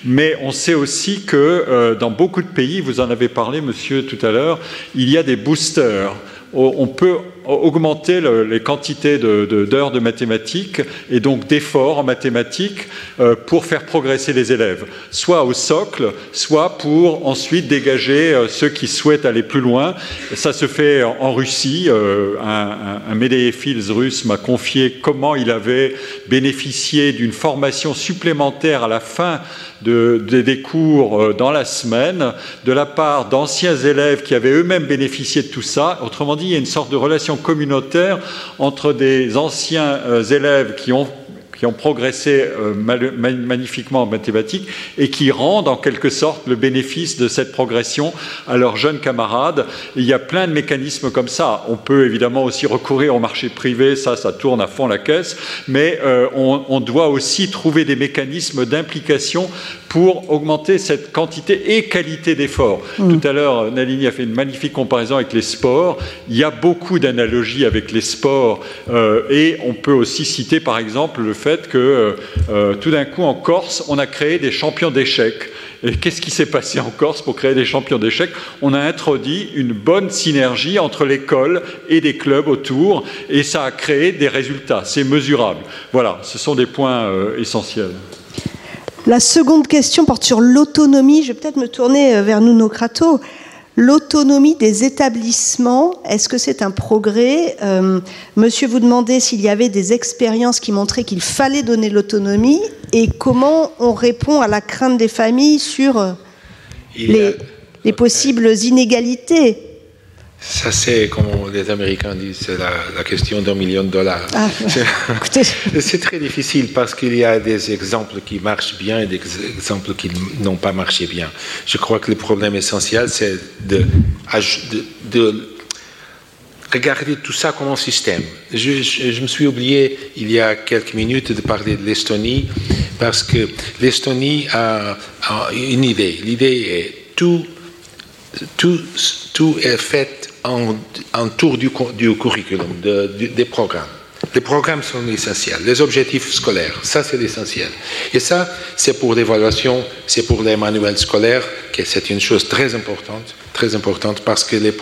Mais on sait aussi que euh, dans beaucoup de pays, vous en avez parlé, monsieur, tout à l'heure, il y a des boosters on peut augmenter les quantités d'heures de, mathématiques et donc d'efforts en mathématiques euh, pour faire progresser les élèves, soit au socle, soit pour ensuite dégager euh, ceux qui souhaitent aller plus loin. Ça se fait en Russie. Euh, un, un, un russe m'a confié comment il avait bénéficié d'une formation supplémentaire à la fin des cours dans la semaine de la part d'anciens élèves qui avaient eux-mêmes bénéficié de tout ça. Autrement dit, il y a une sorte de relation communautaire entre des anciens euh, élèves qui ont qui ont progressé euh, magnifiquement en mathématiques et qui rendent en quelque sorte le bénéfice de cette progression à leurs jeunes camarades. il y a plein de mécanismes comme ça. On peut évidemment aussi recourir au marché privé, ça, ça tourne à fond la caisse, mais euh, on, doit aussi trouver des mécanismes d'implication pour augmenter cette quantité et qualité d'efforts. Mmh. Tout à l'heure, Nalini a fait une magnifique comparaison avec les sports. Il y a beaucoup d'analogies avec les sports euh, et on peut aussi citer par exemple le fait que euh, euh, tout d'un coup en Corse, on a créé des champions d'échecs. Et qu'est-ce qui s'est passé en Corse pour créer des champions d'échecs? On a introduit une bonne synergie entre l'école et des clubs autour, et ça a créé des résultats. C'est mesurable. Voilà, ce sont des points euh, essentiels. La seconde question porte sur l'autonomie. Je vais peut-être me tourner vers Nuno Crato. L'autonomie des établissements, est-ce que c'est un progrès euh, Monsieur vous demandait s'il y avait des expériences qui montraient qu'il fallait donner l'autonomie et comment on répond à la crainte des familles sur euh, les, les possibles inégalités ça, c'est, comme les Américains disent, c'est la, question d'un million de dollars. Ah, c'est très difficile parce qu'il y a des exemples qui marchent bien et des exemples qui n'ont pas marché bien. Je crois que le problème essentiel, c'est de, de, regarder tout ça comme un système. Je, me suis oublié il y a quelques minutes de parler de l'Estonie parce que l'Estonie a, a, une idée. L'idée est tout, tout, tout est fait en, tour du, du curriculum, des programmes. Les programmes sont essentiels, les objectifs scolaires, ça c'est l'essentiel. Et ça, c'est pour l'évaluation, c'est pour les manuels scolaires, que c'est une chose très importante, très importante parce que les,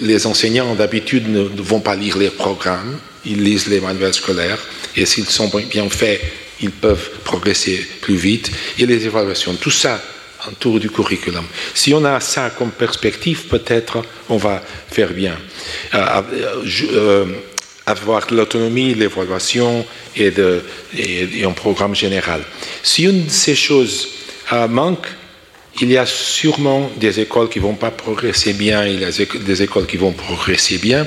les, enseignants d'habitude ne, vont pas lire les programmes, ils lisent les manuels scolaires, et s'ils sont bien faits, ils peuvent progresser plus vite. Et les évaluations, tout ça, autour du curriculum. Si on a ça comme perspective, peut-être on va faire bien. Euh, euh, avoir l'autonomie, l'évaluation et, un programme général. Si une de ces choses euh, manque, il y a sûrement des écoles qui vont pas progresser bien, il y a des écoles qui vont progresser bien.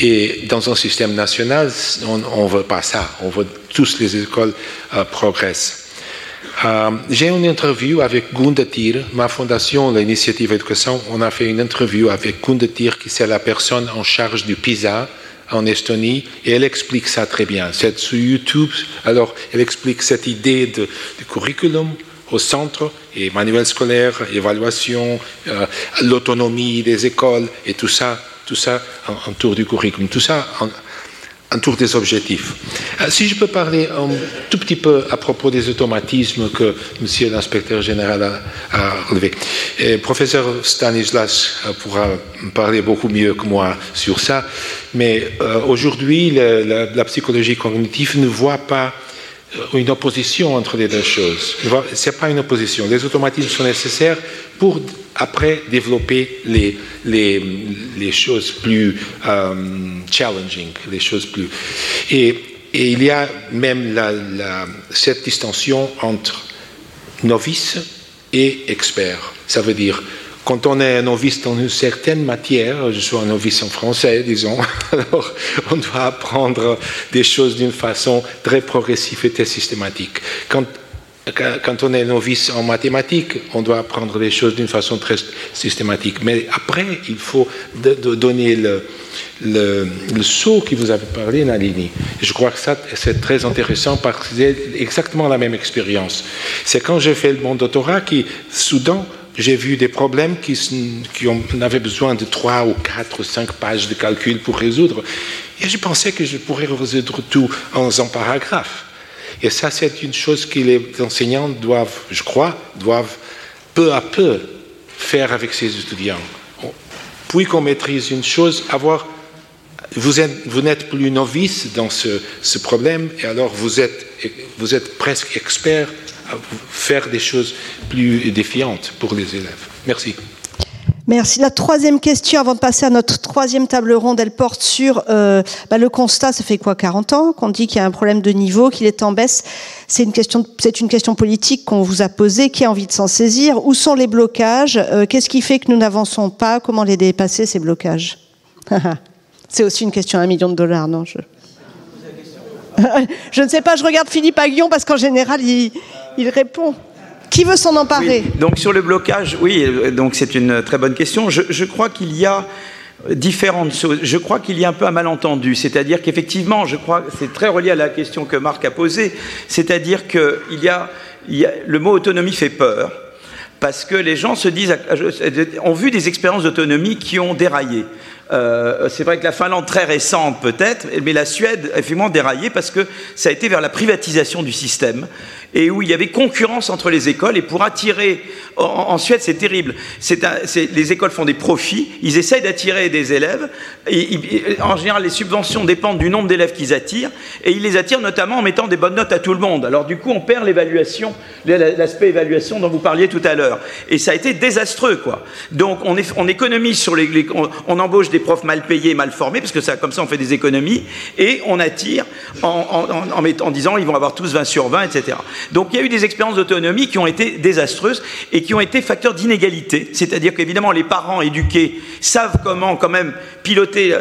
Et dans un système national, on ne veut pas ça. On veut que toutes les écoles progressent. Euh, j'ai une interview avec Gundatir, ma fondation, l'initiative éducation, on a fait une interview avec Gundatir, qui c'est la personne en charge du PISA en Estonie, et elle explique ça très bien. C'est sur YouTube, alors elle explique cette idée de, curriculum au centre, et manuel scolaire, évaluation, euh, l'autonomie des écoles, et tout ça, tout ça autour du curriculum. Tout ça autour des objectifs. Euh, si je peux parler un tout petit peu à propos des automatismes que Monsieur l'inspecteur général a, relevé. professeur Stanislas euh, pourra parler beaucoup mieux que moi sur ça, mais euh, aujourd'hui, la, psychologie cognitive ne voit pas une opposition entre les deux choses. Ce n'est pas une opposition. Les automatismes sont nécessaires pour après développer les, les, choses plus euh, challenging, les choses plus. Et, il y a même cette distinction entre novice et expert. Ça veut dire, quand on est novice dans une certaine matière, je suis un novice en français, disons, alors on doit apprendre des choses d'une façon très progressive et très systématique. Quand quand on est novice en mathématiques, on doit apprendre les choses d'une façon très systématique. Mais après, il faut donner le, le, saut qui vous avez parlé, Nalini. Je crois que ça, c'est très intéressant parce que c'est exactement la même expérience. C'est quand j'ai fait mon doctorat qui, soudain, j'ai vu des problèmes qui, qui ont, avaient besoin de trois ou quatre ou cinq pages de calcul pour résoudre. Et je pensais que je pourrais résoudre tout en un paragraphe. Et ça, c'est une chose que les enseignants doivent, je crois, doivent peu à peu faire avec ces étudiants. Puis qu'on maîtrise une chose, avoir, vous, n'êtes plus novice dans ce, ce, problème, et alors vous êtes, vous êtes presque expert à faire des choses plus défiantes pour les élèves. Merci. Merci. La troisième question, avant de passer à notre troisième table ronde, elle porte sur euh, bah, le constat. Ça fait quoi, 40 ans qu'on dit qu'il y a un problème de niveau, qu'il est en baisse? C'est une question, c'est une question politique qu'on vous a posée. Qui a envie de s'en saisir Où sont les blocages? Euh, Qu'est-ce qui fait que nous n'avançons pas? Comment les dépasser ces blocages? C'est aussi une question à un million de dollars, non je... ne sais pas. Je regarde Philippe Aguillon parce qu'en général, il, répond. Qui veut s'en emparer Donc sur le blocage, oui, donc c'est une très bonne question. Je, crois qu'il y a différentes choses. Je crois qu'il y a un peu un malentendu, c'est-à-dire qu'effectivement, je crois, c'est très relié à la question que Marc a posée, c'est-à-dire a, il y a, le mot autonomie fait peur parce que les gens se disent, ont vu des expériences d'autonomie qui ont déraillé. Euh, c'est vrai que la Finlande, très récente peut-être, mais la Suède, effectivement, déraillé parce que ça a été vers la privatisation du système. Et où il y avait concurrence entre les écoles. Et pour attirer, en, Suède, c'est terrible. Les écoles font des profits, ils essayent d'attirer des élèves. En général, les subventions dépendent du nombre d'élèves qu'ils attirent, et ils les attirent notamment en mettant des bonnes notes à tout le monde. Alors du coup, on perd l'évaluation, l'aspect évaluation dont vous parliez tout à l'heure. Et ça a été désastreux, quoi. Donc on économise sur les, on, embauche des profs mal payés, mal formés, parce que ça, comme ça, on fait des économies, et on attire en, en, en disant ils vont avoir tous 20 sur 20, etc. Donc il y a eu des expériences d'autonomie qui ont été désastreuses et qui ont été facteurs d'inégalité. C'est-à-dire qu'évidemment, les parents éduqués savent comment quand même piloter,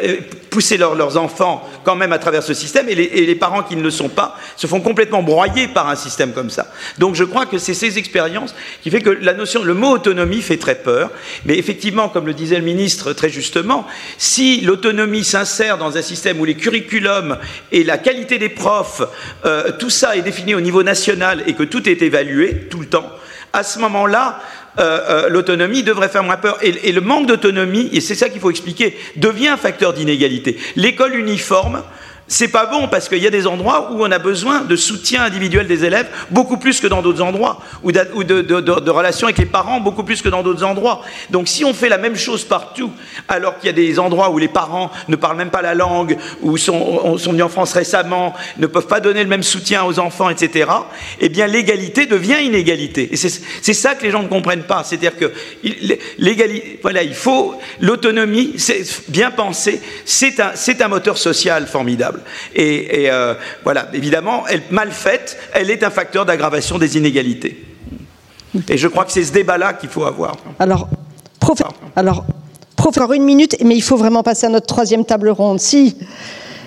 pousser leurs enfants quand même à travers ce système, et les, parents qui ne le sont pas se font complètement broyer par un système comme ça. Donc je crois que c'est ces expériences qui fait que la notion, le mot autonomie fait très peur, mais effectivement, comme le disait le ministre très justement, si l'autonomie s'insère dans un système où les curriculums et la qualité des profs, euh, tout ça est défini au niveau national et que tout est évalué tout le temps, à ce moment-là, euh, euh, l'autonomie devrait faire moins peur. Et, et le manque d'autonomie, et c'est ça qu'il faut expliquer, devient un facteur d'inégalité. L'école uniforme, c'est pas bon parce qu'il y a des endroits où on a besoin de soutien individuel des élèves beaucoup plus que dans d'autres endroits, ou, de, relations avec les parents beaucoup plus que dans d'autres endroits. Donc si on fait la même chose partout, alors qu'il y a des endroits où les parents ne parlent même pas la langue, ou sont, sont venus en France récemment, ne peuvent pas donner le même soutien aux enfants, etc., eh bien l'égalité devient inégalité. Et c'est ça que les gens ne comprennent pas. C'est-à-dire que l'égalité, voilà, il faut l'autonomie, bien pensé, c'est un moteur social formidable. Et, euh, voilà, évidemment, elle, mal faite, elle est un facteur d'aggravation des inégalités. Et je crois que c'est ce débat-là qu'il faut avoir. Alors, prof... alors encore une minute, mais il faut vraiment passer à notre troisième table ronde. Si.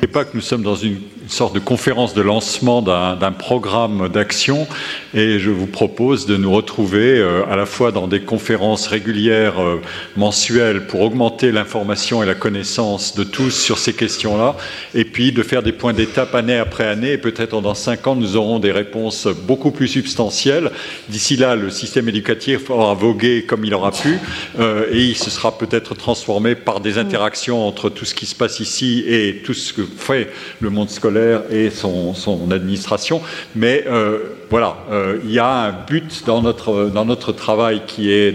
Et pas que nous sommes dans une sorte de conférence de lancement d'un programme d'action. Et je vous propose de nous retrouver euh, à la fois dans des conférences régulières euh, mensuelles pour augmenter l'information et la connaissance de tous sur ces questions-là et puis de faire des points d'étape année après année. Et peut-être dans cinq ans nous aurons des réponses beaucoup plus substantielles. D'ici là, le système éducatif aura vogué comme il aura pu euh, et il se sera peut-être transformé par des interactions entre tout ce qui se passe ici et tout ce que fait le monde scolaire et son, administration. Mais euh, voilà, euh, il y a un but dans notre, dans notre travail qui, est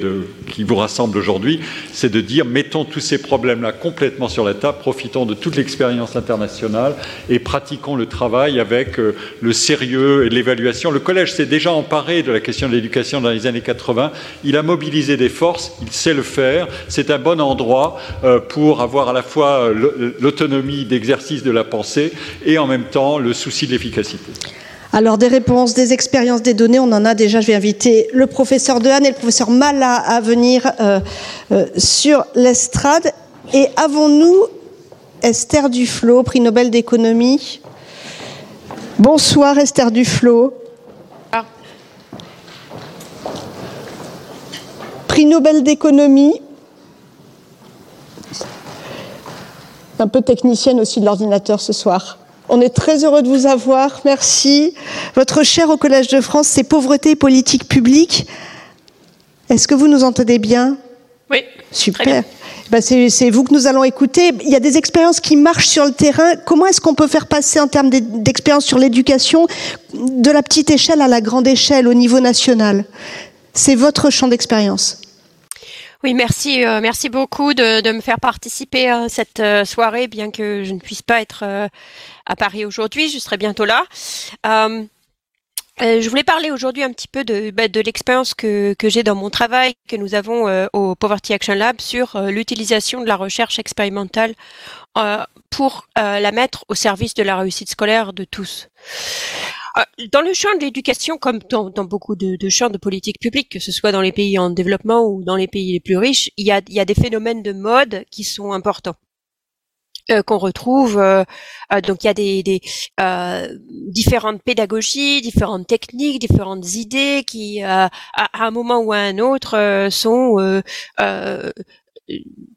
qui vous rassemble aujourd'hui, c'est de dire mettons tous ces problèmes-là complètement sur la table, profitons de toute l'expérience internationale et pratiquons le travail avec euh, le sérieux et l'évaluation. Le collège s'est déjà emparé de la question de l'éducation dans les années 80. Il a mobilisé des forces, il sait le faire. C'est un bon endroit pour avoir à la fois l'autonomie d'exercice de la pensée et en même temps le souci de l'efficacité. Alors des réponses, des expériences, des données, on en a déjà. Je vais inviter le professeur Dehaene et le professeur Mala à venir euh, euh, sur l'estrade. Et avons-nous Esther Duflo, prix Nobel d'économie? Bonsoir Esther Duflo. Prix Nobel d'économie. Un peu technicienne aussi de l'ordinateur ce soir. On est très heureux de vous avoir. Merci. Votre chaire au Collège de France, c'est pauvreté et politique publique. Est-ce que vous nous entendez bien? Oui. Super. Ben c'est vous que nous allons écouter. Il y a des expériences qui marchent sur le terrain. Comment est-ce qu'on peut faire passer en termes d'expérience sur l'éducation de la petite échelle à la grande échelle au niveau national? C'est votre champ d'expérience. Oui, merci, euh, merci beaucoup de, me faire participer à cette euh, soirée, bien que je ne puisse pas être euh, à Paris aujourd'hui, je serai bientôt là. je voulais parler aujourd'hui un petit peu de, bah, de l'expérience que, que j'ai dans mon travail, que nous avons au Poverty Action Lab sur l'utilisation de la recherche expérimentale pour la mettre au service de la réussite scolaire de tous. Ah, dans le champ de l'éducation, comme dans, beaucoup de, champs de politique publique, que ce soit dans les pays en développement ou dans les pays les plus riches, il y a, des phénomènes de mode qui sont importants. Euh, qu'on retrouve. Euh, euh, donc il y a des, différentes pédagogies, différentes techniques, différentes idées qui, à, un moment ou à un autre, sont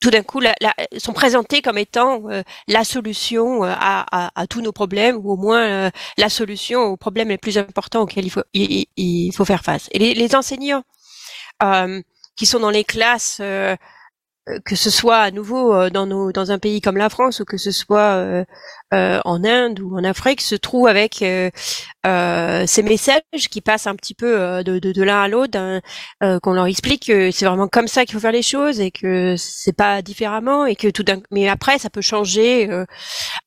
tout d'un coup la, sont présentés comme étant euh, la solution euh, à, à, tous nos problèmes ou au moins euh, la solution aux problèmes les plus importants auxquels il faut, il, faut faire face. Et les, les enseignants qui sont dans les classes, que ce soit à nouveau dans, nos, dans un pays comme la France ou que ce soit en Inde ou en Afrique se trouvent avec ces messages qui passent un petit peu de, de, de l'un à l'autre, qu'on leur explique que c'est vraiment comme ça qu'il faut faire les choses et que c'est pas différemment et que tout d'un mais après ça peut changer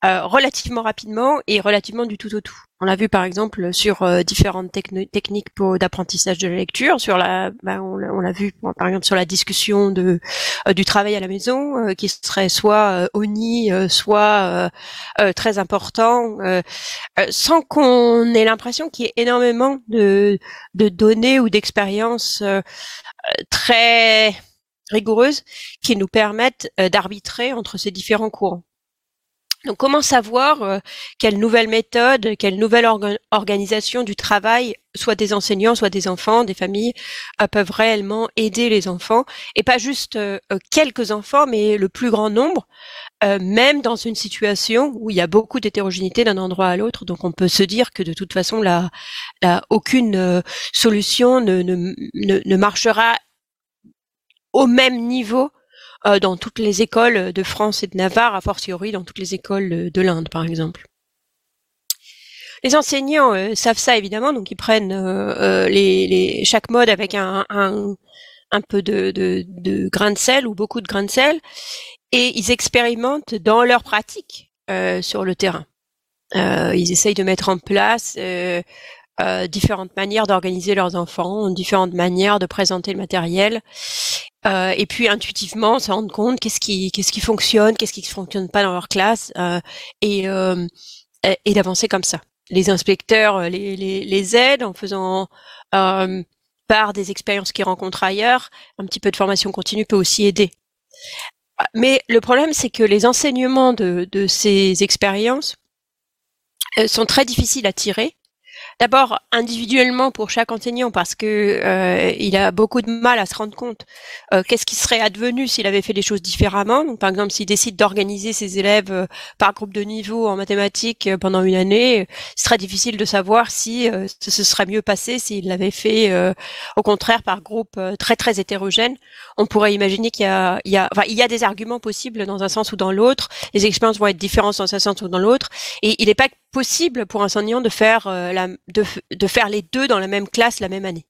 relativement rapidement et relativement du tout au tout. On l'a vu par exemple sur euh, différentes techniques d'apprentissage de la lecture, sur la, bah, on l'a vu par exemple sur la discussion de euh, du travail à la maison, euh, qui serait soit ONI, soit très important, sans qu'on ait l'impression qu'il y ait énormément de, données ou d'expériences très rigoureuses qui nous permettent d'arbitrer entre ces différents courants. Donc comment savoir euh, quelle nouvelle méthode, quelle nouvelle organisation du travail, soit des enseignants, soit des enfants, des familles, euh, peuvent réellement aider les enfants, et pas juste euh, quelques enfants, mais le plus grand nombre, même dans une situation où il y a beaucoup d'hétérogénéité d'un endroit à l'autre. Donc on peut se dire que de toute façon, là, aucune solution ne, ne, ne marchera au même niveau euh, dans toutes les écoles de France et de Navarre, a fortiori dans toutes les écoles de l'Inde, par exemple. Les enseignants euh, savent ça évidemment, donc ils prennent euh, les, les, chaque mode avec un, un, un peu de, de, de, grain de sel ou beaucoup de grains de sel, et ils expérimentent dans leur pratique sur le terrain. ils essayent de mettre en place différentes manières d'organiser leurs enfants, différentes manières de présenter le matériel, euh, et puis intuitivement se rendre compte qu'est-ce qui qu'est-ce qui fonctionne, qu'est-ce qui fonctionne pas dans leur classe, euh, et, euh, et d'avancer comme ça. Les inspecteurs les, les, les aident en faisant par des expériences qu'ils rencontrent ailleurs. Un petit peu de formation continue peut aussi aider. Mais le problème, c'est que les enseignements de, ces expériences sont très difficiles à tirer D'abord individuellement pour chaque enseignant parce que euh, il a beaucoup de mal à se rendre compte euh, qu'est-ce qui serait advenu s'il avait fait les choses différemment. Par exemple, s'il décide d'organiser ses élèves euh, par groupe de niveau en mathématiques pendant une année, ce serait difficile de savoir si ce serait mieux passé s'il l'avait fait au contraire par groupe très très hétérogène. On pourrait imaginer qu'il y a, il y a, enfin, il y a des arguments possibles dans un sens ou dans l'autre. Les expériences vont être différentes dans un sens ou dans l'autre, et il n'est pas possible pour un enseignant de faire la, de, de faire les deux dans la même classe la même année.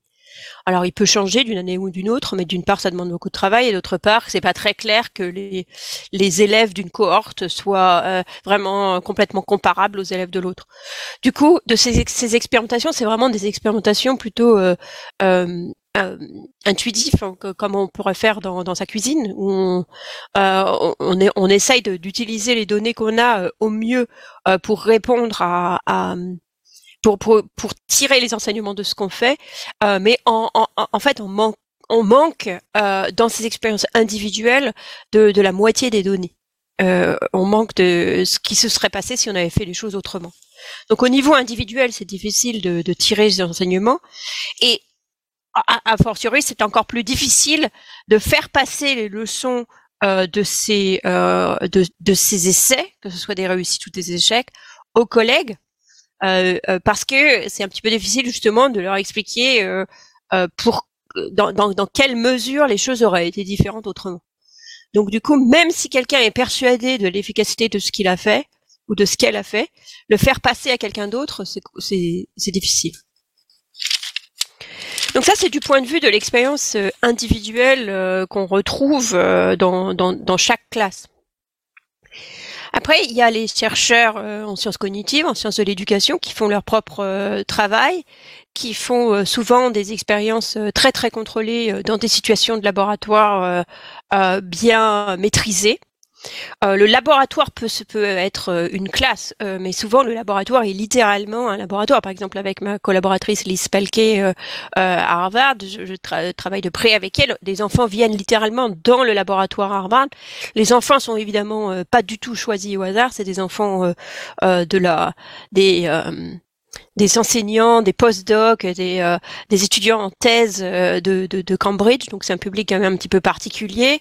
Alors, il peut changer d'une année ou d'une autre, mais d'une part, ça demande beaucoup de travail, et d'autre part, c'est pas très clair que les, les élèves d'une cohorte soient euh, vraiment complètement comparables aux élèves de l'autre. Du coup, de ces, ces expérimentations, c'est vraiment des expérimentations plutôt euh, euh, euh hein, comme on pourrait faire dans, dans sa cuisine, où on, euh, on, est, on essaye d'utiliser les données qu'on a au mieux pour répondre à, à, pour, pour, pour tirer les enseignements de ce qu'on fait, euh, mais en, en, en, fait, on manque, on manque euh, dans ces expériences individuelles de, de la moitié des données. Euh, on manque de ce qui se serait passé si on avait fait les choses autrement. Donc au niveau individuel, c'est difficile de, de tirer les enseignements, et a, a fortiori, c'est encore plus difficile de faire passer les leçons euh, de ces euh, de, de ces essais, que ce soit des réussites ou des échecs, aux collègues parce que c'est un petit peu difficile justement de leur expliquer euh, pour dans, dans, dans quelle mesure les choses auraient été différentes autrement. Donc du coup, même si quelqu'un est persuadé de l'efficacité de ce qu'il a fait ou de ce qu'elle a fait, le faire passer à quelqu'un d'autre, c'est difficile. Donc ça, c'est du point de vue de l'expérience individuelle qu'on retrouve dans, dans, dans, chaque classe. Après, il y a les chercheurs euh, en sciences cognitives, en sciences de l'éducation, qui font leur propre euh, travail, qui font euh, souvent des expériences très très contrôlées dans des situations de laboratoire bien maîtrisées. Euh, le laboratoire peut, être euh, une classe, euh, mais souvent le laboratoire est littéralement un laboratoire. Par exemple, avec ma collaboratrice Liz Pelke à Harvard, je, travaille de près avec elle. Des enfants viennent littéralement dans le laboratoire Harvard. Les enfants sont évidemment pas du tout choisis au hasard. C'est des enfants de la des des enseignants, des post-docs, des, euh, des étudiants en thèse euh, de, de, de, Cambridge, donc c'est un public quand même un petit peu particulier,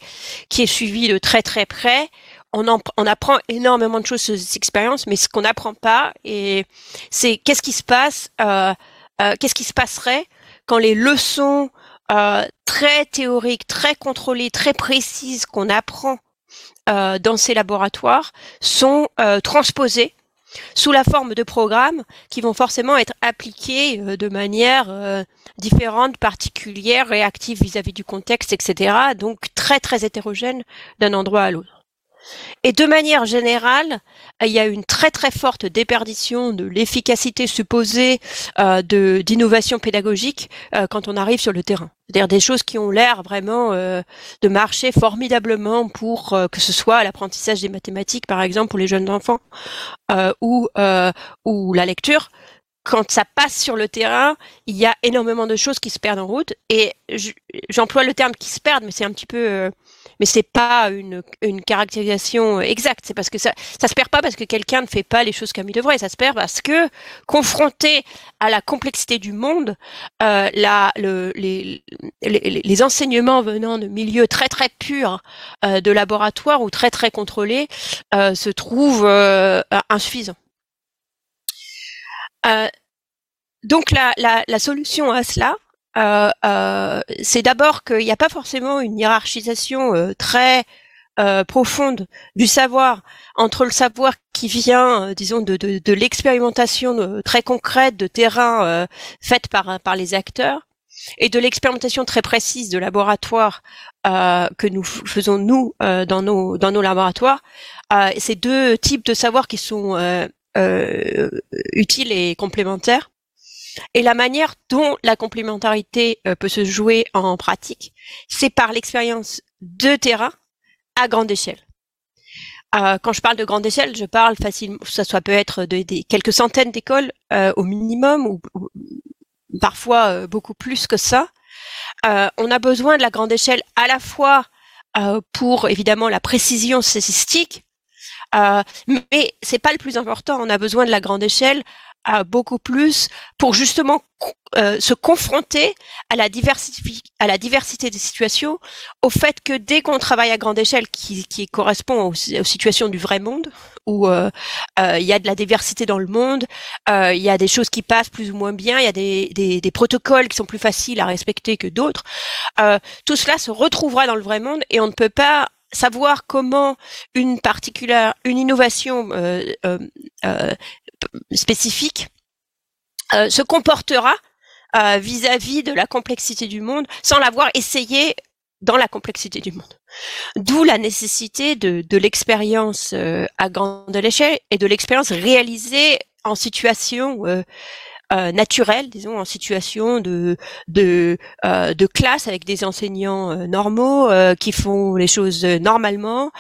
qui est suivi de très très près. On, en, on apprend énormément de choses sur cette expérience, mais ce qu'on n'apprend pas, c'est qu'est-ce qui se passe, euh, euh qu'est-ce qui se passerait quand les leçons très théoriques, très contrôlées, très précises qu'on apprend dans ces laboratoires sont transposées sous la forme de programmes qui vont forcément être appliqués de manière différente, particulière, réactive vis-à-vis du contexte, etc. Donc très très hétérogène d'un endroit à l'autre. Et de manière générale, il y a une très très forte déperdition de l'efficacité supposée euh, de d'innovation pédagogique euh, quand on arrive sur le terrain. C'est-à-dire des choses qui ont l'air vraiment euh, de marcher formidablement pour euh, que ce soit l'apprentissage des mathématiques, par exemple, pour les jeunes enfants, euh, ou ou la lecture quand ça passe sur le terrain, il y a énormément de choses qui se perdent en route. Et j'emploie le terme qui se perdent, mais c'est un petit peu, euh, mais c'est pas une, une, caractérisation exacte. C'est parce que ça, ça se perd pas parce que quelqu'un ne fait pas les choses comme il devrait. Ça se perd parce que confronté à la complexité du monde, euh, le, les, les, les, enseignements venant de milieux très très purs euh, de laboratoire ou très très contrôlés euh, se trouvent euh, insuffisants. Euh, donc la, la, la, solution à cela, c'est d'abord qu'il n'y a pas forcément une hiérarchisation euh, très euh, profonde du savoir entre le savoir qui vient, euh, disons, de, de, de l'expérimentation très concrète de terrain faite par, par les acteurs et de l'expérimentation très précise de laboratoire que nous faisons nous dans nos dans nos laboratoires. ces deux types de savoirs qui sont euh, utiles et complémentaires. Et la manière dont la complémentarité euh, peut se jouer en pratique, c'est par l'expérience de terrain à grande échelle. Euh, quand je parle de grande échelle, je parle facilement, ça peut être de, quelques centaines d'écoles euh, au minimum, ou, parfois beaucoup plus que ça. on a besoin de la grande échelle à la fois pour évidemment la précision statistique, mais c'est pas le plus important. On a besoin de la grande échelle beaucoup plus pour justement euh, se confronter à la, diversité, des situations, au fait que dès qu'on travaille à grande échelle, qui, qui correspond aux, situations du vrai monde, où euh, euh, il y a de la diversité dans le monde, il y a des choses qui passent plus ou moins bien, il y a des, des, des, protocoles qui sont plus faciles à respecter que d'autres, tout cela se retrouvera dans le vrai monde et on ne peut pas savoir comment une particulière, une innovation euh, euh, euh, spécifique se comportera vis-à-vis de la complexité du monde sans l'avoir essayé dans la complexité du monde. D'où la nécessité de, l'expérience à grande échelle et de l'expérience réalisée en situation euh, naturel, disons, en situation de de, euh, de classe avec des enseignants euh, normaux euh, qui font les choses normalement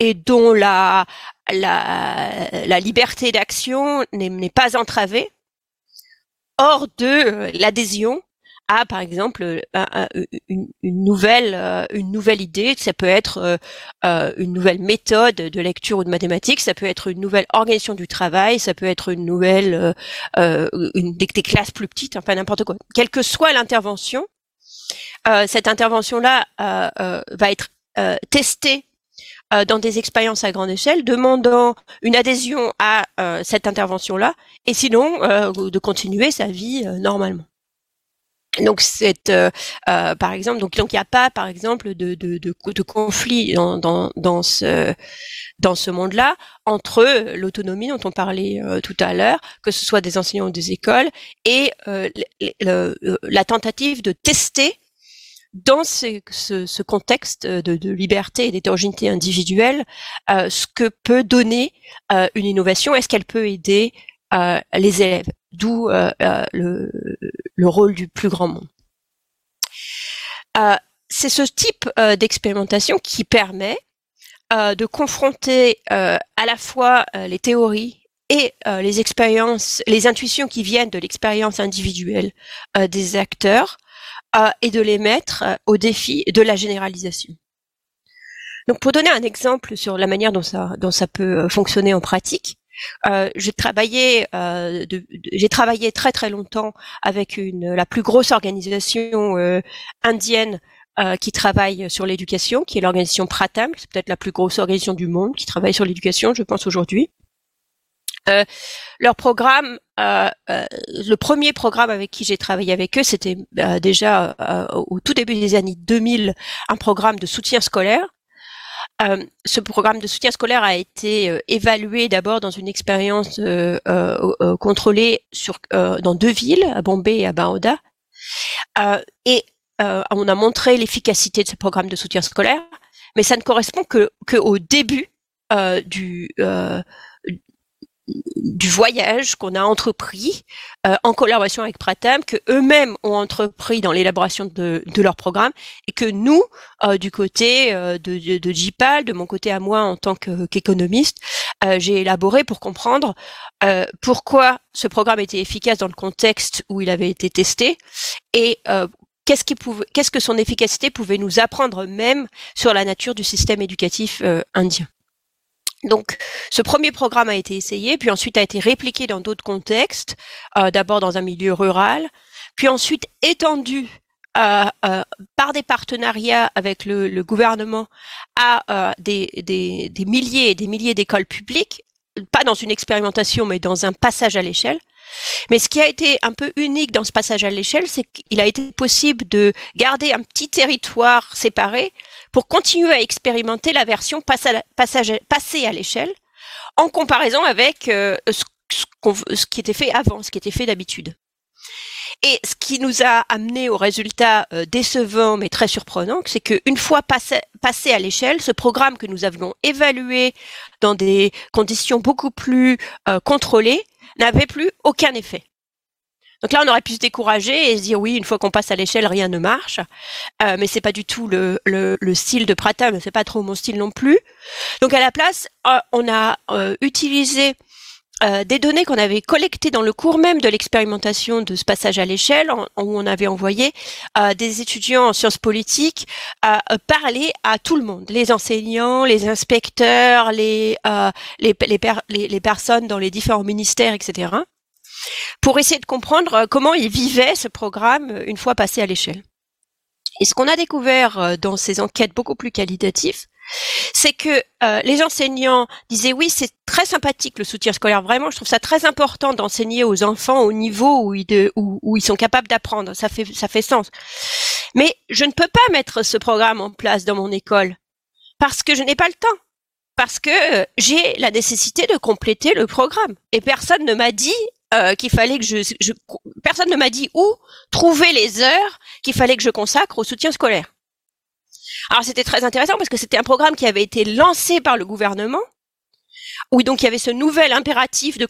et dont la la, liberté d'action n'est pas entravée. Hors de l'adhésion à par exemple une, nouvelle euh, une nouvelle idée. Ça peut être euh, euh, une nouvelle méthode de lecture ou de mathématiques. Ça peut être une nouvelle organisation du travail. Ça peut être une nouvelle une des, classes plus petites enfin n'importe quoi. Quelle que soit l'intervention cette intervention là va être testée dans des expériences à grande échelle, demandant une adhésion à cette intervention-là, et sinon de continuer sa vie normalement. Donc c'est euh, euh, par exemple donc donc il n'y a pas par exemple de de, de, de conflit dans, dans, dans ce dans ce monde-là entre l'autonomie dont on parlait euh, tout à l'heure, que ce soit des enseignants ou des écoles, et la tentative de tester dans ce, contexte de, de, liberté et d'hétérogénéité individuelle, ce que peut donner une innovation, est-ce qu'elle peut aider les élèves? D'où euh, euh, le, le, rôle du plus grand monde. Euh, c'est ce type d'expérimentation qui permet de confronter à la fois les théories et les expériences, les intuitions qui viennent de l'expérience individuelle des acteurs et de les mettre au défi de la généralisation. Donc, pour donner un exemple sur la manière dont ça, dont ça peut fonctionner en pratique, euh, j'ai travaillé, euh, j'ai travaillé très très longtemps avec une la plus grosse organisation euh, indienne euh, qui travaille sur l'éducation, qui est l'organisation Pratam, c'est peut-être la plus grosse organisation du monde qui travaille sur l'éducation, je pense aujourd'hui. Euh, leur programme, le premier programme avec qui j'ai travaillé avec eux, c'était déjà au tout début des années 2000, un programme de soutien scolaire Euh, ce programme de soutien scolaire a été euh, évalué d'abord dans une expérience euh, contrôlée sur, dans deux villes, à Bombay et à Baroda. et on a montré l'efficacité de ce programme de soutien scolaire, mais ça ne correspond que, que au début du, du voyage qu'on a entrepris euh, en collaboration avec Pratam, que eux-mêmes ont entrepris dans l'élaboration de, leur programme, et que nous, euh, du côté euh, de, de, de, mon côté à moi en tant qu'économiste, j'ai élaboré pour comprendre pourquoi ce programme était efficace dans le contexte où il avait été testé, et qu'est-ce que son efficacité pouvait nous apprendre même sur la nature du système éducatif indien. Donc, ce premier programme a été essayé, puis ensuite a été répliqué dans d'autres contextes, euh, d'abord dans un milieu rural, puis ensuite étendu euh, euh, par des partenariats avec le, gouvernement à des, des, milliers et des milliers d'écoles publiques, pas dans une expérimentation, mais dans un passage à l'échelle. Mais ce qui a été un peu unique dans ce passage à l'échelle, c'est qu'il a été possible de garder un petit territoire séparé pour continuer à expérimenter la version passée à l'échelle en comparaison avec euh, ce, qui était fait avant, ce qui était fait d'habitude. Et ce qui nous a amené au résultat euh, décevant mais très surprenant, c'est qu'une fois passé, à l'échelle, ce programme que nous avions évalué dans des conditions beaucoup plus euh, contrôlées n'avait plus aucun effet. Donc là, on aurait pu se décourager et se dire oui, une fois qu'on passe à l'échelle, rien ne marche. Euh, mais c'est pas du tout le, le, le style de Pratam, c'est pas trop mon style non plus. Donc à la place, euh, on a euh, utilisé euh, des données qu'on avait collectées dans le cours même de l'expérimentation de ce passage à l'échelle, où on avait envoyé des étudiants en sciences politiques à parler à tout le monde, les enseignants, les inspecteurs, les, les, les, les personnes dans les différents ministères, etc pour essayer de comprendre euh, comment ils vivaient ce programme euh, une fois passé à l'échelle. Et ce qu'on a découvert euh, dans ces enquêtes beaucoup plus qualitatives, c'est que les enseignants disaient oui, c'est très sympathique le soutien scolaire. Vraiment, je trouve ça très important d'enseigner aux enfants au niveau où ils, ils sont capables d'apprendre. Ça fait, ça fait sens. Mais je ne peux pas mettre ce programme en place dans mon école parce que je n'ai pas le temps parce que j'ai la nécessité de compléter le programme. Et personne ne m'a dit euh, qu'il fallait que je personne ne m'a dit où trouver les heures qu'il fallait que je consacre au soutien scolaire. Alors c'était très intéressant parce que c'était un programme qui avait été lancé par le gouvernement, où donc il y avait ce nouvel impératif de,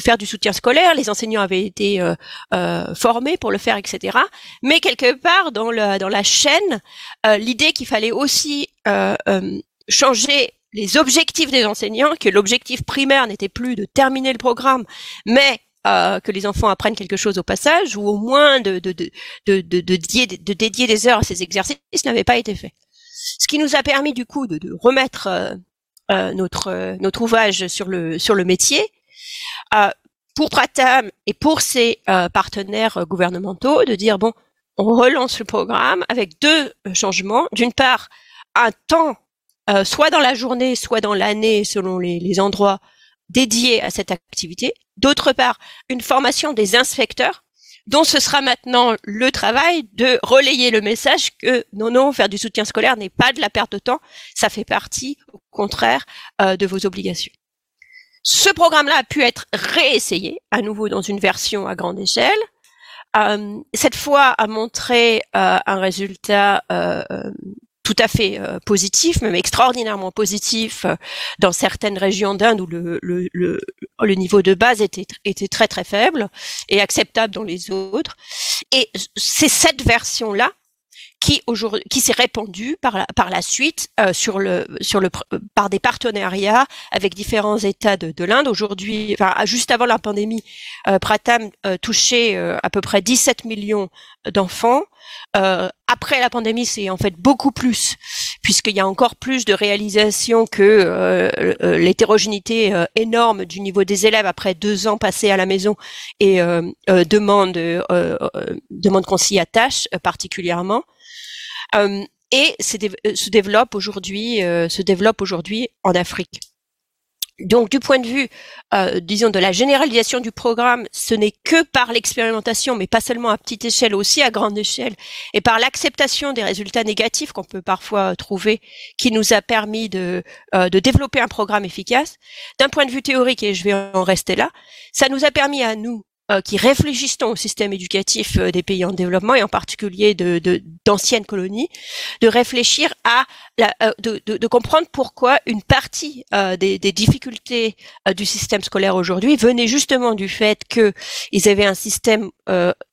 faire du soutien scolaire. Les enseignants avaient été euh, euh, formés pour le faire, etc. Mais quelque part dans, la chaîne, euh, l'idée qu'il fallait aussi changer les objectifs des enseignants, que l'objectif primaire n'était plus de terminer le programme, mais euh, que les enfants apprennent quelque chose au passage, ou au moins de, de, de, de, de, dédier, de dédier des heures à ces exercices, n'avait pas été fait. Ce qui nous a permis du coup de, de remettre euh, euh notre, euh, notre ouvrage sur le, sur le métier. Euh, pour Pratam et pour ses partenaires gouvernementaux, de dire, bon, on relance le programme avec deux changements. D'une part, un temps euh, soit dans la journée, soit dans l'année, selon les, endroits dédiés à cette activité. D'autre part, une formation des inspecteurs, dont ce sera maintenant le travail de relayer le message que non, non, faire du soutien scolaire n'est pas de la perte de temps, ça fait partie, au contraire, euh, de vos obligations. Ce programme-là a pu être réessayé, à nouveau dans une version à grande échelle. Euh, cette fois a montré un résultat tout à fait euh, positif, même extraordinairement positif euh, dans certaines régions d'Inde où le, le, le, le, niveau de base était, était très très faible et acceptable dans les autres. Et c'est cette version-là qui aujourd'hui qui s'est répandu par la, par la suite euh, sur le sur le par des partenariats avec différents États de, de l'Inde. Aujourd'hui, enfin juste avant la pandémie, euh, Pratam euh, touchait euh, à peu près 17 millions d'enfants. après la pandémie, c'est en fait beaucoup plus puisqu'il y a encore plus de réalisation que l'hétérogénéité énorme du niveau des élèves après deux ans passés à la maison et demande demande qu'on s'y attache particulièrement. Euh, et euh, se développe aujourd'hui, euh, se développe aujourd'hui en Afrique. Donc, du point de vue, euh, disons, de la généralisation du programme, ce n'est que par l'expérimentation, mais pas seulement à petite échelle, aussi à grande échelle, et par l'acceptation des résultats négatifs qu'on peut parfois trouver, qui nous a permis de, développer un programme efficace. D'un point de vue théorique, et je vais en rester là, ça nous a permis à nous, qui réfléchissons au système éducatif euh, des pays en développement et en particulier de, d'anciennes colonies, de réfléchir à euh, de, de, comprendre pourquoi une partie des, difficultés du système scolaire aujourd'hui venait justement du fait qu'ils avaient un système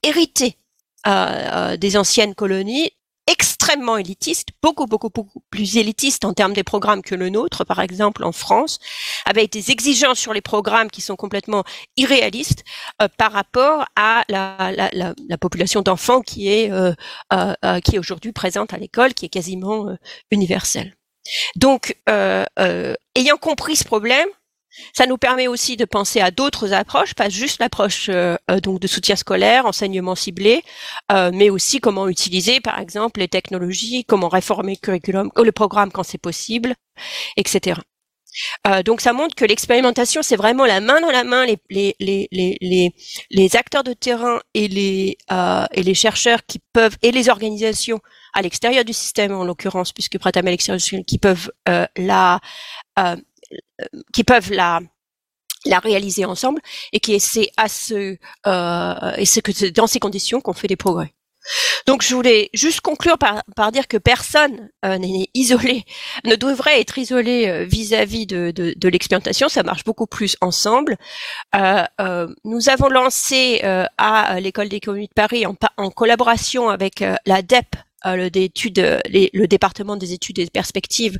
hérité des anciennes colonies extrêmement élitiste, beaucoup, beaucoup, beaucoup plus élitiste en termes des programmes que le nôtre, par exemple en France, avec des exigences sur les programmes qui sont complètement irréalistes euh, par rapport à la, la, la, la population d'enfants qui est, euh, euh, euh qui est aujourd'hui présente à l'école, qui est quasiment euh, universelle. Donc, ayant compris ce problème, ça nous permet aussi de penser à d'autres approches, pas juste l'approche euh, euh, donc de soutien scolaire, enseignement ciblé, euh, mais aussi comment utiliser, par exemple, les technologies, comment réformer le curriculum, le programme quand c'est possible, etc. donc ça montre que l'expérimentation, c'est vraiment la main dans la main les, les, les, les, les acteurs de terrain et les, et les chercheurs qui peuvent, et les organisations à l'extérieur du système en l'occurrence, puisque Pratam à l'extérieur du système, qui peuvent la qui peuvent la la réaliser ensemble et qui c'est à ce euh, et c'est que dans ces conditions qu'on fait des progrès. Donc je voulais juste conclure par, par dire que personne euh, n'est isolé, ne devrait être isolé euh, vis-à-vis de, de, de l'expérimentation. Ça marche beaucoup plus ensemble. Euh, euh nous avons lancé euh, à l'école d'économie de Paris en, en collaboration avec la DEP, le, le département des études et des perspectives,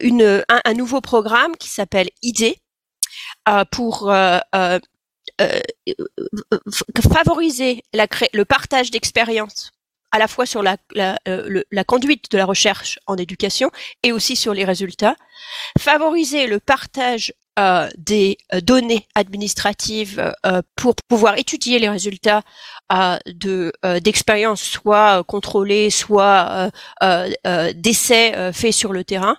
une, un, nouveau programme qui s'appelle ID euh, pour euh, euh, favoriser le partage d'expériences à la fois sur la, la, conduite de la recherche en éducation et aussi sur les résultats, favoriser le partage des euh, données administratives euh, pour pouvoir étudier les résultats de d'expériences soit contrôlées, soit d'essais faits sur le terrain.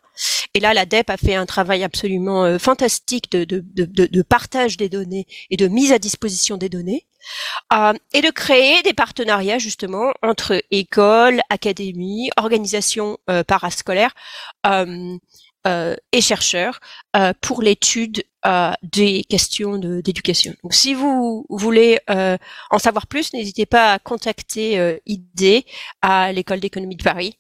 Et là, la DEP a fait un travail absolument fantastique de, de, de, partage des données et de mise à disposition des données. et de créer des partenariats justement entre écoles, académies, organisations parascolaires euh, et chercheurs euh, pour l'étude euh, des questions d'éducation. Si vous voulez en savoir plus, n'hésitez pas à contacter ID à l'école d'économie de Paris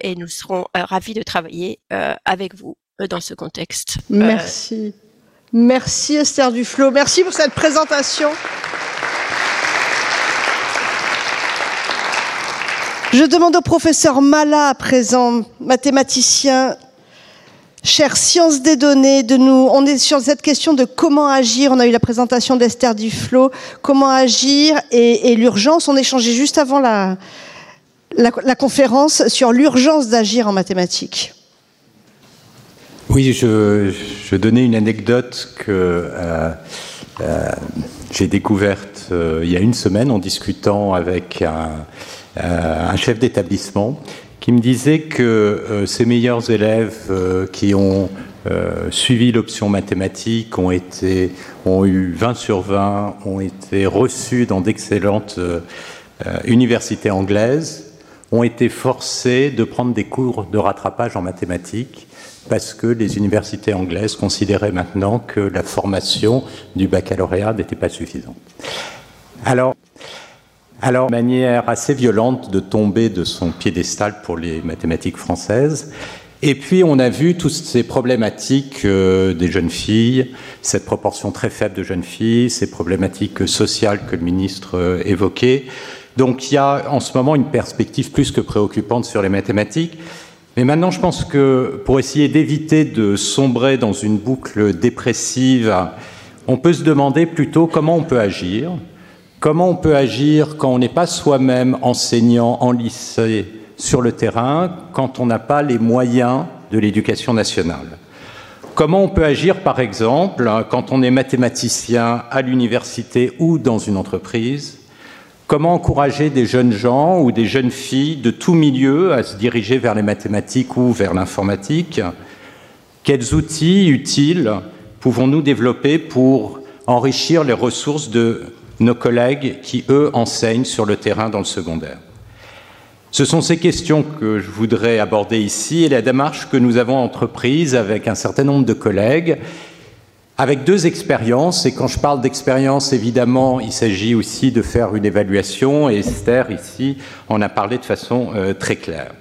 et nous serons ravis de travailler avec vous dans ce contexte. Merci. Merci Esther Duflo. Merci pour cette présentation. Je demande au professeur Mala, présent, mathématicien, Chère sciences des données, de nous, on est sur cette question de comment agir. On a eu la présentation d'Esther Duflo, comment agir et, l'urgence. On échangeait juste avant la, conférence sur l'urgence d'agir en mathématiques. Oui, je, je, donnais une anecdote que euh, euh, j'ai découverte euh, il y a une semaine en discutant avec un chef d'établissement qui me disait que euh, ses meilleurs élèves euh, qui ont euh, suivi l'option mathématique ont, été, ont eu 20 sur 20, ont été reçus dans d'excellentes universités anglaises, ont été forcés de prendre des cours de rattrapage en mathématiques parce que les universités anglaises considéraient maintenant que la formation du baccalauréat n'était pas suffisante. Alors, alors, manière assez violente de tomber de son piédestal pour les mathématiques françaises. Et puis, on a vu toutes ces problématiques euh, des jeunes filles, cette proportion très faible de jeunes filles, ces problématiques sociales que le ministre euh, évoquait. Donc, il y a en ce moment une perspective plus que préoccupante sur les mathématiques. Mais maintenant, je pense que pour essayer d'éviter de sombrer dans une boucle dépressive, on peut se demander plutôt comment on peut agir Comment on peut agir quand on n'est pas soi-même enseignant en lycée sur le terrain, quand on n'a pas les moyens de l'éducation nationale? Comment on peut agir, par exemple, quand on est mathématicien à l'université ou dans une entreprise? Comment encourager des jeunes gens ou des jeunes filles de tout milieu à se diriger vers les mathématiques ou vers l'informatique? Quels outils utiles pouvons-nous développer pour enrichir les ressources de nos collègues qui, eux, enseignent sur le terrain dans le secondaire Ce sont ces questions que je voudrais aborder ici et la démarche que nous avons entreprise avec un certain nombre de collègues avec deux expériences. Et quand je parle d'expérience, évidemment, il s'agit aussi de faire une évaluation. Et Esther, ici, en a parlé de façon euh, très claire.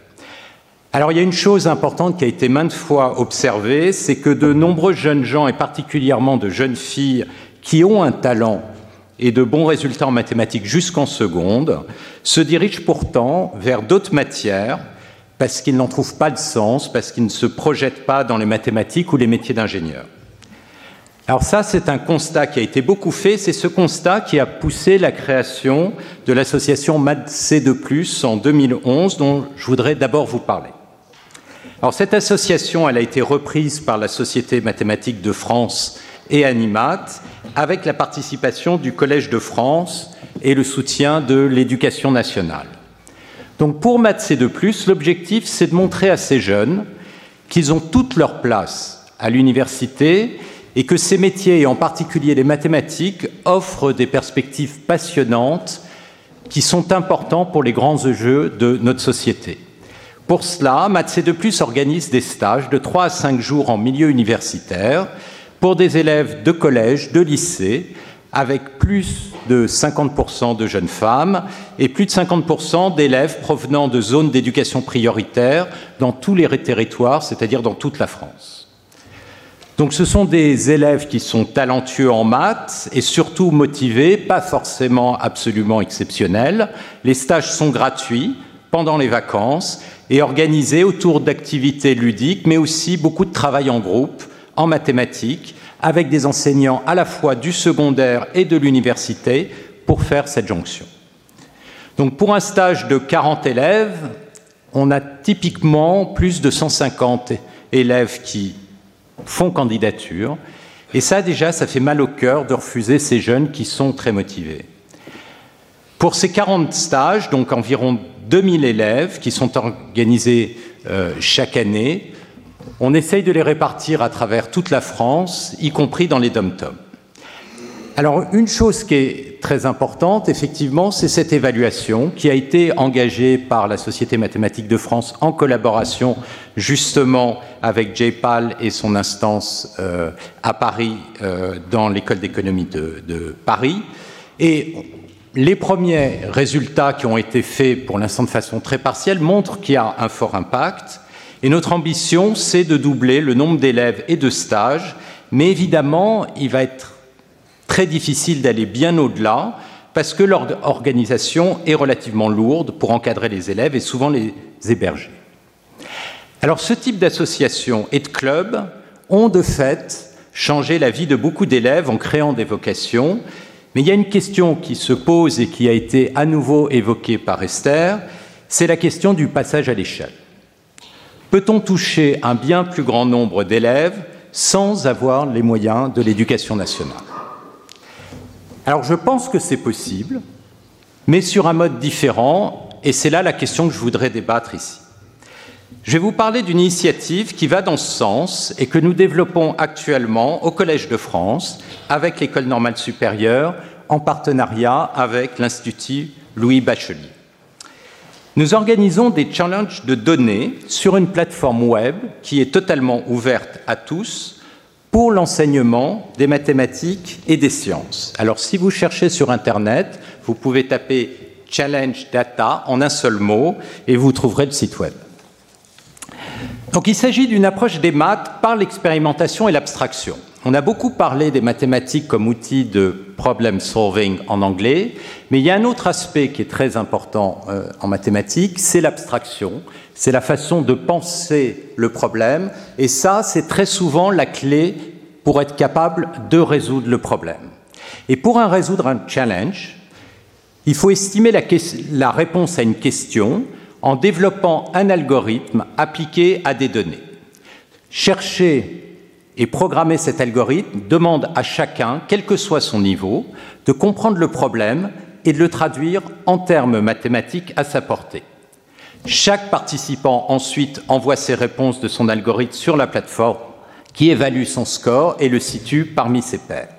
Alors il y a une chose importante qui a été maintes fois observée, c'est que de nombreux jeunes gens, et particulièrement de jeunes filles, qui ont un talent et de bons résultats en mathématiques jusqu'en seconde, se dirigent pourtant vers d'autres matières parce qu'ils n'en trouvent pas le sens, parce qu'ils ne se projettent pas dans les mathématiques ou les métiers d'ingénieur. Alors ça, c'est un constat qui a été beaucoup fait. C'est ce constat qui a poussé la création de l'association MADC2+, en 2011, dont je voudrais d'abord vous parler. Alors cette association, elle a été reprise par la Société mathématique de France et Animat, avec la participation du Collège de France et le soutien de l'éducation nationale. Donc pour MATC2+, l'objectif, c'est de montrer à ces jeunes qu'ils ont toute leur place à l'université et que ces métiers, et en particulier les mathématiques, offrent des perspectives passionnantes qui sont importants pour les grands enjeux de notre société. Pour cela, MathC2+, organise des stages de 3 à 5 jours en milieu universitaire pour des élèves de collège, de lycée, avec plus de 50% de jeunes femmes et plus de 50% d'élèves provenant de zones d'éducation prioritaire dans tous les territoires, c'est-à-dire dans toute la France. Donc ce sont des élèves qui sont talentueux en maths et surtout motivés, pas forcément absolument exceptionnels. Les stages sont gratuits pendant les vacances et organisés autour d'activités ludiques, mais aussi beaucoup de travail en groupe, en mathématiques, avec des enseignants à la fois du secondaire et de l'université pour faire cette jonction. Donc pour un stage de 40 élèves, on a typiquement plus de 150 élèves qui font candidature. Et ça, déjà, ça fait mal au cœur de refuser ces jeunes qui sont très motivés. Pour ces 40 stages, donc environ 2000 élèves qui sont organisés euh, chaque année, on essaye de les répartir à travers toute la France, y compris dans les dom-toms. Alors, une chose qui est très importante, effectivement, c'est cette évaluation qui a été engagée par la Société mathématique de France en collaboration justement avec JPAL et son instance euh, à Paris, euh, dans l'école d'économie de, de, Paris. Et les premiers résultats qui ont été faits, pour l'instant de façon très partielle, montrent qu'il y a un fort impact. Et notre ambition, c'est de doubler le nombre d'élèves et de stages. Mais évidemment, il va être très difficile d'aller bien au-delà parce que leur organisation est relativement lourde pour encadrer les élèves et souvent les héberger. Alors ce type d'association et de club ont de fait changé la vie de beaucoup d'élèves en créant des vocations, mais il y a une question qui se pose et qui a été à nouveau évoquée par Esther, c'est la question du passage à l'échelle. Peut-on toucher un bien plus grand nombre d'élèves sans avoir les moyens de l'éducation nationale? Alors je pense que c'est possible, mais sur un mode différent, et c'est là la question que je voudrais débattre ici. Je vais vous parler d'une initiative qui va dans ce sens et que nous développons actuellement au Collège de France avec l'École normale supérieure en partenariat avec l'Institut Louis Bachelier. Nous organisons des challenges de données sur une plateforme web qui est totalement ouverte à tous pour l'enseignement des mathématiques et des sciences. Alors si vous cherchez sur Internet, vous pouvez taper Challenge Data en un seul mot et vous trouverez le site web. Donc il s'agit d'une approche des maths par l'expérimentation et l'abstraction. On a beaucoup parlé des mathématiques comme outil de problem solving en anglais, mais il y a un autre aspect qui est très important euh, en mathématiques, c'est l'abstraction, c'est la façon de penser le problème, et ça, c'est très souvent la clé pour être capable de résoudre le problème. Et pour en résoudre un challenge, il faut estimer la, la réponse à une question en développant un algorithme appliqué à des données. Chercher et programmer cet algorithme demande à chacun, quel que soit son niveau, de comprendre le problème et de le traduire en termes mathématiques à sa portée. Chaque participant ensuite envoie ses réponses de son algorithme sur la plateforme qui évalue son score et le situe parmi ses pairs.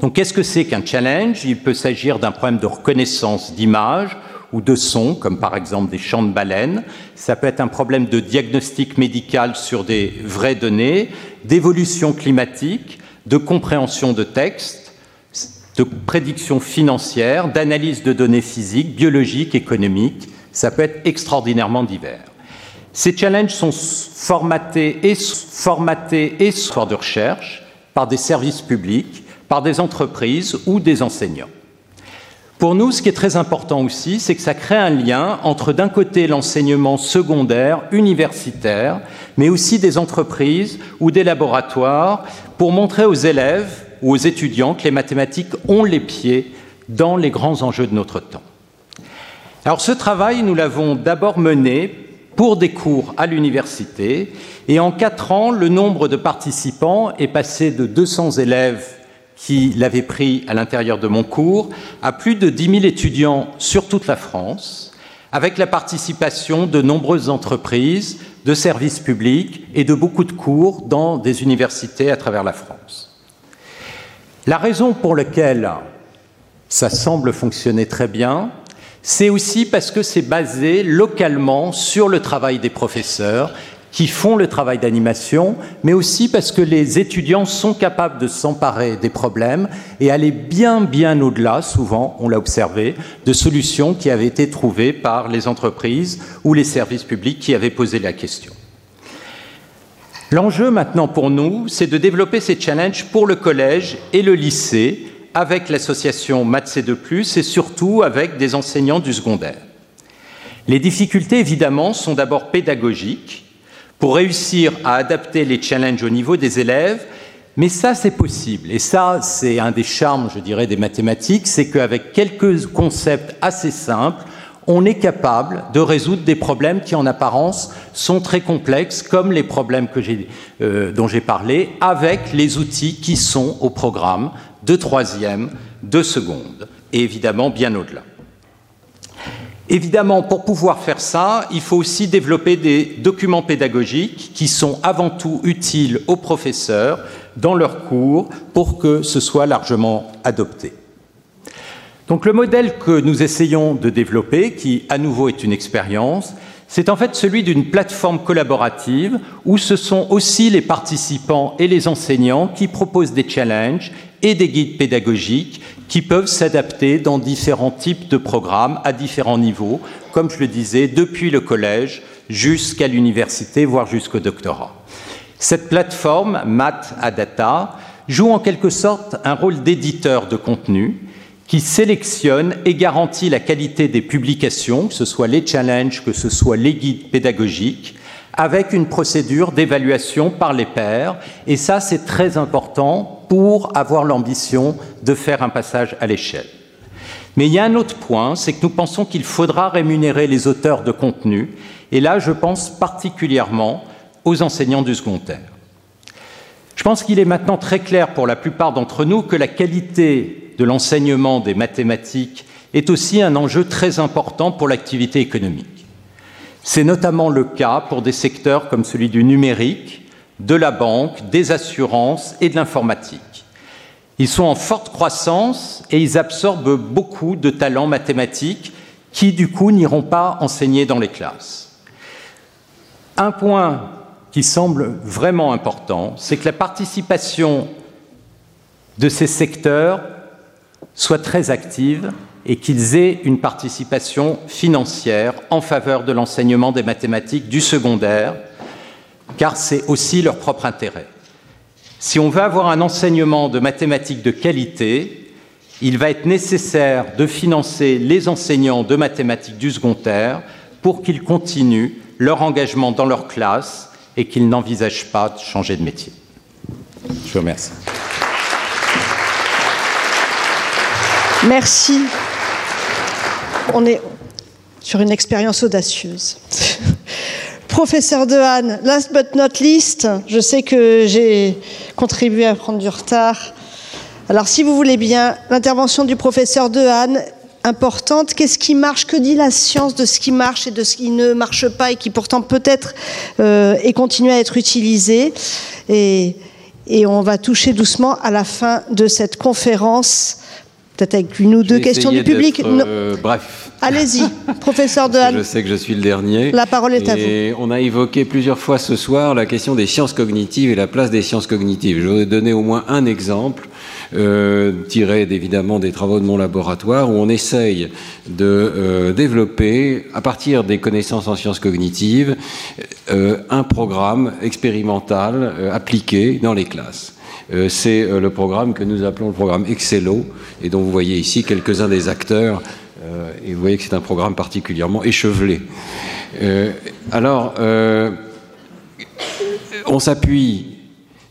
Donc qu'est-ce que c'est qu'un challenge? Il peut s'agir d'un problème de reconnaissance d'image ou de son, comme par exemple des champs de baleines. Ça peut être un problème de diagnostic médical sur des vraies données, d'évolution climatique, de compréhension de texte, de prédiction financière, d'analyse de données physiques, biologiques, économiques. Ça peut être extraordinairement divers. Ces challenges sont formatés et formatés et de recherche par des services publics, par des entreprises ou des enseignants. Pour nous, ce qui est très important aussi, c'est que ça crée un lien entre d'un côté l'enseignement secondaire, universitaire, mais aussi des entreprises ou des laboratoires, pour montrer aux élèves ou aux étudiants que les mathématiques ont les pieds dans les grands enjeux de notre temps. Alors ce travail, nous l'avons d'abord mené pour des cours à l'université, et en quatre ans, le nombre de participants est passé de 200 élèves qui l'avait pris à l'intérieur de mon cours, à plus de 10 000 étudiants sur toute la France, avec la participation de nombreuses entreprises, de services publics et de beaucoup de cours dans des universités à travers la France. La raison pour laquelle ça semble fonctionner très bien, c'est aussi parce que c'est basé localement sur le travail des professeurs qui font le travail d'animation, mais aussi parce que les étudiants sont capables de s'emparer des problèmes et aller bien, bien au-delà, souvent, on l'a observé, de solutions qui avaient été trouvées par les entreprises ou les services publics qui avaient posé la question. L'enjeu maintenant pour nous, c'est de développer ces challenges pour le collège et le lycée avec l'association MathC2+, et surtout avec des enseignants du secondaire. Les difficultés, évidemment, sont d'abord pédagogiques, pour réussir à adapter les challenges au niveau des élèves. Mais ça, c'est possible. Et ça, c'est un des charmes, je dirais, des mathématiques, c'est qu'avec quelques concepts assez simples, on est capable de résoudre des problèmes qui, en apparence, sont très complexes, comme les problèmes euh, dont j'ai parlé, avec les outils qui sont au programme de troisième, de seconde, et évidemment bien au-delà. Évidemment, pour pouvoir faire ça, il faut aussi développer des documents pédagogiques qui sont avant tout utiles aux professeurs dans leurs cours pour que ce soit largement adopté. Donc le modèle que nous essayons de développer, qui à nouveau est une expérience, c'est en fait celui d'une plateforme collaborative où ce sont aussi les participants et les enseignants qui proposent des challenges et des guides pédagogiques qui peuvent s'adapter dans différents types de programmes à différents niveaux, comme je le disais, depuis le collège jusqu'à l'université, voire jusqu'au doctorat. Cette plateforme, Math à joue en quelque sorte un rôle d'éditeur de contenu qui sélectionne et garantit la qualité des publications, que ce soit les challenges, que ce soit les guides pédagogiques, avec une procédure d'évaluation par les pairs. Et ça, c'est très important pour avoir l'ambition de faire un passage à l'échelle. Mais il y a un autre point, c'est que nous pensons qu'il faudra rémunérer les auteurs de contenu, et là je pense particulièrement aux enseignants du secondaire. Je pense qu'il est maintenant très clair pour la plupart d'entre nous que la qualité de l'enseignement des mathématiques est aussi un enjeu très important pour l'activité économique. C'est notamment le cas pour des secteurs comme celui du numérique, de la banque, des assurances et de l'informatique. Ils sont en forte croissance et ils absorbent beaucoup de talents mathématiques qui, du coup, n'iront pas enseigner dans les classes. Un point qui semble vraiment important, c'est que la participation de ces secteurs soit très active et qu'ils aient une participation financière en faveur de l'enseignement des mathématiques du secondaire car c'est aussi leur propre intérêt. Si on veut avoir un enseignement de mathématiques de qualité, il va être nécessaire de financer les enseignants de mathématiques du secondaire pour qu'ils continuent leur engagement dans leur classe et qu'ils n'envisagent pas de changer de métier. Je vous remercie. Merci. On est sur une expérience audacieuse. Professeur Dehaene, last but not least, je sais que j'ai contribué à prendre du retard. Alors, si vous voulez bien, l'intervention du professeur Dehaene importante. Qu'est-ce qui marche? Que dit la science de ce qui marche et de ce qui ne marche pas et qui pourtant peut-être euh, et continue à être utilisé? Et on va toucher doucement à la fin de cette conférence peut-être avec une ou deux questions du public. Euh, bref. Allez-y, professeur de Je sais que je suis le dernier. La parole est et à vous. On a évoqué plusieurs fois ce soir la question des sciences cognitives et la place des sciences cognitives. Je voudrais donner au moins un exemple. Euh, tiré évidemment des travaux de mon laboratoire où on essaye de euh, développer à partir des connaissances en sciences cognitives un programme expérimental appliqué dans les classes. Euh, c'est euh, le programme que nous appelons le programme Excello, et dont vous voyez ici quelques-uns des acteurs, euh, et vous voyez que c'est un programme particulièrement échevelé. Alors, on s'appuie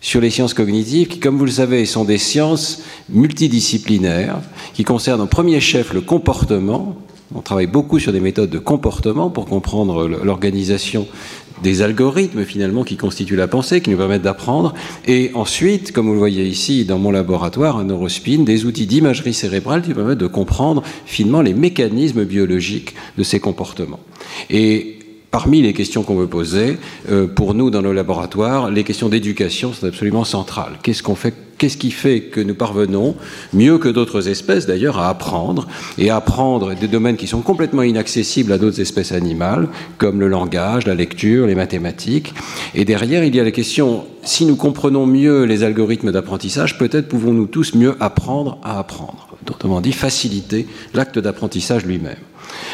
sur les sciences cognitives, qui, comme vous le savez, sont des sciences multidisciplinaires, qui concernent en premier chef le comportement. On travaille beaucoup sur des méthodes de comportement pour comprendre l'organisation des algorithmes finalement qui constituent la pensée, qui nous permettent d'apprendre, et ensuite, comme vous le voyez ici dans mon laboratoire, un neurospin, des outils d'imagerie cérébrale qui permettent de comprendre finement les mécanismes biologiques de ces comportements. Et parmi les questions qu'on veut poser, euh, pour nous dans nos laboratoires, les questions d'éducation sont absolument centrales. Qu'est-ce qu'on fait Qu'est-ce qui fait que nous parvenons, mieux que d'autres espèces d'ailleurs, à apprendre et à apprendre des domaines qui sont complètement inaccessibles à d'autres espèces animales, comme le langage, la lecture, les mathématiques? Et derrière, il y a la question, si nous comprenons mieux les algorithmes d'apprentissage, peut-être pouvons-nous tous mieux apprendre à apprendre. Autrement dit, faciliter l'acte d'apprentissage lui-même.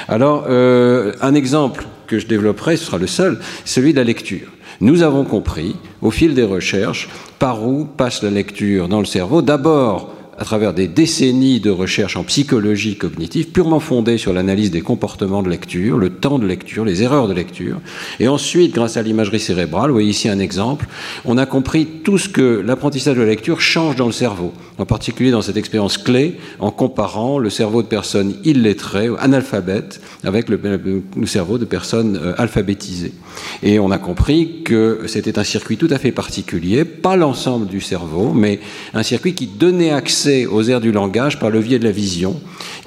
Alors, euh, un exemple que je développerai, ce sera le seul, celui de la lecture. Nous avons compris, au fil des recherches, par où passe la lecture dans le cerveau. D'abord, à travers des décennies de recherches en psychologie cognitive, purement fondées sur l'analyse des comportements de lecture, le temps de lecture, les erreurs de lecture. Et ensuite, grâce à l'imagerie cérébrale, vous voyez ici un exemple, on a compris tout ce que l'apprentissage de la lecture change dans le cerveau, en particulier dans cette expérience clé, en comparant le cerveau de personnes illettrées, analphabètes, avec le, cerveau de personnes euh, alphabétisées. Et on a compris que c'était un circuit tout à fait particulier, pas l'ensemble du cerveau, mais un circuit qui donnait accès aux aires du langage par le levier de la vision,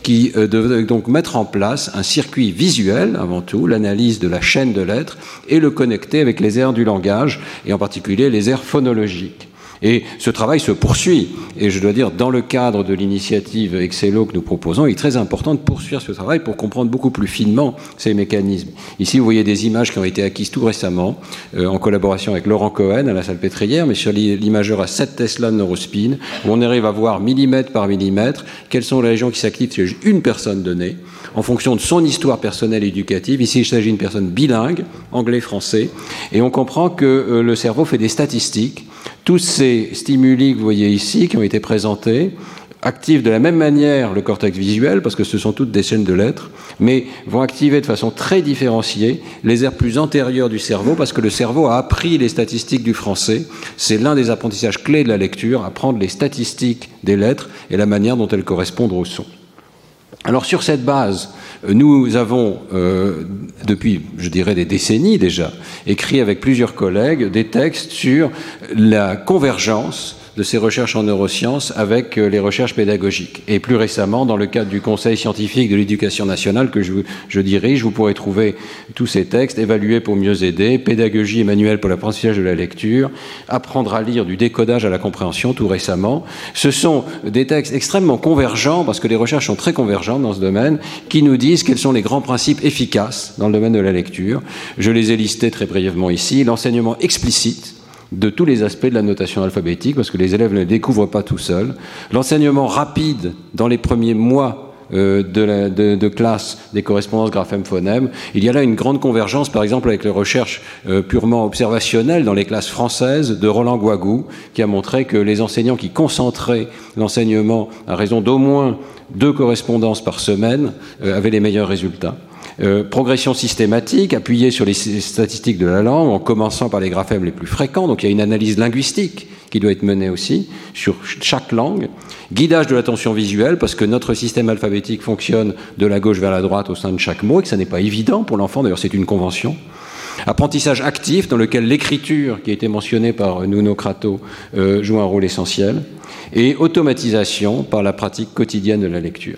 qui euh, devait donc mettre en place un circuit visuel, avant tout, l'analyse de la chaîne de lettres, et le connecter avec les aires du langage, et en particulier les aires phonologiques. Et ce travail se poursuit. Et je dois dire, dans le cadre de l'initiative Excello que nous proposons, il est très important de poursuivre ce travail pour comprendre beaucoup plus finement ces mécanismes. Ici, vous voyez des images qui ont été acquises tout récemment, euh, en collaboration avec Laurent Cohen à la salle pétrière, mais sur l'imageur à 7 Tesla de Neurospin, où on arrive à voir millimètre par millimètre quelles sont les régions qui s'activent chez une personne donnée, en fonction de son histoire personnelle éducative. Ici, il s'agit d'une personne bilingue, anglais-français, et on comprend que euh, le cerveau fait des statistiques tous ces stimuli que vous voyez ici, qui ont été présentés, activent de la même manière le cortex visuel, parce que ce sont toutes des chaînes de lettres, mais vont activer de façon très différenciée les aires plus antérieures du cerveau, parce que le cerveau a appris les statistiques du français. C'est l'un des apprentissages clés de la lecture, apprendre les statistiques des lettres et la manière dont elles correspondent au son. Alors sur cette base, nous avons, euh, depuis, je dirais, des décennies déjà, écrit avec plusieurs collègues des textes sur la convergence de ces recherches en neurosciences avec euh, les recherches pédagogiques. Et plus récemment, dans le cadre du Conseil scientifique de l'éducation nationale que je, je, dirige, vous pourrez trouver tous ces textes, évalués pour mieux aider, pédagogie et manuel pour l'apprentissage de la lecture, apprendre à lire du décodage à la compréhension tout récemment. Ce sont des textes extrêmement convergents, parce que les recherches sont très convergentes dans ce domaine, qui nous disent quels sont les grands principes efficaces dans le domaine de la lecture. Je les ai listés très brièvement ici. L'enseignement explicite, de tous les aspects de la notation alphabétique, parce que les élèves ne le découvrent pas tout seuls. L'enseignement rapide dans les premiers mois euh, de, la, de, de, classe des correspondances graphème-phonème. Il y a là une grande convergence, par exemple, avec les recherches euh, purement observationnelles dans les classes françaises de Roland Guagou, qui a montré que les enseignants qui concentraient l'enseignement à raison d'au moins deux correspondances par semaine euh, avaient les meilleurs résultats. Euh, progression systématique appuyée sur les statistiques de la langue, en commençant par les graphèmes les plus fréquents. Donc il y a une analyse linguistique qui doit être menée aussi sur chaque langue. Guidage de l'attention visuelle, parce que notre système alphabétique fonctionne de la gauche vers la droite au sein de chaque mot, et que ça n'est pas évident pour l'enfant, d'ailleurs c'est une convention. Apprentissage actif, dans lequel l'écriture, qui a été mentionnée par Nuno Crato, euh, joue un rôle essentiel. Et automatisation par la pratique quotidienne de la lecture.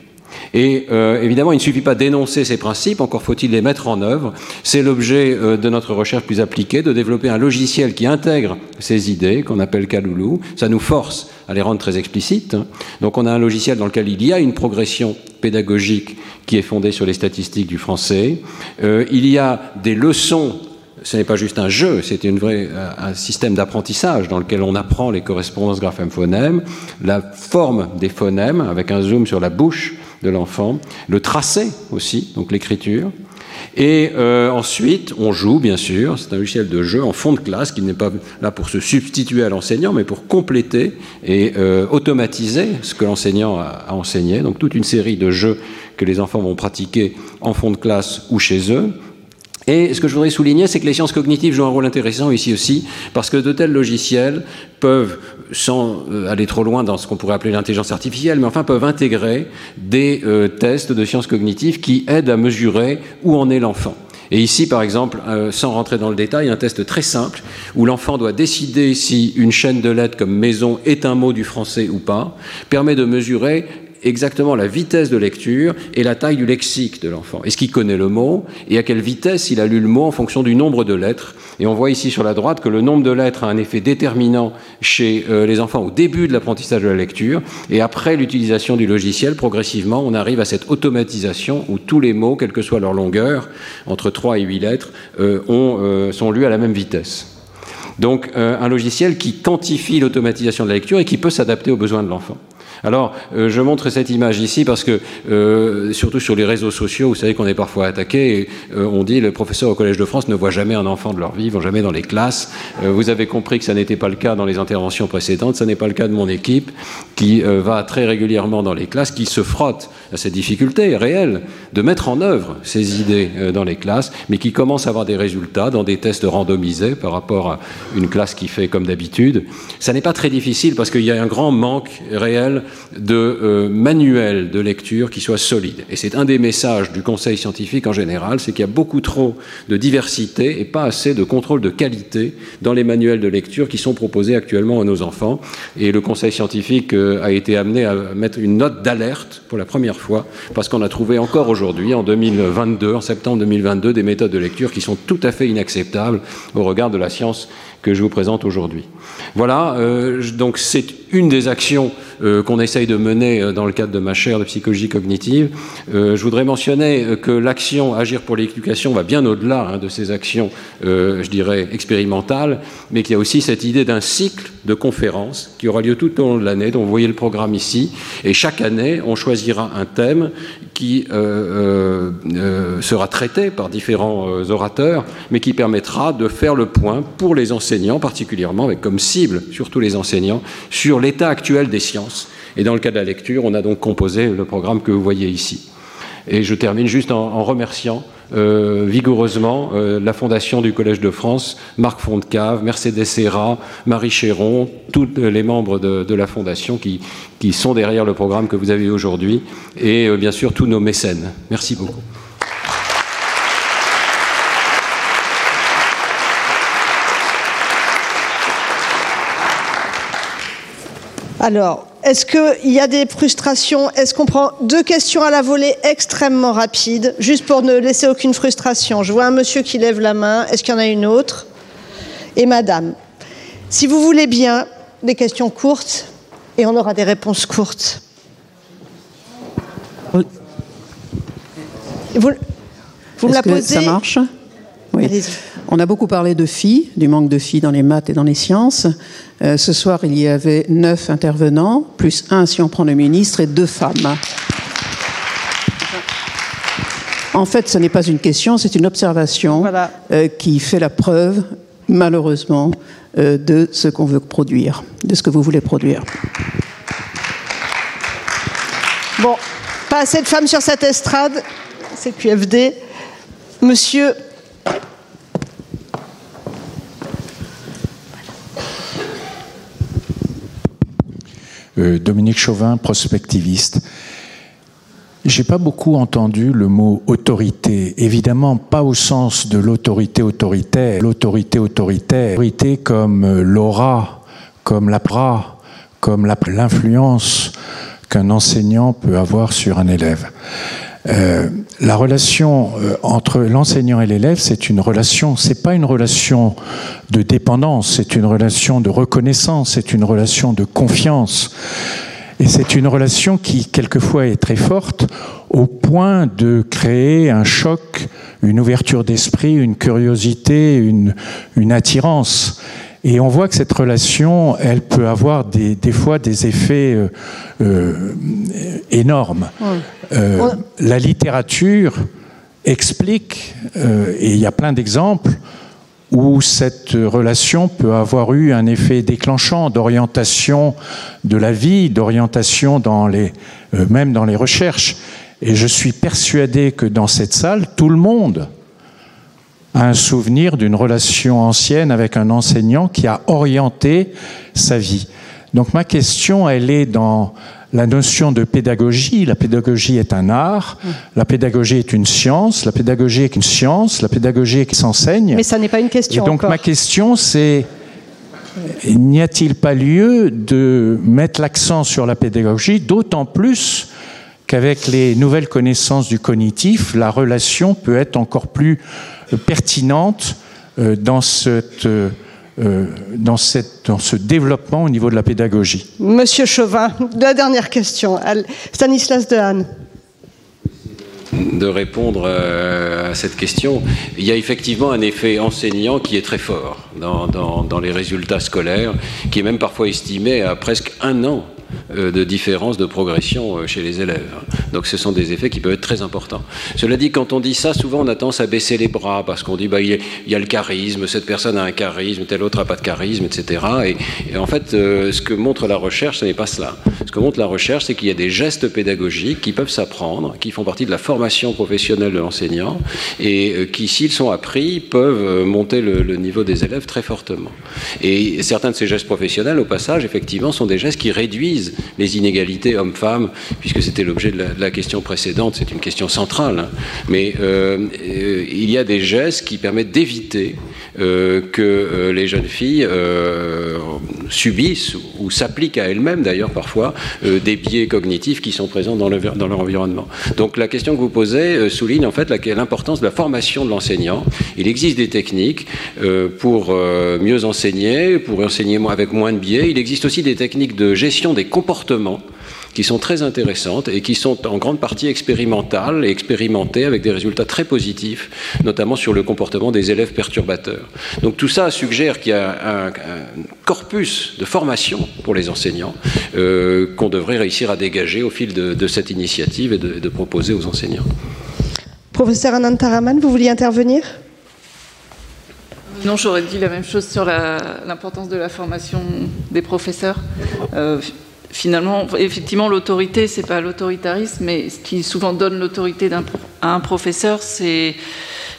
Et euh, évidemment, il ne suffit pas d'énoncer ces principes, encore faut-il les mettre en œuvre. C'est l'objet euh, de notre recherche plus appliquée, de développer un logiciel qui intègre ces idées, qu'on appelle Kaloulou. Ça nous force à les rendre très explicites. Donc on a un logiciel dans lequel il y a une progression pédagogique qui est fondée sur les statistiques du français. Euh, il y a des leçons ce n'est pas juste un jeu, c'est une vraie, un système d'apprentissage dans lequel on apprend les correspondances graphèmes-phonèmes, la forme des phonèmes avec un zoom sur la bouche de l'enfant, le tracé aussi, donc l'écriture. Et euh, ensuite, on joue, bien sûr, c'est un logiciel de jeu en fond de classe qui n'est pas là pour se substituer à l'enseignant, mais pour compléter et euh, automatiser ce que l'enseignant a, a enseigné. Donc toute une série de jeux que les enfants vont pratiquer en fond de classe ou chez eux. Et ce que je voudrais souligner, c'est que les sciences cognitives jouent un rôle intéressant ici aussi, parce que de tels logiciels peuvent, sans euh, aller trop loin dans ce qu'on pourrait appeler l'intelligence artificielle, mais enfin peuvent intégrer des euh, tests de sciences cognitives qui aident à mesurer où en est l'enfant. Et ici, par exemple, euh, sans rentrer dans le détail, un test très simple où l'enfant doit décider si une chaîne de lettres comme maison est un mot du français ou pas, permet de mesurer exactement la vitesse de lecture et la taille du lexique de l'enfant. Est-ce qu'il connaît le mot et à quelle vitesse il a lu le mot en fonction du nombre de lettres Et on voit ici sur la droite que le nombre de lettres a un effet déterminant chez euh, les enfants au début de l'apprentissage de la lecture et après l'utilisation du logiciel, progressivement, on arrive à cette automatisation où tous les mots, quelle que soit leur longueur, entre 3 et 8 lettres, euh, euh, sont lus à la même vitesse. Donc un logiciel qui quantifie l'automatisation de la lecture et qui peut s'adapter aux besoins de l'enfant. Alors, euh, je montre cette image ici parce que, euh, surtout sur les réseaux sociaux, vous savez qu'on est parfois attaqué et euh, on dit le professeur au Collège de France ne voit jamais un enfant de leur vie, vont jamais dans les classes. vous avez compris que ça n'était pas le cas dans les interventions précédentes, ce n'est pas le cas de mon équipe qui va très régulièrement dans les classes, qui se frotte à cette difficulté réelle de mettre en œuvre ces idées dans les classes, mais qui commence à avoir des résultats dans des tests randomisés par rapport à une classe qui fait comme d'habitude. Ça n'est pas très difficile parce qu'il y a un grand manque réel de euh, manuels de lecture qui soient solides. Et c'est un des messages du Conseil scientifique en général, c'est qu'il y a beaucoup trop de diversité et pas assez de contrôle de qualité dans les manuels de lecture qui sont proposés actuellement à nos enfants. Et le Conseil scientifique euh, a été amené à mettre une note d'alerte pour la première fois, parce qu'on a trouvé encore aujourd'hui, en 2022, en septembre 2022, des méthodes de lecture qui sont tout à fait inacceptables au regard de la science que je vous présente aujourd'hui. Voilà, euh, donc c'est une des actions euh, qu'on essaye de mener euh, dans le cadre de ma chaire de psychologie cognitive. je voudrais mentionner que l'action Agir pour l'éducation va bien au-delà hein, de ces actions, je dirais, expérimentales, mais qu'il y a aussi cette idée d'un cycle de conférences qui aura lieu tout au long de l'année, dont vous voyez le programme ici. Et chaque année, on choisira un thème qui sera traité par différents orateurs, mais qui permettra de faire le point pour les enseignants, particulièrement, avec comme cible, surtout les enseignants, sur l'état actuel des sciences. Et dans le cas de la lecture, on a donc composé le programme que vous voyez ici. Et je termine juste en, remerciant euh, vigoureusement euh, la Fondation du Collège de France, Marc Fontcave, Mercedes Serra, Marie Chéron, tous les membres de, la Fondation qui, qui, sont derrière le programme que vous avez aujourd'hui, et euh, bien sûr tous nos mécènes. Merci beaucoup. Alors, est-ce qu'il y a des frustrations? Est-ce qu'on prend deux questions à la volée extrêmement rapides, juste pour ne laisser aucune frustration? Je vois un monsieur qui lève la main. Est-ce qu'il y en a une autre? Et madame. Si vous voulez bien, des questions courtes, et on aura des réponses courtes. Vous, vous me la posez Ça marche? Oui. On a beaucoup parlé de filles, du manque de filles dans les maths et dans les sciences. Euh, ce soir, il y avait neuf intervenants, plus un si on prend le ministre, et deux femmes. En fait, ce n'est pas une question, c'est une observation euh, qui fait la preuve, malheureusement, euh, de ce qu'on veut produire, de ce que vous voulez produire. Bon, pas assez de femmes sur cette estrade, c'est QFD. Monsieur Euh, Dominique Chauvin, prospectiviste. J'ai pas beaucoup entendu le mot autorité. Évidemment, pas au sens de l'autorité autoritaire. L'autorité autoritaire. L'autorité comme l'aura, comme la pra, comme l'influence, qu'un enseignant peut avoir sur un élève. Euh, la relation euh, entre l'enseignant et l'élève, c'est une relation, c'est pas une relation de dépendance, c'est une relation de reconnaissance, c'est une relation de confiance. Et c'est une relation qui, quelquefois, est très forte au point de créer un choc, une ouverture d'esprit, une curiosité, une, une attirance. Et on voit que cette relation, elle peut avoir des, des fois des effets euh, euh énormes. Euh, la littérature explique, et il y a plein d'exemples, où cette relation peut avoir eu un effet déclenchant d'orientation de la vie, d'orientation dans les, même dans les recherches. Et je suis persuadé que dans cette salle, tout le monde un souvenir d'une relation ancienne avec un enseignant qui a orienté sa vie. Donc ma question, elle est dans la notion de pédagogie. La pédagogie est un art, la pédagogie est une science, la pédagogie est une science, la pédagogie qui s'enseigne. Mais ça n'est pas une question. Et donc ma question, c'est n'y a-t-il pas lieu de mettre l'accent sur la pédagogie, d'autant plus qu'avec les nouvelles connaissances du cognitif, la relation peut être encore plus pertinente euh, dans cette euh, euh, dans, cette, dans, ce développement au niveau de la pédagogie. Monsieur Chauvin, la dernière question. Stanislas Dehaene de répondre à cette question. Il y a effectivement un effet enseignant qui est très fort dans, dans, dans les résultats scolaires, qui est même parfois estimé à presque un an de différence de progression euh, chez les élèves. Donc ce sont des effets qui peuvent être très importants. Cela dit, quand on dit ça, souvent on a tendance à baisser les bras parce qu'on dit bah, il, y a, le charisme, cette personne a un charisme, tel autre n'a pas de charisme, etc. Et, en fait, euh, ce que montre la recherche, ce n'est pas cela. Ce que montre la recherche, c'est qu'il y a des gestes pédagogiques qui peuvent s'apprendre, qui font partie de la formation professionnelle de l'enseignant et qui, s'ils sont appris, peuvent monter le niveau des élèves très fortement. Et certains de ces gestes professionnels, au passage, effectivement, sont des gestes qui réduisent les inégalités hommes-femmes, puisque c'était l'objet de, la question précédente, c'est une question centrale. Hein. Mais euh, euh, il y a des gestes qui permettent d'éviter que les jeunes filles subissent ou s'appliquent à elles-mêmes d'ailleurs parfois des biais cognitifs qui sont présents dans, leur environnement. Donc la question que vous posez souligne en fait l'importance de la formation de l'enseignant. Il existe des techniques pour mieux enseigner, pour enseigner avec moins de biais. Il existe aussi des techniques de gestion des comportements qui sont très intéressantes et qui sont en grande partie expérimentales et expérimentées avec des résultats très positifs, notamment sur le comportement des élèves perturbateurs. Donc tout ça suggère qu'il y a un, corpus de formation pour les enseignants euh, qu'on devrait réussir à dégager au fil de, cette initiative et de, proposer aux enseignants. Professeur Anantaraman, vous vouliez intervenir? Non, j'aurais dit la même chose sur l'importance de la formation des professeurs. Euh, finalement, effectivement, l'autorité, c'est pas l'autoritarisme, mais ce qui souvent donne l'autorité à un professeur, c'est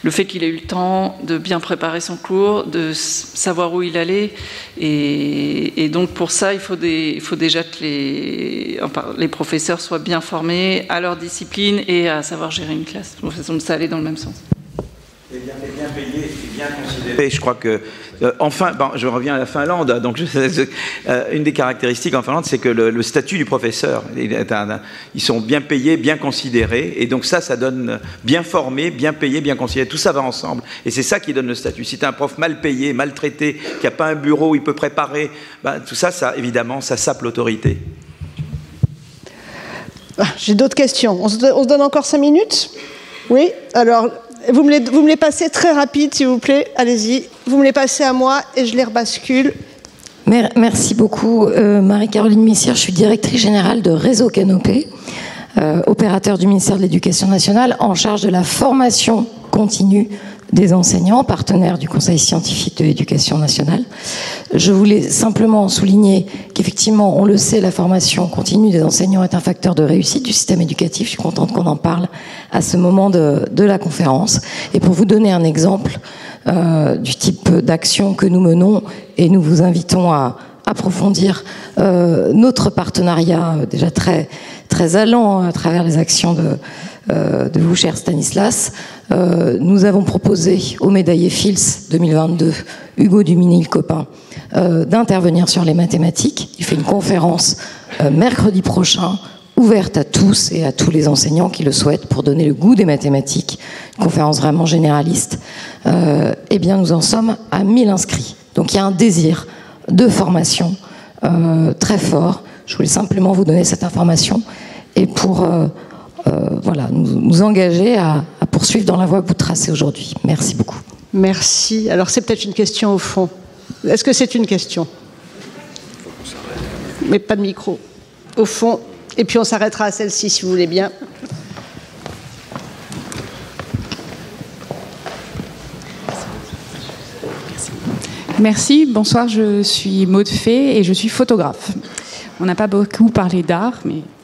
le fait qu'il ait eu le temps de bien préparer son cours, de savoir où il allait. Et, donc, pour ça, il faut, il faut déjà que les, les, professeurs soient bien formés à leur discipline et à savoir gérer une classe. De toute façon, ça allait dans le même sens et bien, bien payé et bien considéré. Je crois que, euh, enfin, je reviens à la Finlande. Donc, euh, une des caractéristiques en Finlande, c'est que le, statut du professeur, ils sont bien payés, bien considérés, et donc ça, ça donne bien formé, bien payé, bien considéré. Tout ça va ensemble, et c'est ça qui donne le statut. Si tu un prof mal payé, maltraité, qui n'a pas un bureau où il peut préparer, ben, tout ça, ça, évidemment, ça sape l'autorité. Ah, j'ai d'autres questions. On se donne encore cinq minutes? Oui? Alors, vous me, les, passez très rapide, s'il vous plaît. Allez-y. Vous me les passez à moi et je les rebascule. Merci beaucoup, euh, Marie-Caroline Missière. Je suis directrice générale de Réseau Canopé, euh, opérateur du ministère de l'Éducation nationale en charge de la formation continue des enseignants, partenaires du Conseil scientifique de l'éducation nationale. Je voulais simplement souligner qu'effectivement, on le sait, la formation continue des enseignants est un facteur de réussite du système éducatif. Je suis contente qu'on en parle à ce moment de, la conférence. Et pour vous donner un exemple euh, du type d'action que nous menons, et nous vous invitons à approfondir euh, notre partenariat euh, déjà très, très allant à travers les actions de, de vous, cher Stanislas, euh, nous avons proposé au médaillé Fils 2022, Hugo Dumini, le copain, euh, d'intervenir sur les mathématiques. Il fait une conférence mercredi prochain ouverte à tous et à tous les enseignants qui le souhaitent pour donner le goût des mathématiques, une conférence vraiment généraliste, euh, eh bien nous en sommes à 1000 inscrits. Donc il y a un désir de formation euh, très fort. Je voulais simplement vous donner cette information et pour euh, voilà, nous, engager à, à poursuivre dans la voie que vous tracez aujourd'hui. Merci beaucoup. Merci. Alors c'est peut-être une question au fond. Est-ce que c'est une question? Mais pas de micro. Au fond. Et puis on s'arrêtera à celle-ci si vous voulez bien. Merci. Bonsoir, je suis Maude Fay et je suis photographe. On n'a pas beaucoup parlé d'art, mais euh,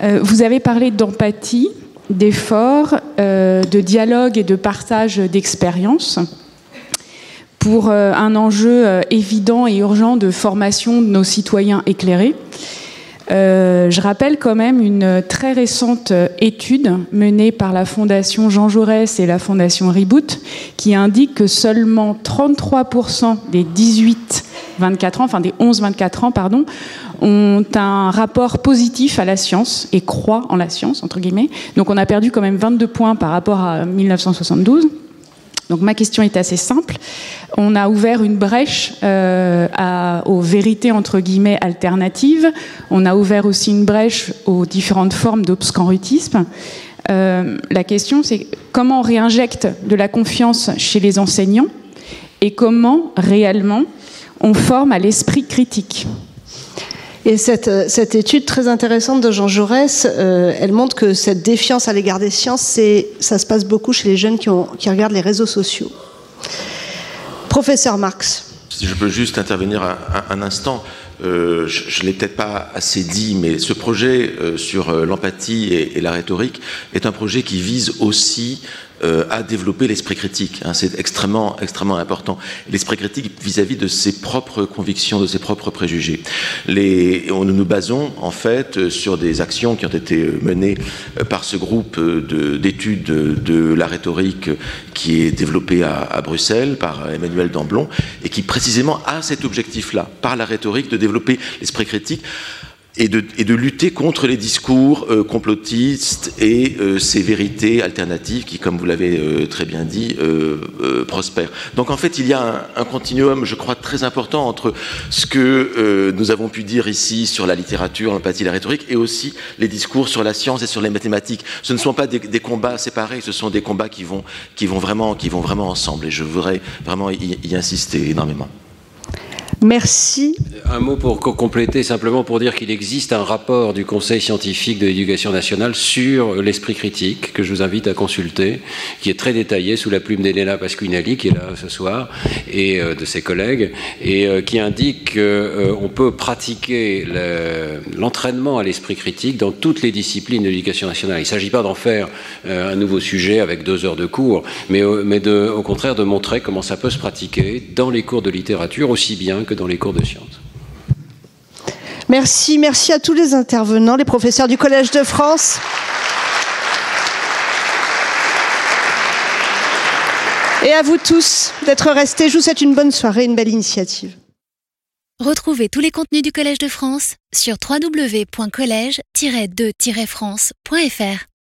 vous avez parlé d'empathie, d'effort, euh, de dialogue et de partage d'expériences pour euh, un enjeu euh, évident et urgent de formation de nos citoyens éclairés. Euh, je rappelle quand même une très récente étude menée par la Fondation Jean Jaurès et la Fondation Reboot qui indique que seulement 33% des 18-24 ans, enfin des 11-24 ans, pardon, ont un rapport positif à la science et croient en la science, entre guillemets. Donc on a perdu quand même 22 points par rapport à 1972. Donc ma question est assez simple. On a ouvert une brèche euh, aux vérités entre guillemets alternatives. On a ouvert aussi une brèche aux différentes formes d'obscurantisme. Euh, la question, c'est comment on réinjecte de la confiance chez les enseignants et comment réellement on forme à l'esprit critique? Et cette, euh, cette, étude très intéressante de Jean Jaurès, euh, elle montre que cette défiance à l'égard des sciences, ça se passe beaucoup chez les jeunes qui, regardent les réseaux sociaux. Professeur Marx. Si je peux juste intervenir un, instant. Euh, je ne l'ai peut-être pas assez dit, mais ce projet sur l'empathie et, la rhétorique est un projet qui vise aussi euh, à développer l'esprit critique. Hein, c'est extrêmement, extrêmement important. L'esprit critique vis-à-vis de ses propres convictions, de ses propres préjugés. On, nous nous basons en fait sur des actions qui ont été menées euh, par ce groupe d'études de, la rhétorique qui est développé à, Bruxelles par Emmanuel Damblon et qui précisément a cet objectif-là, par la rhétorique, de développer l'esprit critique et de, et de, lutter contre les discours euh, complotistes et euh, ces vérités alternatives qui, comme vous l'avez euh, très bien dit, euh, euh, prospèrent. Donc en fait, il y a un, un, continuum, je crois, très important entre ce que euh, nous avons pu dire ici sur la littérature, l'empathie, la rhétorique, et aussi les discours sur la science et sur les mathématiques. Ce ne sont pas des, des combats séparés, ce sont des combats qui vont, qui vont, vraiment, qui vont vraiment ensemble. Et je voudrais vraiment y, y insister énormément. Merci. Un mot pour compléter, simplement pour dire qu'il existe un rapport du Conseil scientifique de l'éducation nationale sur l'esprit critique, que je vous invite à consulter, qui est très détaillé sous la plume d'Elena Pasquinelli, qui est là ce soir, et euh, de ses collègues, et euh, qui indique qu'on euh, peut pratiquer l'entraînement le, à l'esprit critique dans toutes les disciplines de l'éducation nationale. Il ne s'agit pas d'en faire un nouveau sujet avec deux heures de cours, mais, au contraire de montrer comment ça peut se pratiquer dans les cours de littérature aussi bien que dans les cours de sciences. Merci, merci à tous les intervenants, les professeurs du Collège de France. Et à vous tous d'être restés. Je vous souhaite une bonne soirée, une belle initiative. Retrouvez tous les contenus du Collège de France sur www.colège-2-france.fr.